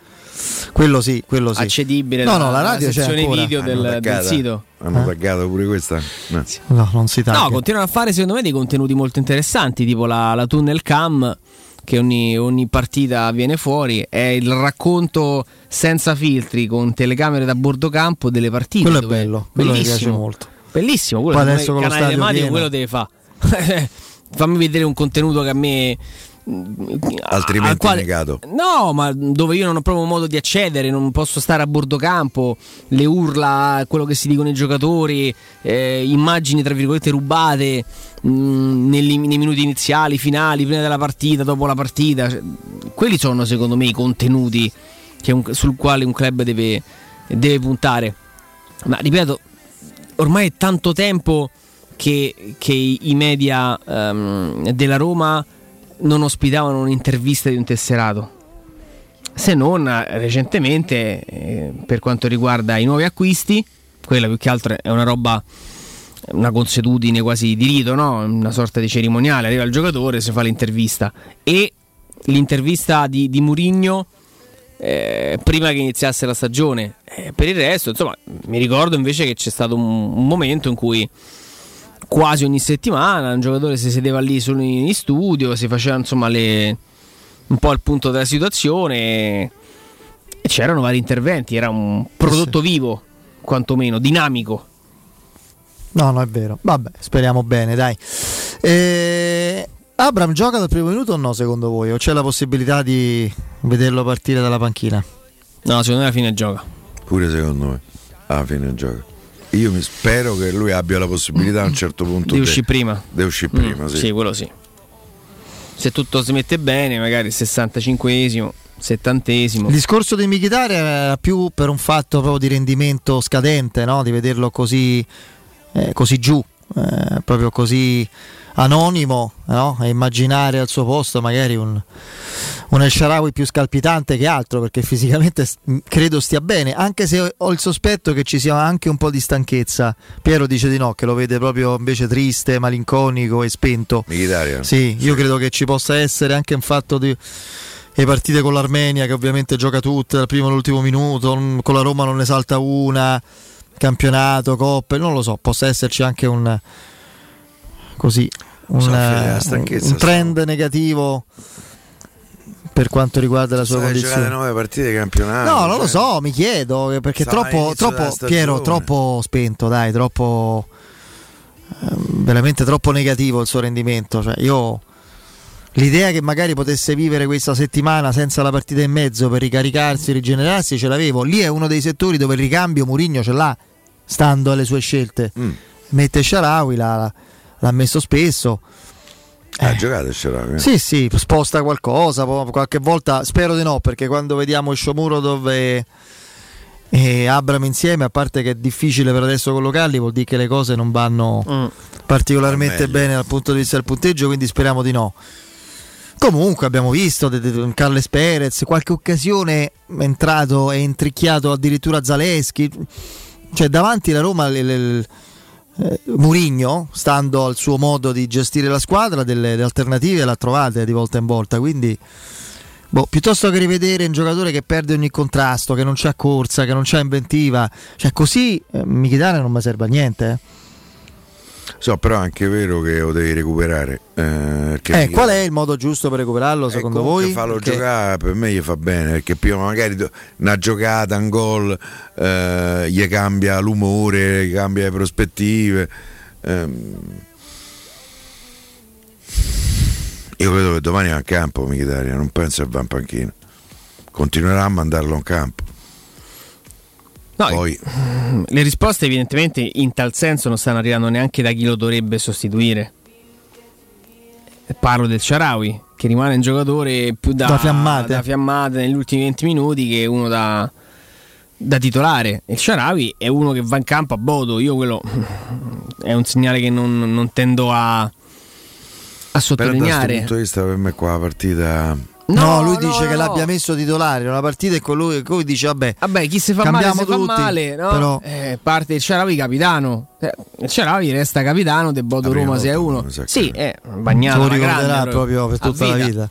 Quello sì, quello sì. accedibile No, no, la radio dalla c'è ancora. video del, Hanno del taggata- sito. Hanno Eh. taggato pure questa? No. No, non si taglia. No, continuano a fare secondo me dei contenuti molto interessanti, tipo la, la tunnel cam, che ogni, ogni partita viene fuori, è il racconto senza filtri con telecamere da bordo campo delle partite. Quello è bello, quello mi piace molto. Bellissimo, quello Poi adesso con il canale tematico quello deve fare. <laughs> Fammi vedere un contenuto che a me Altrimenti al quale- negato. No, ma dove io non ho proprio modo di accedere, non posso stare a bordo campo, le urla, quello che si dicono i giocatori, eh, immagini tra virgolette rubate mh, negli- nei minuti iniziali, finali, prima della partita, dopo la partita. Cioè, quelli sono secondo me i contenuti un- sul quale un club deve, deve puntare. Ma ripeto, ormai è tanto tempo che, che i media ehm, della Roma non ospitavano un'intervista di un tesserato. Se non eh, recentemente, eh, per quanto riguarda i nuovi acquisti, quella più che altro è una roba, una consuetudine quasi di rito, no? una sorta di cerimoniale. Arriva il giocatore, si fa l'intervista. E l'intervista di, di Murigno eh, prima che iniziasse la stagione. Eh, per il resto, insomma, mi ricordo invece che c'è stato un, un momento in cui quasi ogni settimana un giocatore si sedeva lì solo in, studio, si faceva insomma le, un po' il punto della situazione e, e c'erano vari interventi, era un prodotto vivo, quantomeno dinamico. No, no, è vero. Vabbè, speriamo bene, dai. Eh, Abram gioca dal primo minuto o no, secondo voi? O c'è la possibilità di vederlo partire dalla panchina? No, secondo me alla fine gioca. Pure secondo me. Alla fine gioca. Io mi spero che lui abbia la possibilità a un certo punto Di uscire prima. Di uscire Mm, prima, sì. sì, quello sì. Se tutto si mette bene, magari il 65esimo, 70esimo. Il discorso di Michitari era più per un fatto proprio di rendimento scadente, no? di vederlo così, eh, così giù, eh, proprio così anonimo, no? e immaginare al suo posto magari un, un El Sharawi più scalpitante che altro, perché fisicamente credo stia bene, anche se ho il sospetto che ci sia anche un po' di stanchezza. Piero dice di no, che lo vede proprio invece triste, malinconico e spento. Mkhitaryan. Sì, io credo che ci possa essere anche un fatto di le partite con l'Armenia che ovviamente gioca tutte dal primo all'ultimo minuto, con la Roma non ne salta una, campionato, coppe, non lo so, possa esserci anche un così un, la eh, un trend negativo per quanto riguarda la sua Stai condizione. nove partite di campionato. No, non lo cioè, so, mi chiedo perché Stava troppo, troppo. Piero, troppo spento, dai, troppo veramente troppo negativo il suo rendimento. Cioè, io l'idea che magari potesse vivere questa settimana senza la partita in mezzo per ricaricarsi, rigenerarsi, ce l'avevo. Lì è uno dei settori dove il ricambio Murigno ce l'ha, stando alle sue scelte. Mm. Mette Sharawi, l'ha, l'ha messo spesso. Ha giocato il Sharawi? Sì, sì, sposta qualcosa, qualche volta, spero di no, perché quando vediamo Sciomuro e, e Abram insieme, a parte che è difficile per adesso collocarli, vuol dire che le cose non vanno Mm. particolarmente bene dal punto di vista del punteggio, quindi speriamo di no. Comunque abbiamo visto de- de- Carles Perez, qualche occasione è entrato e intricchiato addirittura Zaleschi, cioè davanti la Roma le- le- eh, Murigno, stando al suo modo di gestire la squadra, delle, delle alternative le ha trovate di volta in volta. Quindi, boh, piuttosto che rivedere un giocatore che perde ogni contrasto, che non c'ha corsa, che non c'ha inventiva, cioè così eh, Mkhitaryan non mi serve a niente. eh. So, però è anche vero che lo devi recuperare. Eh, Eh, qual è il modo giusto per recuperarlo secondo comunque voi? farlo Perché- giocare per me gli fa bene perché prima magari una giocata, un gol eh, gli cambia l'umore, gli cambia le prospettive. Ehm, io credo che domani va in campo Mkhitaryan, non penso che va in panchina. Continuerà a mandarlo in campo. No, Poi Le risposte evidentemente in tal senso non stanno arrivando neanche da chi lo dovrebbe sostituire. Parlo del Sharawi, che rimane un giocatore più da, Da fiammate. da fiammate negli ultimi 20 minuti che uno da, da titolare. Il Sharawi è uno che va in campo a Bodo. Io quello è un segnale che non, non tendo a, a però da questo sottolineare. punto di vista per me qua la partita No, No, lui no, dice no, che no. l'abbia messo titolare una partita e colui, colui dice vabbè, Vabbè, chi si fa Cambiamo male, si fa tutti, male, no? però- Eh, parte il Ciaravi capitano. Eh, il Ciaravi resta capitano del Bodo La Roma volta, 6-1. mi sa che- Sì, è bagnato. lo ricorderà grande, proprio per tutta la vita.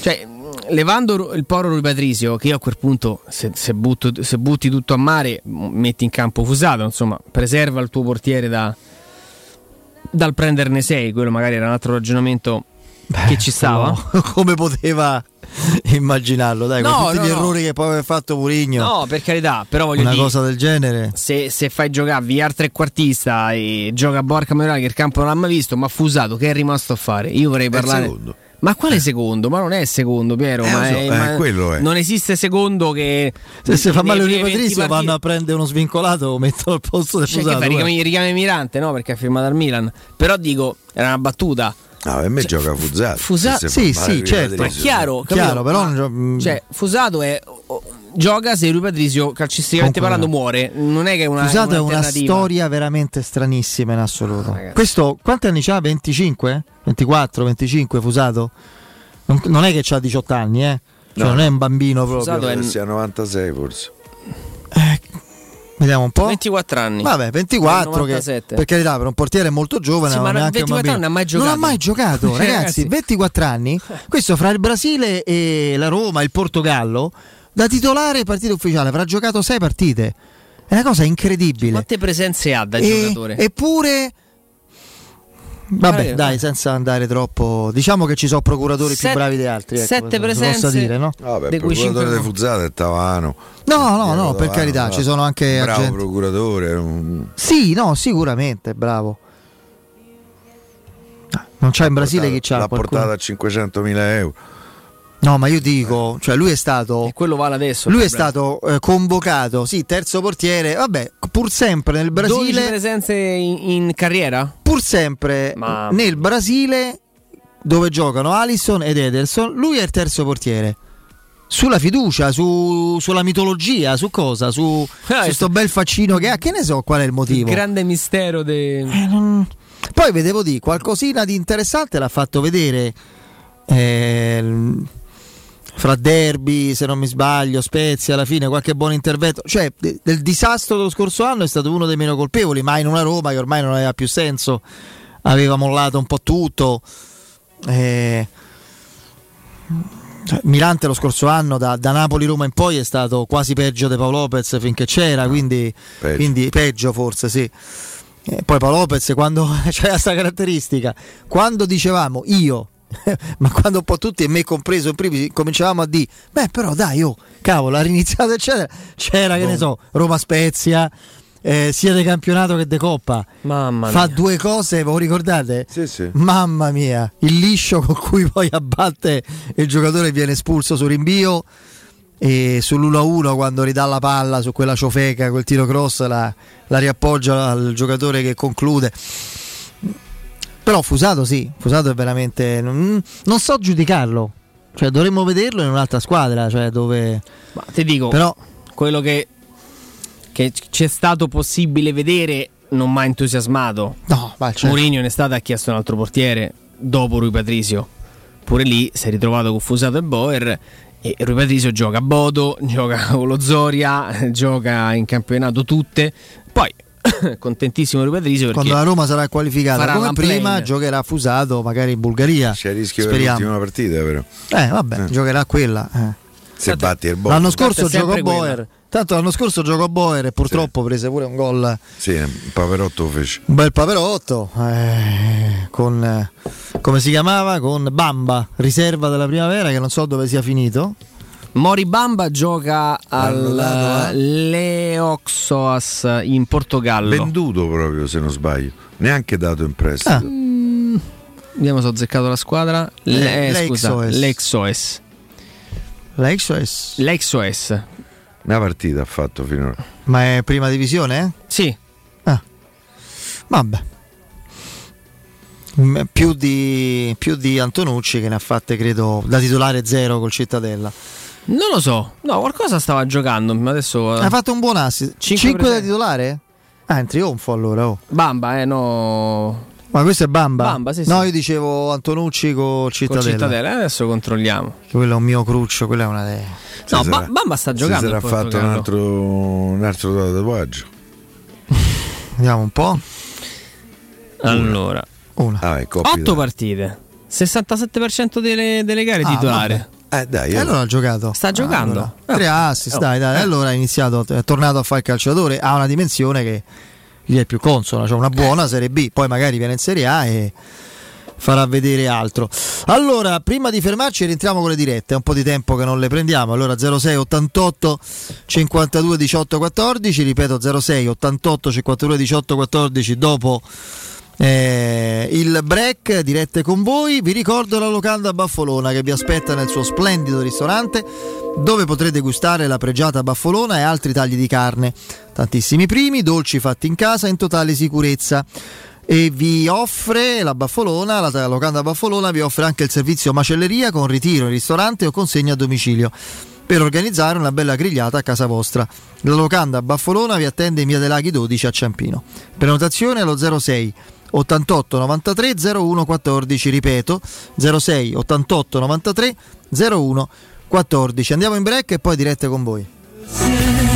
Cioè, levando il povero Rui Patrizio, che io a quel punto, se, se butto- se butti tutto a mare, metti in campo Fusato, insomma, preserva il tuo portiere da- dal prenderne 6. Quello magari era un altro ragionamento che ci stava. no, <laughs> come poteva immaginarlo, dai, No, con tutti no, gli no. errori che poi aveva fatto Murigno. No, per carità, però voglio una dire. cosa del genere. se, se fai giocare Villar trequartista e gioca a Borca Maioral che il campo non l'ha mai visto, ma Fusato che è rimasto a fare? Io vorrei parlare. secondo. Ma quale secondo? Ma non è secondo, Piero. Eh, ma so, è- eh, ma quello è. Non esiste secondo che. Se si fa male un primi 20 Patrizio vanno a prendere uno svincolato lo mettono al posto del Cioè, che Fusato. fai, eh. richiami, richiami Mirante, no? Perché ha firmato al Milan. Però dico, era una battuta. No, per me gioca Fusato. Fusa- Se si sì, sì, certo. Ma chiaro, Chiaro, però gio- mm. cioè, Fusato è. Gioca se Rui Patrizio calcisticamente Comunque, parlando muore. Non è che è una. Fusato è una storia veramente stranissima in assoluto. ragazzi. Questo quanti anni ha? 25? 24, 25 Fusato? Non, non è che ha 18 anni, eh? Cioè, No. non è un bambino proprio. Fusato è- Credo sia 96 forse. Vediamo un po'. 24 anni. Vabbè, 24 che 97. per carità per un portiere molto giovane, Sì, non ma è neanche un 24 bambino. anni non ha mai Non ha giocato. mai giocato, <laughs> Cioè, ragazzi, ragazzi. 24 anni. Questo fra il Brasile e la Roma, il Portogallo, da titolare partita ufficiale avrà giocato 6 partite. È una cosa incredibile. Quante presenze ha da E- giocatore? Eppure Vabbè, dai, senza andare troppo. Diciamo che ci sono procuratori più Set- bravi di altri. ecco, sette se- se presenze. Posso dire, no? Vabbè, De il cui procuratore cinque di no. Fusato è Tavano. No, no, no, per carità, ci sono anche bravo agenti. procuratore. Sì, no, sicuramente, bravo. Ah, Non c'è in Brasile chi c'ha L'ha qualcuno? portata a 500.000 euro. No, ma io dico, cioè lui è stato E quello vale adesso. lui è stato eh, convocato, sì, terzo portiere, vabbè, pur sempre nel 12 Brasile, presenze in, in carriera? Pur sempre Ma- nel Brasile dove giocano Alisson ed Ederson, lui è il terzo portiere. Sulla fiducia, su- sulla mitologia, su cosa? Su, Ah, <laughs> su sto bel faccino che ha, che ne so qual è il Il motivo. grande mistero de... Eh, non- Poi vedevo di qualcosina di interessante l'ha fatto vedere eh, fra derby, se non mi sbaglio, Spezia alla fine, qualche buon intervento. Cioè, de- del disastro dello scorso anno è stato uno dei meno colpevoli, ma in una Roma che ormai non aveva più senso, aveva mollato un po' tutto. Eh, cioè, Milante lo scorso anno da, da Napoli-Roma in poi è stato quasi peggio di Paolo Lopez finché c'era, quindi Peggio. quindi peggio forse sì. Eh, poi Paolo Lopez quando <laughs> c'è questa caratteristica, quando dicevamo io, <laughs> ma quando un po' tutti e me compreso in primis cominciavamo a dire, beh però dai oh, cavolo, ha riniziato eccetera, c'era che ne so, Roma Spezia, eh, sia di campionato che di coppa. Mamma Fa mia. due cose, voi ricordate? Sì, sì. Mamma mia, il liscio con cui poi abbatte il giocatore viene espulso su rinvio e sull'1-1 quando ridà la palla su quella ciofeca, quel tiro cross la, la riappoggia al giocatore che conclude. Però Fusato sì, Fusato è veramente... Non, non so giudicarlo, cioè dovremmo vederlo in un'altra squadra, cioè dove... Ma ti dico, Però- quello che, che ci è stato possibile vedere non mi ha entusiasmato. No, ma certo. Mourinho in estate ha chiesto un altro portiere dopo Rui Patrizio. Pure lì si è ritrovato con Fusato e Boer. E Rui Patrizio gioca a Bodo, <laughs> gioca con lo Zoria, <laughs> gioca in campionato tutte. Poi, <coughs> contentissimo Rui Patrizio perché Quando la Roma sarà qualificata come prima giocherà Fusato magari in Bulgaria. C'è il rischio per Speriamo. l'ultima partita, vero? Eh vabbè, giocherà quella. eh. Se batti il L'anno Bodo. scorso Tanto giocò Boer. Tanto l'anno scorso giocò a Boer e purtroppo prese pure un gol. Sì, un paperotto fece. Un bel paperotto eh, con eh, come si chiamava? Con Bamba, riserva della primavera che non so dove sia finito. Mori Bamba gioca Hanno dato a- al Leoxoas in Portogallo. Venduto proprio, se non sbaglio. Neanche dato in prestito. Ah. Mm, Vediamo se ho azzeccato la squadra. Le- eh, scusa, Lexoes. Lexoes. L'Exos, Lexoes. Una partita ha fatto finora. ma è prima divisione? Eh? Sì. Ah. Vabbè. Mm, Più di, più di Antonucci che ne ha fatte credo da titolare zero col Cittadella. Non lo so. No, qualcosa stava giocando. Ma adesso. eh, Ha fatto un buon assist. Cinque 5 da titolare? Ah, in trionfo allora. Oh. Bamba, eh, no. Ma questo è Bamba? Bamba, sì, No, sì. io dicevo Antonucci con Con Cittadella. Cittadella. Eh, Adesso controlliamo. Quello è un mio cruccio, quella è una delle... No, Si Ba- sarà- Bamba sta si giocando. sarà in fatto un altro, un altro tatuaggio. <laughs> Vediamo un po'. Allora, Una. Ah, è coppia. 8 partite. 67% delle, delle gare Ah, titolare. Eh dai, E allora ha giocato. Sta giocando. Allora, tre assist, Oh. dai, dai. Allora ha iniziato, è tornato a fare il calciatore. Ha una dimensione che gli è più consona. Cioè una buona Serie B, poi magari viene in Serie A e farà vedere altro. Allora, prima di fermarci, rientriamo con le dirette. È un po' di tempo che non le prendiamo. Allora, 06 88 52 18 14. Ripeto, 06 88 52 18 14 dopo. Eh, il break dirette con voi vi ricordo la locanda Baffolona che vi aspetta nel suo splendido ristorante dove potrete gustare la pregiata baffolona e altri tagli di carne tantissimi primi dolci fatti in casa in totale sicurezza e vi offre la Baffolona, la locanda Baffolona vi offre anche il servizio macelleria con ritiro in ristorante o consegna a domicilio per organizzare una bella grigliata a casa vostra. La locanda Baffolona vi attende in via dei Laghi 12 a Ciampino. Prenotazione allo 06 88 93 01 14, ripeto 06 88 93 01 14. Andiamo in break e poi dirette con voi.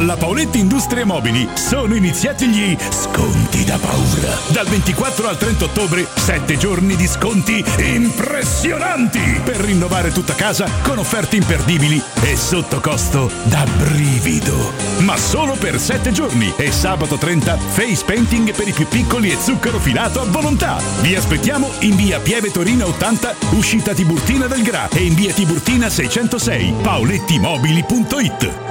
Alla Paoletti Industrie Mobili sono iniziati gli sconti da paura. Dal 24 al 30 ottobre, 7 giorni di sconti impressionanti per rinnovare tutta casa con offerte imperdibili e sotto costo da brivido. Ma solo per 7 giorni e sabato 30 face painting per i più piccoli e zucchero filato a volontà. Vi aspettiamo in via Pieve Torino 80, uscita Tiburtina del Gra e in via Tiburtina 606, paolettimobili.it.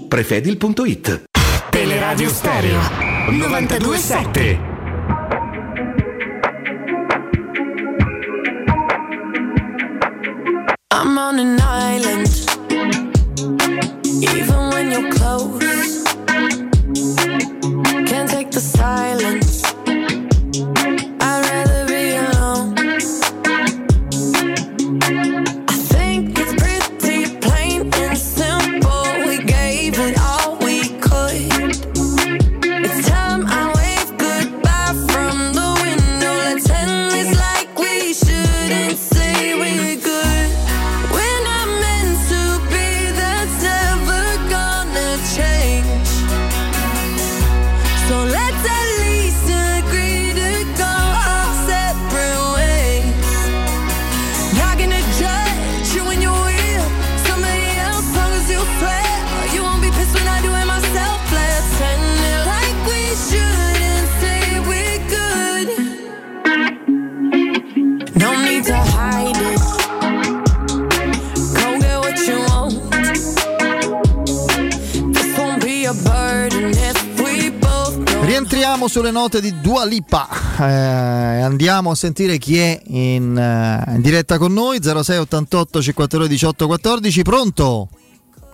prefedil.it. Teleradio Stereo 927. I'm on an island. Even when you're close, can't take the silence. Rientriamo sulle note di Dua Lipa. Eh, andiamo a sentire chi è in, eh, in diretta con noi. 06 88 52 18 14. Pronto?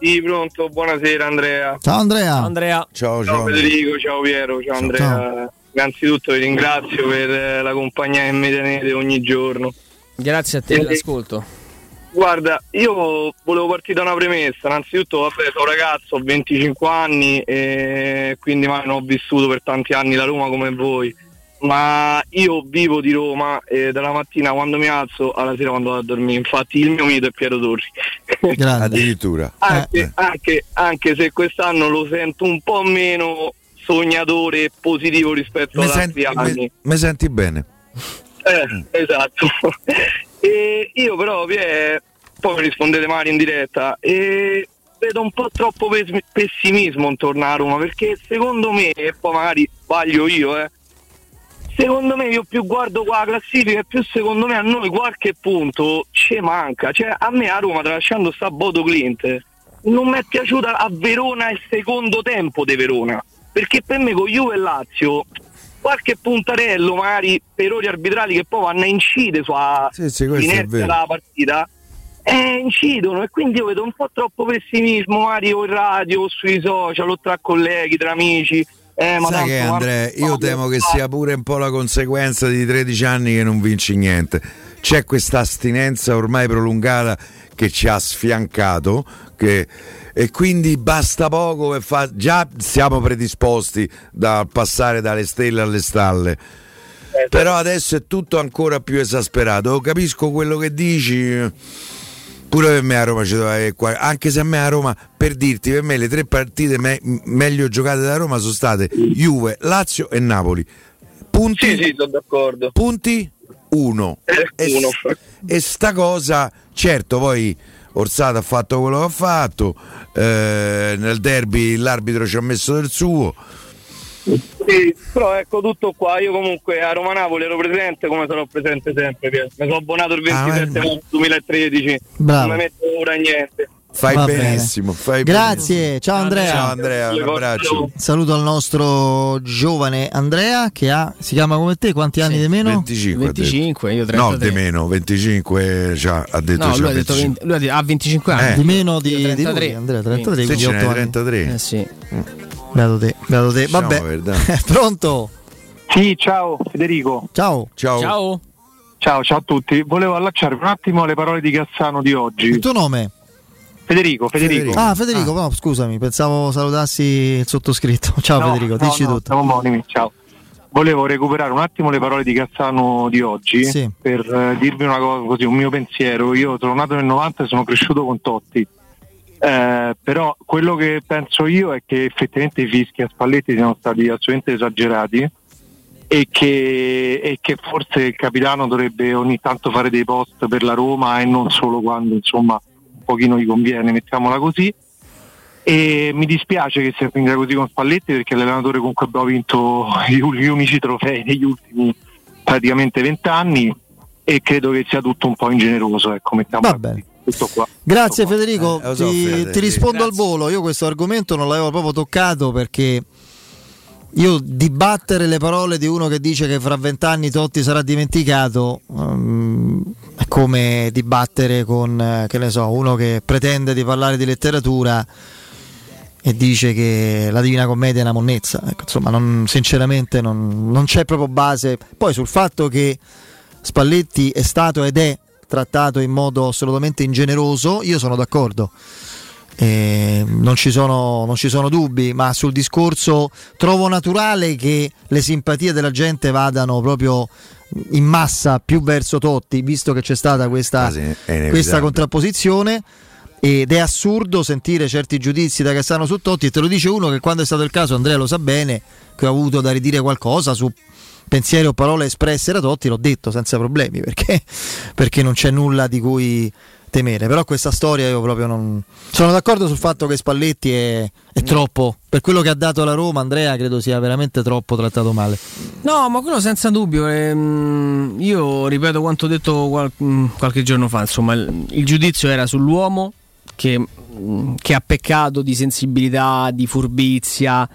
Sì, pronto, buonasera Andrea. Ciao Andrea. Andrea. Ciao, Ciao Federico, ciao Piero, ciao Andrea. Innanzitutto vi ringrazio per eh, la compagnia che mi tenete ogni giorno. Grazie a te Eh, dell'ascolto. Guarda, io volevo partire da una premessa. Innanzitutto, vabbè, sono ragazzo, ho 25 anni e quindi ma, non ho vissuto per tanti anni la Roma come voi. Ma io vivo di Roma e dalla mattina quando mi alzo alla sera quando vado a dormire. Infatti il mio mito è Piero Torri. Addirittura. Anche, anche- anche se quest'anno lo sento un po' meno sognatore e positivo rispetto Mi ad senti, altri anni. mi- mi senti bene? Eh, esatto. E io però, Pie, poi mi rispondete magari in diretta, e vedo un po' troppo pes- pessimismo intorno a Roma, perché secondo me, e poi magari sbaglio io, eh, secondo me io più guardo qua la classifica e più secondo me a noi qualche punto ci manca. Cioè a me a Roma, tralasciando sta Bodo Clint, non mi è piaciuta a Verona il secondo tempo di Verona, perché per me con Juve e Lazio qualche puntarello magari per errori arbitrali che poi vanno a incidere sulla Sì, sì, della partita eh, incidono e quindi io vedo un po' troppo pessimismo magari o in radio o sui social o tra colleghi, tra amici. Eh, ma Sai tanto, che Andrea, io temo che sia pure un po' la conseguenza di 13 anni che non vinci niente. C'è questa astinenza ormai prolungata che ci ha sfiancato che- e quindi basta poco per fa- già siamo predisposti da passare dalle stelle alle stalle. Però adesso è tutto ancora più esasperato. Capisco quello che dici. Pure per me a Roma ci doveva qua, anche se a me a Roma, per dirti, per me le tre partite me- meglio giocate da Roma sono state Juve, Lazio e Napoli. Punti? Sì, sì, sono d'accordo. Punti? Uno. E, uno. e sta cosa, certo, poi Orsato ha fatto quello che ha fatto, eh, nel derby l'arbitro ci ha messo del suo. Sì, però ecco tutto qua, io comunque a Roma Napoli ero presente come sarò presente sempre, mi sono abbonato il 27 marzo 2013, Bravo. non mi metto ora niente. Fai Va benissimo, fai Grazie, ciao Andrea. Ciao Andrea, un abbraccio. Saluto al nostro giovane Andrea che ha, si chiama come te, quanti anni di meno? 25, ha detto. 25, io No, 33. di meno, 25 già, ha detto No, già lui ha detto 25. 20 lui ha detto- ha 25 anni. Eh. Di meno di, Io di 33. lui, Andrea, 33, Sì, quindi ce n'è 8 anni. 33. Eh sì. Beato te, beato te. Vabbè, <laughs> pronto? Sì, ciao Federico. Ciao. Ciao. Ciao. Ciao, ciao a tutti. Volevo allacciare un attimo alle parole di Cassano di oggi. Il tuo nome? Federico, Federico. Ah, Federico, no, scusami, pensavo salutassi il sottoscritto. <laughs> Ciao No, Federico, no, dici no, tutto. Siamo omonimi, ciao. Volevo recuperare un attimo le parole di Cassano di oggi Sì. per eh, dirvi una cosa così, un mio pensiero. Io sono nato nel 90 e sono cresciuto con Totti. Eh, però quello che penso io è che effettivamente i fischi a Spalletti siano stati assolutamente esagerati e che, e che forse il capitano dovrebbe ogni tanto fare dei post per la Roma e non solo quando insomma pochino gli conviene, mettiamola così. E mi dispiace che sia finita così con Spalletti perché è l'allenatore con cui abbiamo vinto gli, unici trofei negli ultimi praticamente vent'anni e credo che sia tutto un po' ingeneroso, ecco, mettiamola Va bene. così. Qua. Grazie Federico, Eh, so, ti, ti rispondo al volo. Io questo argomento non l'avevo proprio toccato perché io dibattere le parole di uno che dice che fra vent'anni Totti sarà dimenticato ehm, è come dibattere con, eh, che so, uno che pretende di parlare di letteratura e dice che la Divina Commedia è una monnezza. Ecco, insomma, non- sinceramente non, non c'è proprio base. Poi sul fatto che Spalletti è stato ed è trattato in modo assolutamente ingeneroso, io sono d'accordo. Eh, non, ci sono, non ci sono dubbi, ma sul discorso trovo naturale che le simpatie della gente vadano proprio in massa più verso Totti, visto che c'è stata questa, Ah, questa contrapposizione. Ed è assurdo sentire certi giudizi da Cassano su Totti, e te lo dice uno che quando è stato il caso, Andrea lo sa bene, che ho avuto da ridire qualcosa su pensieri o parole espresse da Totti, l'ho detto senza problemi, perché, perché non c'è nulla di cui temere. Però questa storia io proprio non... Sono d'accordo sul fatto che Spalletti è, è troppo, per quello che ha dato la Roma, Andrea credo sia veramente troppo trattato male. No, ma quello senza dubbio. ehm, io ripeto quanto detto qual- qualche giorno fa. Insomma, il, il giudizio era sull'uomo che, che ha peccato di sensibilità, di furbizia,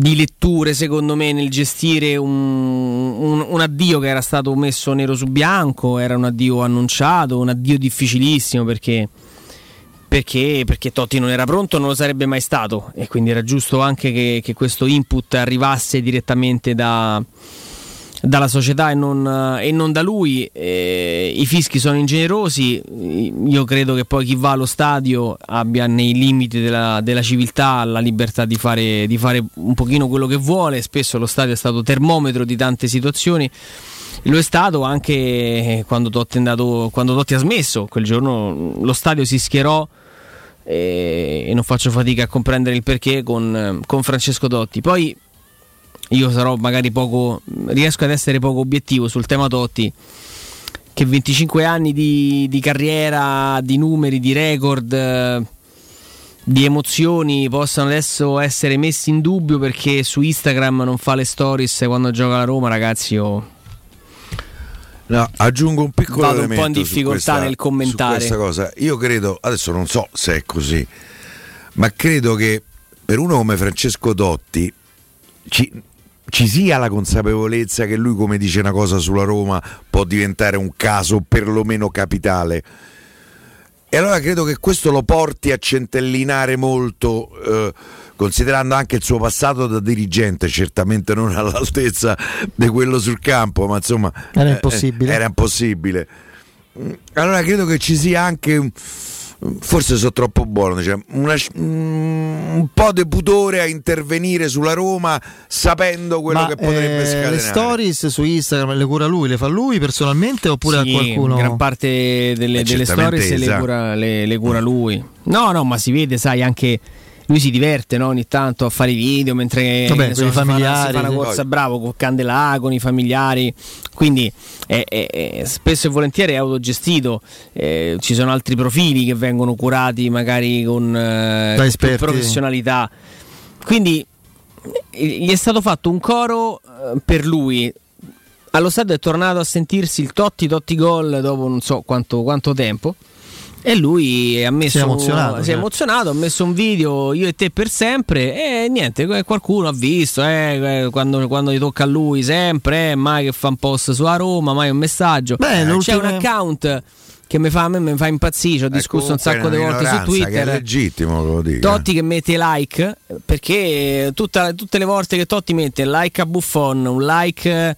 di letture, secondo me, nel gestire un, un- un addio che era stato messo nero su bianco. Era un addio annunciato, un addio difficilissimo perché. Perché, perché Totti non era pronto, non lo sarebbe mai stato e quindi era giusto anche che, che questo input arrivasse direttamente da, dalla società e non, e non da lui. Eh, I fischi sono ingenerosi, io credo che poi chi va allo stadio abbia nei limiti della, della civiltà la libertà di fare, di fare un pochino quello che vuole, spesso lo stadio è stato termometro di tante situazioni. Lo è stato anche quando Totti, andato, quando Totti ha smesso, quel giorno lo stadio si schierò e, e non faccio fatica a comprendere il perché con, con Francesco Totti. Poi io sarò magari poco, riesco ad essere poco obiettivo sul tema Totti, che 25 anni di, di carriera, di numeri, di record, eh, di emozioni possano adesso essere messi in dubbio perché su Instagram non fa le stories quando gioca la Roma, ragazzi. Io No, aggiungo un piccolo Vado un po' in difficoltà questa- nel commentare. questa cosa. Io credo, adesso non so se è così, ma credo che per uno come Francesco Dotti ci, ci sia la consapevolezza che lui, come dice una cosa sulla Roma, può diventare un caso perlomeno capitale. E allora credo che questo lo porti a centellinare molto, eh, considerando anche il suo passato da dirigente, certamente non all'altezza di quello sul campo, ma insomma Era eh, impossibile. eh, era impossibile. Mm, Allora credo che ci sia anche, un- forse sono troppo buono, diciamo, una- mm, un po' di pudore a intervenire sulla Roma sapendo quello Ma che potrebbe eh, scatenare. le stories su Instagram le cura lui, le fa lui personalmente oppure Sì, a qualcuno? gran parte delle, Eh, delle certamente storie se le sa. cura, le- le cura lui. No, no, ma si vede, sai, anche lui si diverte no, ogni tanto a fare i video mentre Vabbè, ne con i si fa una- familiari, si fa una corsa bravo con Candelà, con i familiari. Quindi è- è- è- spesso e volentieri è autogestito. Eh, ci sono altri profili che vengono curati magari con eh, esperti. professionalità. Quindi eh, gli è stato fatto un coro eh, per lui. Allo stadio è tornato a sentirsi il Totti Totti gol dopo non so quanto, quanto tempo. E lui ha messo, Si è emozionato, si è certo. emozionato, ha messo un video io e te per sempre e niente, qualcuno ha visto, eh, quando, quando gli tocca a lui sempre, eh, mai che fa un post su a Roma, mai un messaggio. Beh, C'è un account che mi fa, mi fa impazzire, ho discusso un sacco di volte su minoranza Che è Twitter. legittimo, lo dico. Totti che mette like perché tutta- tutte le volte che Totti mette like a Buffon, un like eh,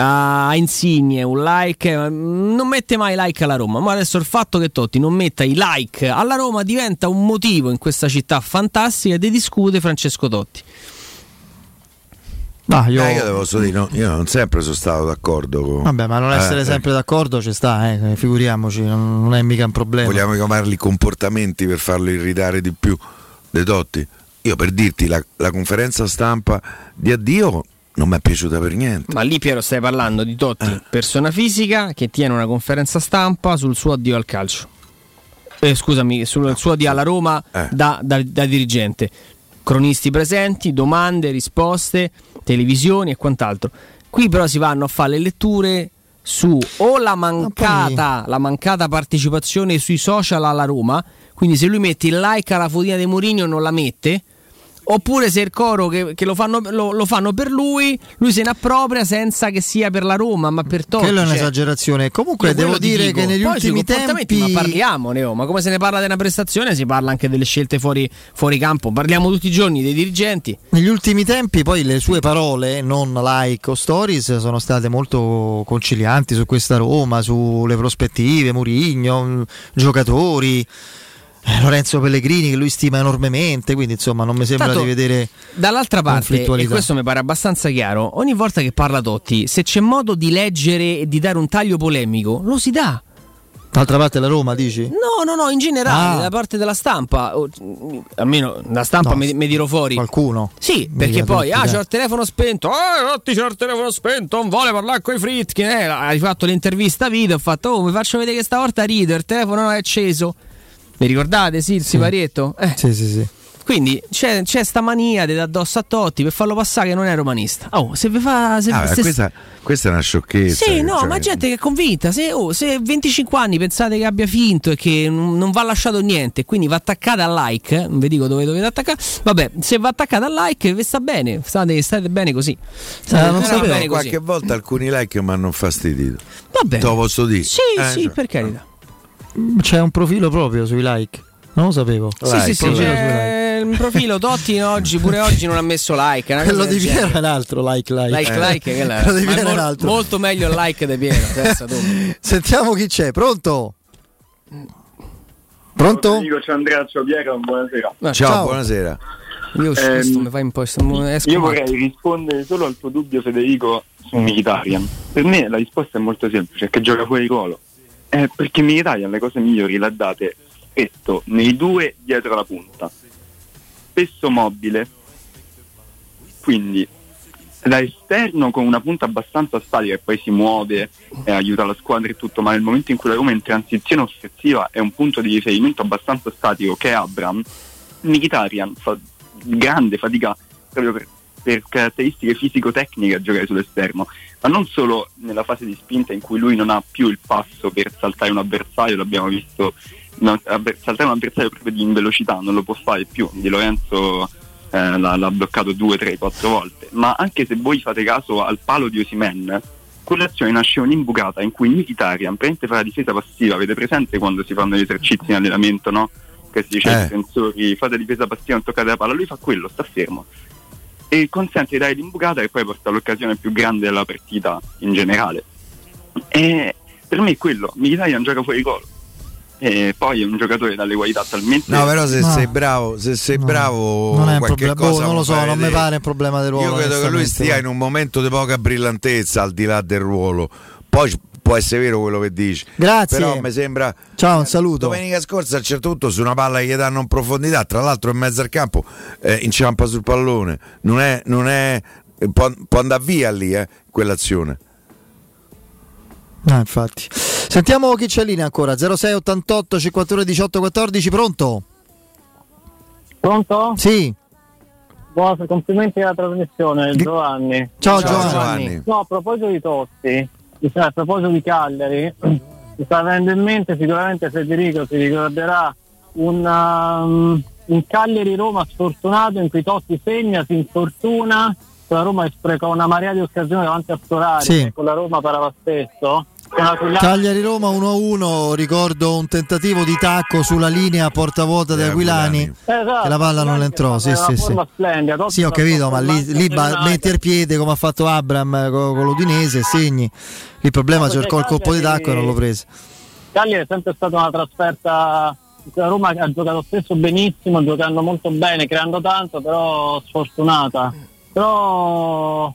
a Insigne, un like eh, non mette mai like alla Roma. Ma adesso il fatto che Totti non metta i like alla Roma diventa un motivo in questa città fantastica di discute Francesco Totti. Ah, io- Eh, io te posso dire, no, io non sempre sono stato d'accordo con... Vabbè, ma non essere Eh, sempre d'accordo ci sta, eh, figuriamoci, non non è mica un problema. Vogliamo chiamarli comportamenti per farlo irritare di più dei Totti? Io per dirti, la, la conferenza stampa di addio non mi è piaciuta per niente. Ma lì Piero stai parlando di Totti, Eh. persona fisica che tiene una conferenza stampa sul suo addio al calcio. Eh, scusami, sul suo addio alla Roma Eh. da, da- da dirigente. Cronisti presenti, domande, risposte, televisioni e quant'altro. Qui però si vanno a fare le letture su o la mancata, la mancata partecipazione sui social alla Roma, quindi se lui mette il like alla fotina di Mourinho non la mette, oppure se il coro che, che lo, fanno, lo- lo fanno per lui, lui se ne appropria senza che sia per la Roma, ma per Totti. Quella è cioè, un'esagerazione. Comunque devo dire dico. che negli Poi ultimi tempi Ma parliamo, Neo, ma come se ne parla di una prestazione, si parla anche delle scelte fuori, fuori campo. Parliamo tutti i giorni dei dirigenti. Negli ultimi tempi poi le sue parole, non like o stories, sono state molto concilianti su questa Roma, sulle prospettive, Murigno, giocatori, Lorenzo Pellegrini che lui stima enormemente, quindi insomma non mi sembra Tanto, di vedere Dall'altra parte, e questo mi pare abbastanza chiaro, ogni volta che parla Totti, se c'è modo di leggere e di dare un taglio polemico, lo si dà. D'altra parte la Roma, dici? No, no, no, in generale, Ah. da parte della stampa, o- almeno la stampa No, mi, mi dirò fuori. Qualcuno? Sì, perché poi, ah, c'ho il telefono spento, ah, Totti c'ha il telefono spento, non vuole parlare con i Fritkin, eh. hai fatto l'intervista video, ho fatto, oh, mi faccio vedere che stavolta rido, il telefono non è acceso. Vi ricordate, sì, il siparietto? Eh. Sì, sì, sì. Quindi c'è, c'è sta mania di addosso a Totti per farlo passare che non è romanista. Oh, se vi fa... Se, Ah, se- questa, questa è una sciocchezza. sì, no, cioè, ma gente che è convinta. Se, oh, se a 25 anni pensate che abbia finto e che non, non va lasciato niente, quindi va attaccata al like, eh, non vi dico dove dovete attaccare. Vabbè, se va attaccata al like, vi sta bene, state, state bene così. State, Eh, non state sapevo, bene così. qualche volta alcuni like mi hanno infastidito. Va bene. Te lo posso dire? Sì, Eh, sì, cioè, per carità. C'è un profilo proprio sui like. Non lo sapevo. Sì, sì, sì, like. c'è il profilo Totti oggi, pure oggi non ha messo like. Quello di Piero è un altro, like, like. Like, Eh. like, Quello di Piero è un altro. molto meglio il like di Piero. tu. <laughs> Sentiamo chi c'è, pronto? Pronto? Amico, c'è Andrea, ciao Piero, buonasera. No, Ciao, buonasera. Io un po'. esco Io vorrei rispondere solo al tuo dubbio, Federico, su Mkhitaryan. Per me la risposta è molto semplice, è che gioca fuori ruolo. Eh, perché Mkhitaryan le cose migliori le ha date spesso nei due dietro la punta. Spesso mobile, quindi da esterno con una punta abbastanza statica e poi si muove e aiuta la squadra e tutto, ma nel momento in cui la Roma è in transizione offensiva è un punto di riferimento abbastanza statico che è Abram, Mkhitaryan fa grande fatica proprio per, per caratteristiche fisico-tecniche a giocare sull'esterno, ma non solo nella fase di spinta in cui lui non ha più il passo per saltare un avversario, l'abbiamo visto no, saltare un avversario proprio di in velocità, non lo può fare più. Di Lorenzo eh, l'ha, l'ha bloccato due, tre, quattro volte. Ma anche se voi fate caso al palo di Osimen, quell'azione nasce un'imbucata in cui Mkhitaryan prende fa la difesa passiva, avete presente quando si fanno gli esercizi in allenamento, no? Che si dice Eh. ai difensori fate difesa passiva, non toccate la palla, lui fa quello, sta fermo. E consente di dare l'imbucata e poi porta all'occasione più grande della partita in generale. E per me è quello, Mkhitaryan gioca fuori gol. E poi è un giocatore dalle qualità talmente No, però se No. sei bravo, se sei bravo, Non è un problema, cosa boh, non lo so, non mi pare un problema del ruolo. Io credo che lui stia in un momento di poca brillantezza al di là del ruolo. Poi può essere vero quello che dici. Grazie. Però mi sembra. Ciao, un saluto. Domenica scorsa a un certo punto su una palla che gli danno in profondità, tra l'altro in mezzo al campo, eh, inciampa sul pallone. Non è. Non è può, può andare via lì, eh, quell'azione. Ah, infatti. Sentiamo chi c'è in linea ancora. 06 88 51 18 14, pronto? Pronto? Sì. Buon, complimenti alla trasmissione, Giovanni. Ciao, Ciao, Giovanni. Giovanni. No, a proposito di Totti, sa- a proposito di Cagliari, mi sta venendo in mente sicuramente Federico si ricorderà un, um, un Cagliari-Roma sfortunato in cui Totti segna, si infortuna, la Roma sprecò una marea di occasioni davanti a Solari, Sì. con la Roma parava stesso. Cagliari Roma 1-1, ricordo un tentativo di tacco sulla linea porta vuota di Aquilani. Esatto, Che la palla non entrò, sì, sì, sì. Sì, ho capito, ma lì, lì metti il piede come ha fatto Abram con, con l'Udinese, segni. Il problema cercò il colpo di tacco e non lo prese. Cagliari è sempre stata una trasferta la Roma ha giocato spesso benissimo, giocando molto bene, creando tanto, però sfortunata. Però,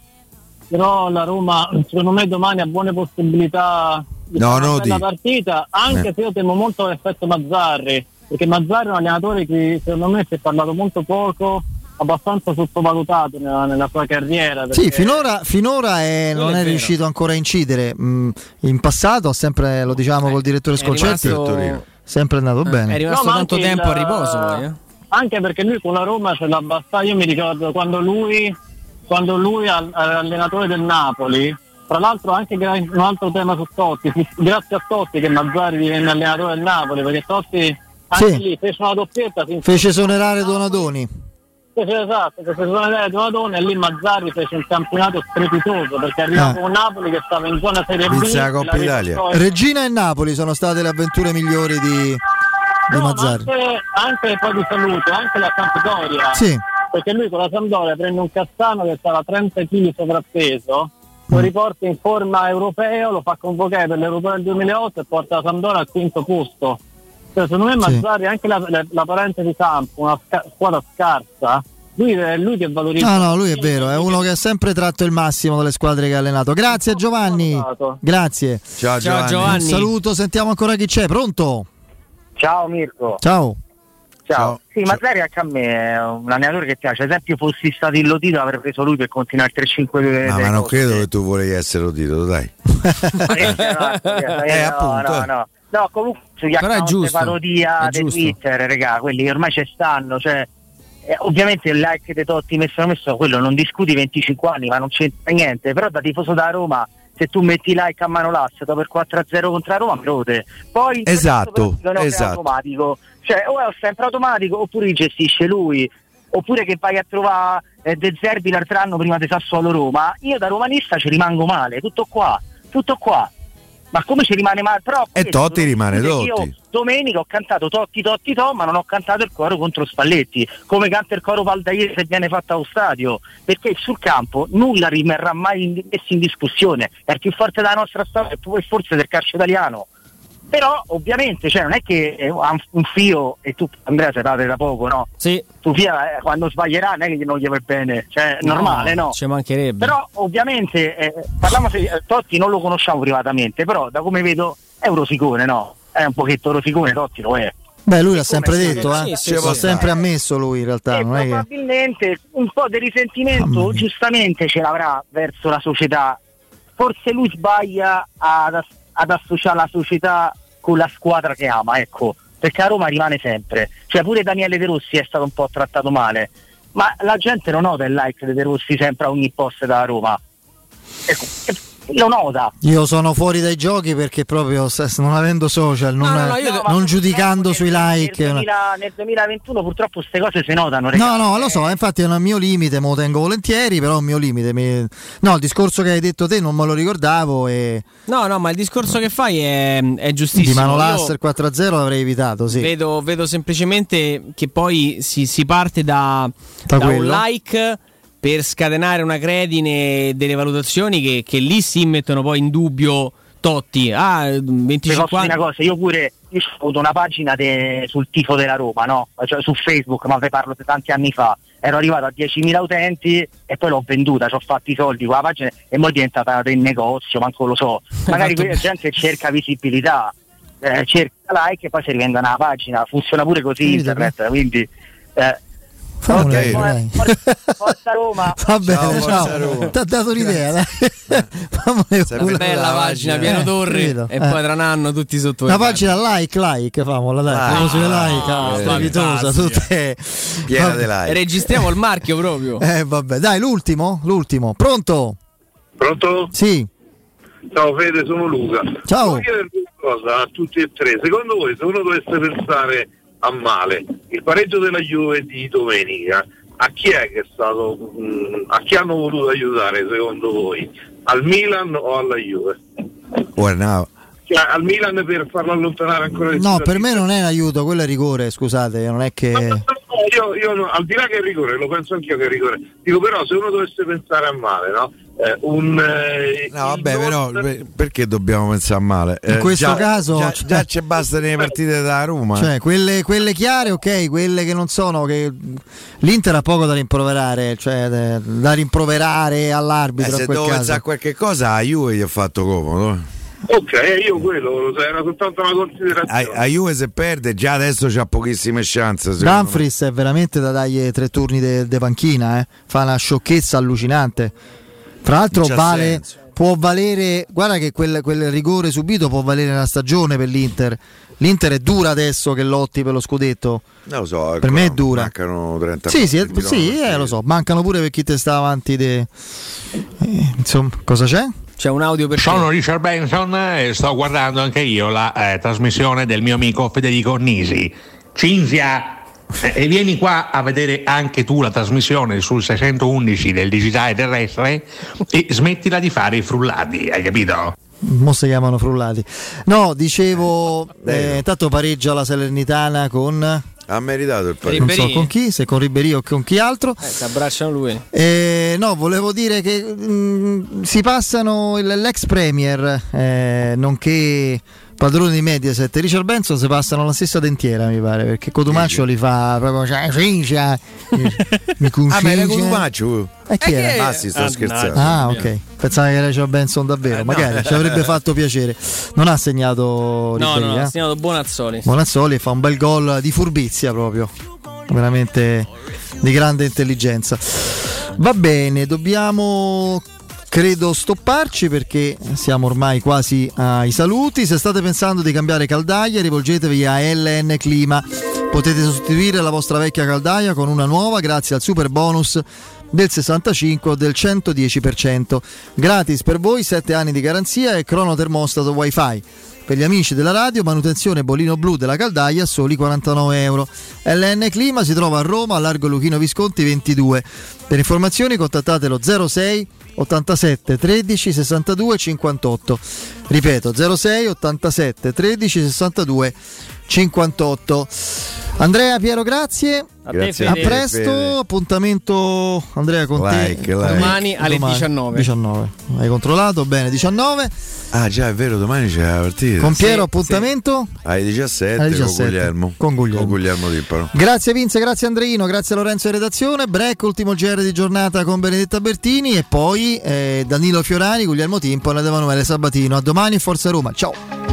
però la Roma secondo me domani ha buone possibilità di No, no, di- partita, anche Eh. se io temo molto l'effetto Mazzarri, perché Mazzarri è un allenatore che secondo me si è parlato molto poco, abbastanza sottovalutato nella, nella sua carriera. Sì, finora, finora è- Quello non è è, riuscito ancora a incidere. Mm, in passato, sempre, lo diciamo col direttore è Sconcerti, rimasto- sempre andato bene. No, ma anche il- Anche perché lui con la Roma ce l'ha abbastanza. Io mi ricordo quando lui, quando lui era allenatore del Napoli, tra l'altro anche un altro tema su Totti, <laughs> grazie a Totti che Mazzari divenne allenatore del Napoli, perché Totti anche Sì. lì fece una doppietta, Fece esonerare Donadoni. fece esatto, fece suonare Donadoni e lì Mazzari fece un campionato strepitoso perché arrivava Ah. con Napoli che stava in zona Serie B. Vinse la Coppa riportò- Regina e Napoli sono state le avventure migliori di, di No, ma Mazzari. Anche, anche poi di saluto, anche la Sampdoria. Sì. Perché lui con la Sampdoria prende un Cassano che stava a 30 kg sovrappeso, lo Mm. riporta in forma europeo, lo fa convocare per l'Europeo del 2008 e porta la Sampdoria al quinto posto. Cioè, secondo me Sì. Mazzari, anche la, la, la parente di Campo, una sca- squadra scarsa, lui è lui che valorizza. No, no, lui è vero, è uno che ha sempre tratto il massimo dalle squadre che ha allenato. Grazie Giovanni. Grazie. Ciao Giovanni. Un saluto, sentiamo ancora chi c'è. Pronto? Ciao Mirko. Ciao. Ciao. Sì, Mazzari anche a me è un allenatore che piace. Ad esempio, fossi stato illudito avrei preso lui per continuare il 3-5-2. No, ma non credo che tu volevi essere udito, dai. <laughs> Eh, no, no, no. No, comunque sugli Però è account giusto, parodia di. Twitter, regà, quelli ormai ci stanno, cioè eh, ovviamente il like di Totti messo messo quello non discuti 25 anni, ma non c'entra niente, però da tifoso da Roma se tu metti like a mano l'asseta per 4-0 contro Roma, mi rode. Poi Esatto, non è esatto. automatico, cioè o è sempre automatico oppure gestisce lui. Oppure che vai a trovare eh, De Zerbi l'altro anno prima di Sassuolo Roma, io da romanista ci rimango male, tutto qua, tutto qua. Ma come ci rimane male? Però E Totti rimane Totti. Io domenica ho cantato Totti Totti To, ma non ho cantato il coro contro Spalletti, come canta il coro Valdaie se viene fatto allo stadio, perché sul campo nulla rimarrà mai messo in discussione, è il più forte della nostra storia e forse del calcio italiano. Però ovviamente cioè, non è che eh, ha un- fio e tu Andrea sei padre da poco, no? Sì. Tu fia, eh, quando sbaglierà non è che non gli va bene, cioè è normale, no? Ci mancherebbe. Però ovviamente, eh, parliamo se eh, Totti non lo conosciamo privatamente, però da come vedo è un rosicone, no? È un pochetto rosicone, Totti lo è. Beh, lui l'ha sempre detto, Sì, eh. sì, l'ha sì. sempre ammesso lui in realtà, E è che... probabilmente un po' di risentimento giustamente ce l'avrà verso la società. Forse lui sbaglia ad, ad associare la società con la squadra che ama, ecco, perché a Roma rimane sempre. Cioè pure Daniele De Rossi è stato un po' trattato male. ma la gente non nota il like dei De Rossi sempre a ogni post da Roma. Ecco, lo nota. Io sono fuori dai giochi perché proprio non avendo social, non, No, no, no, io- non giudicando sui like. Nel, 2000 nel 2021 purtroppo queste cose si notano. No, ragazzi. no, lo so, infatti è un mio limite, me lo tengo volentieri, però è un mio limite. mi- No, il discorso che hai detto te non me lo ricordavo e No, no, ma il discorso che fai è, è giustissimo. di Mano Laster 4-0 l'avrei evitato, sì. Vedo, vedo semplicemente che poi si, si parte da, Da da un like per scatenare una credine delle valutazioni che, che lì si mettono poi in dubbio Totti. Ah, Vi 25 posso una cosa, io pure io ho avuto una pagina de- sul tifo della Roma, no? Cioè, su Facebook, ma ve parlo di tanti anni fa. Ero arrivato a 10.000 utenti e poi l'ho venduta, ci ho fatto i soldi con la pagina e poi è diventata del negozio, manco lo so. <laughs> Magari fatto quella gente cerca visibilità, eh, cerca like e poi si rivende una pagina. Funziona pure così internet, quindi eh, Fammi ok, vedere, for- dai. for- <laughs> Forza Roma! Va bene, Ciao, ciao. Ti ha dato Sempre <laughs> una. bella la pagina, pieno eh. torri Capito, e eh. poi tra un anno tutti sotto Una le pagina like, like, famola, dai. Ah, Famoso le like, no, ah, strepitosa, tutte Piena Vabbè. di like. Registriamo il marchio proprio. Eh, vabbè, dai, l'ultimo, l'ultimo. Pronto? Pronto? Sì. Ciao Fede, sono Luca. Ciao. Voglio chiedervi una cosa a tutti e tre. Secondo voi, se uno dovesse pensare a male, il pareggio della Juve di domenica, a chi è che è stato, mh, a chi hanno voluto aiutare secondo voi? Al Milan o alla Juve? Guarda, no, Cioè, al Milan per farlo allontanare ancora di più No, per me non è un aiuto, quello è rigore, scusate, non è che... No, io, io no, al di là che è rigore, lo penso anch'io che è rigore. Dico però se uno dovesse pensare a male, no? Eh, un eh, no, vabbè, però per- perché dobbiamo pensare male? In Eh, questo già- caso- già, già ci basta nelle partite da Roma. Cioè, quelle, quelle chiare, ok, quelle che non sono, che l'Inter ha poco da rimproverare, cioè eh, da rimproverare Eh, all'arbitro se in quel devo caso. pensare a qualche cosa, a Juve gli ha fatto comodo. Ok, io quello, era soltanto una considerazione. A, a Juve se perde, già adesso c'ha pochissime chance. me. Dumfries è veramente da dargli tre turni di panchina, eh. fa una sciocchezza allucinante. Tra l'altro vale, senso. può valere, guarda che quel, quel rigore subito può valere una stagione per l'Inter. L'Inter è dura adesso che lotti per lo scudetto. Non lo so, Per me è dura. Mancano 30 Sì, sì, sì, eh, lo so, mancano pure per chi te sta avanti. de- eh, insomma, cosa c'è? C'è un audio per Sono Richard Benson e sto guardando anche io la eh, trasmissione del mio amico Federico Nisi. Cinzia, e vieni qua a vedere anche tu la trasmissione sul 611 del digitale terrestre e smettila di fare i frullati, hai capito? Mo si chiamano frullati. No, dicevo, eh, intanto pareggia la Salernitana con... Ha meritato il Non so con chi, se con Ribery o con chi altro. Eh, si abbracciano lui. Eh, no, volevo dire che mh, si passano il- l'ex premier, eh, nonché padrone di Mediaset, Richard Benson, si passano la stessa dentiera, mi pare, perché Cotumaccio li fa proprio. Cioè, sì, cioè, <laughs> mi, Ah, ma era Cotumaccio? E chi era? Ah, sì, sto scherzando. Ah, ok. Pensavo che era Richard Benson davvero. Magari ci avrebbe <laughs> fatto piacere. Non ha segnato No, Ribéry, no, ha eh. segnato Bonazzoli. Bonazzoli fa un bel gol di furbizia proprio, veramente di grande intelligenza. Va bene, dobbiamo credo stopparci perché siamo ormai quasi ai saluti. Se state pensando di cambiare caldaia, rivolgetevi a LN Clima. Potete sostituire la vostra vecchia caldaia con una nuova grazie al super bonus del 65 o del 110%. Gratis per voi 7 anni di garanzia e cronotermostato wifi. Per gli amici della radio, manutenzione bolino blu della caldaia a soli 49 euro. LN Clima si trova a Roma, a largo Luchino Visconti 22. Per informazioni contattatelo 06 87 13 62 58. Ripeto 06 87 13 62 58. Andrea Piero, grazie. A Grazie a presto. Fede. Appuntamento Andrea con Like, te like. Domani alle 19. 19. Hai controllato? Bene, 19. Ah, già, è vero, domani c'è la partita. Con Piero appuntamento. Alle 17, Alle 17, con Guglielmo. con Guglielmo. Timpano. Grazie Vince, grazie Andreino, grazie Lorenzo in redazione. Break, ultimo GR di giornata con Benedetta Bertini e poi eh, Danilo Fiorani, Guglielmo Timpano ed Emanuele Sabatino. A domani, Forza Roma. Ciao.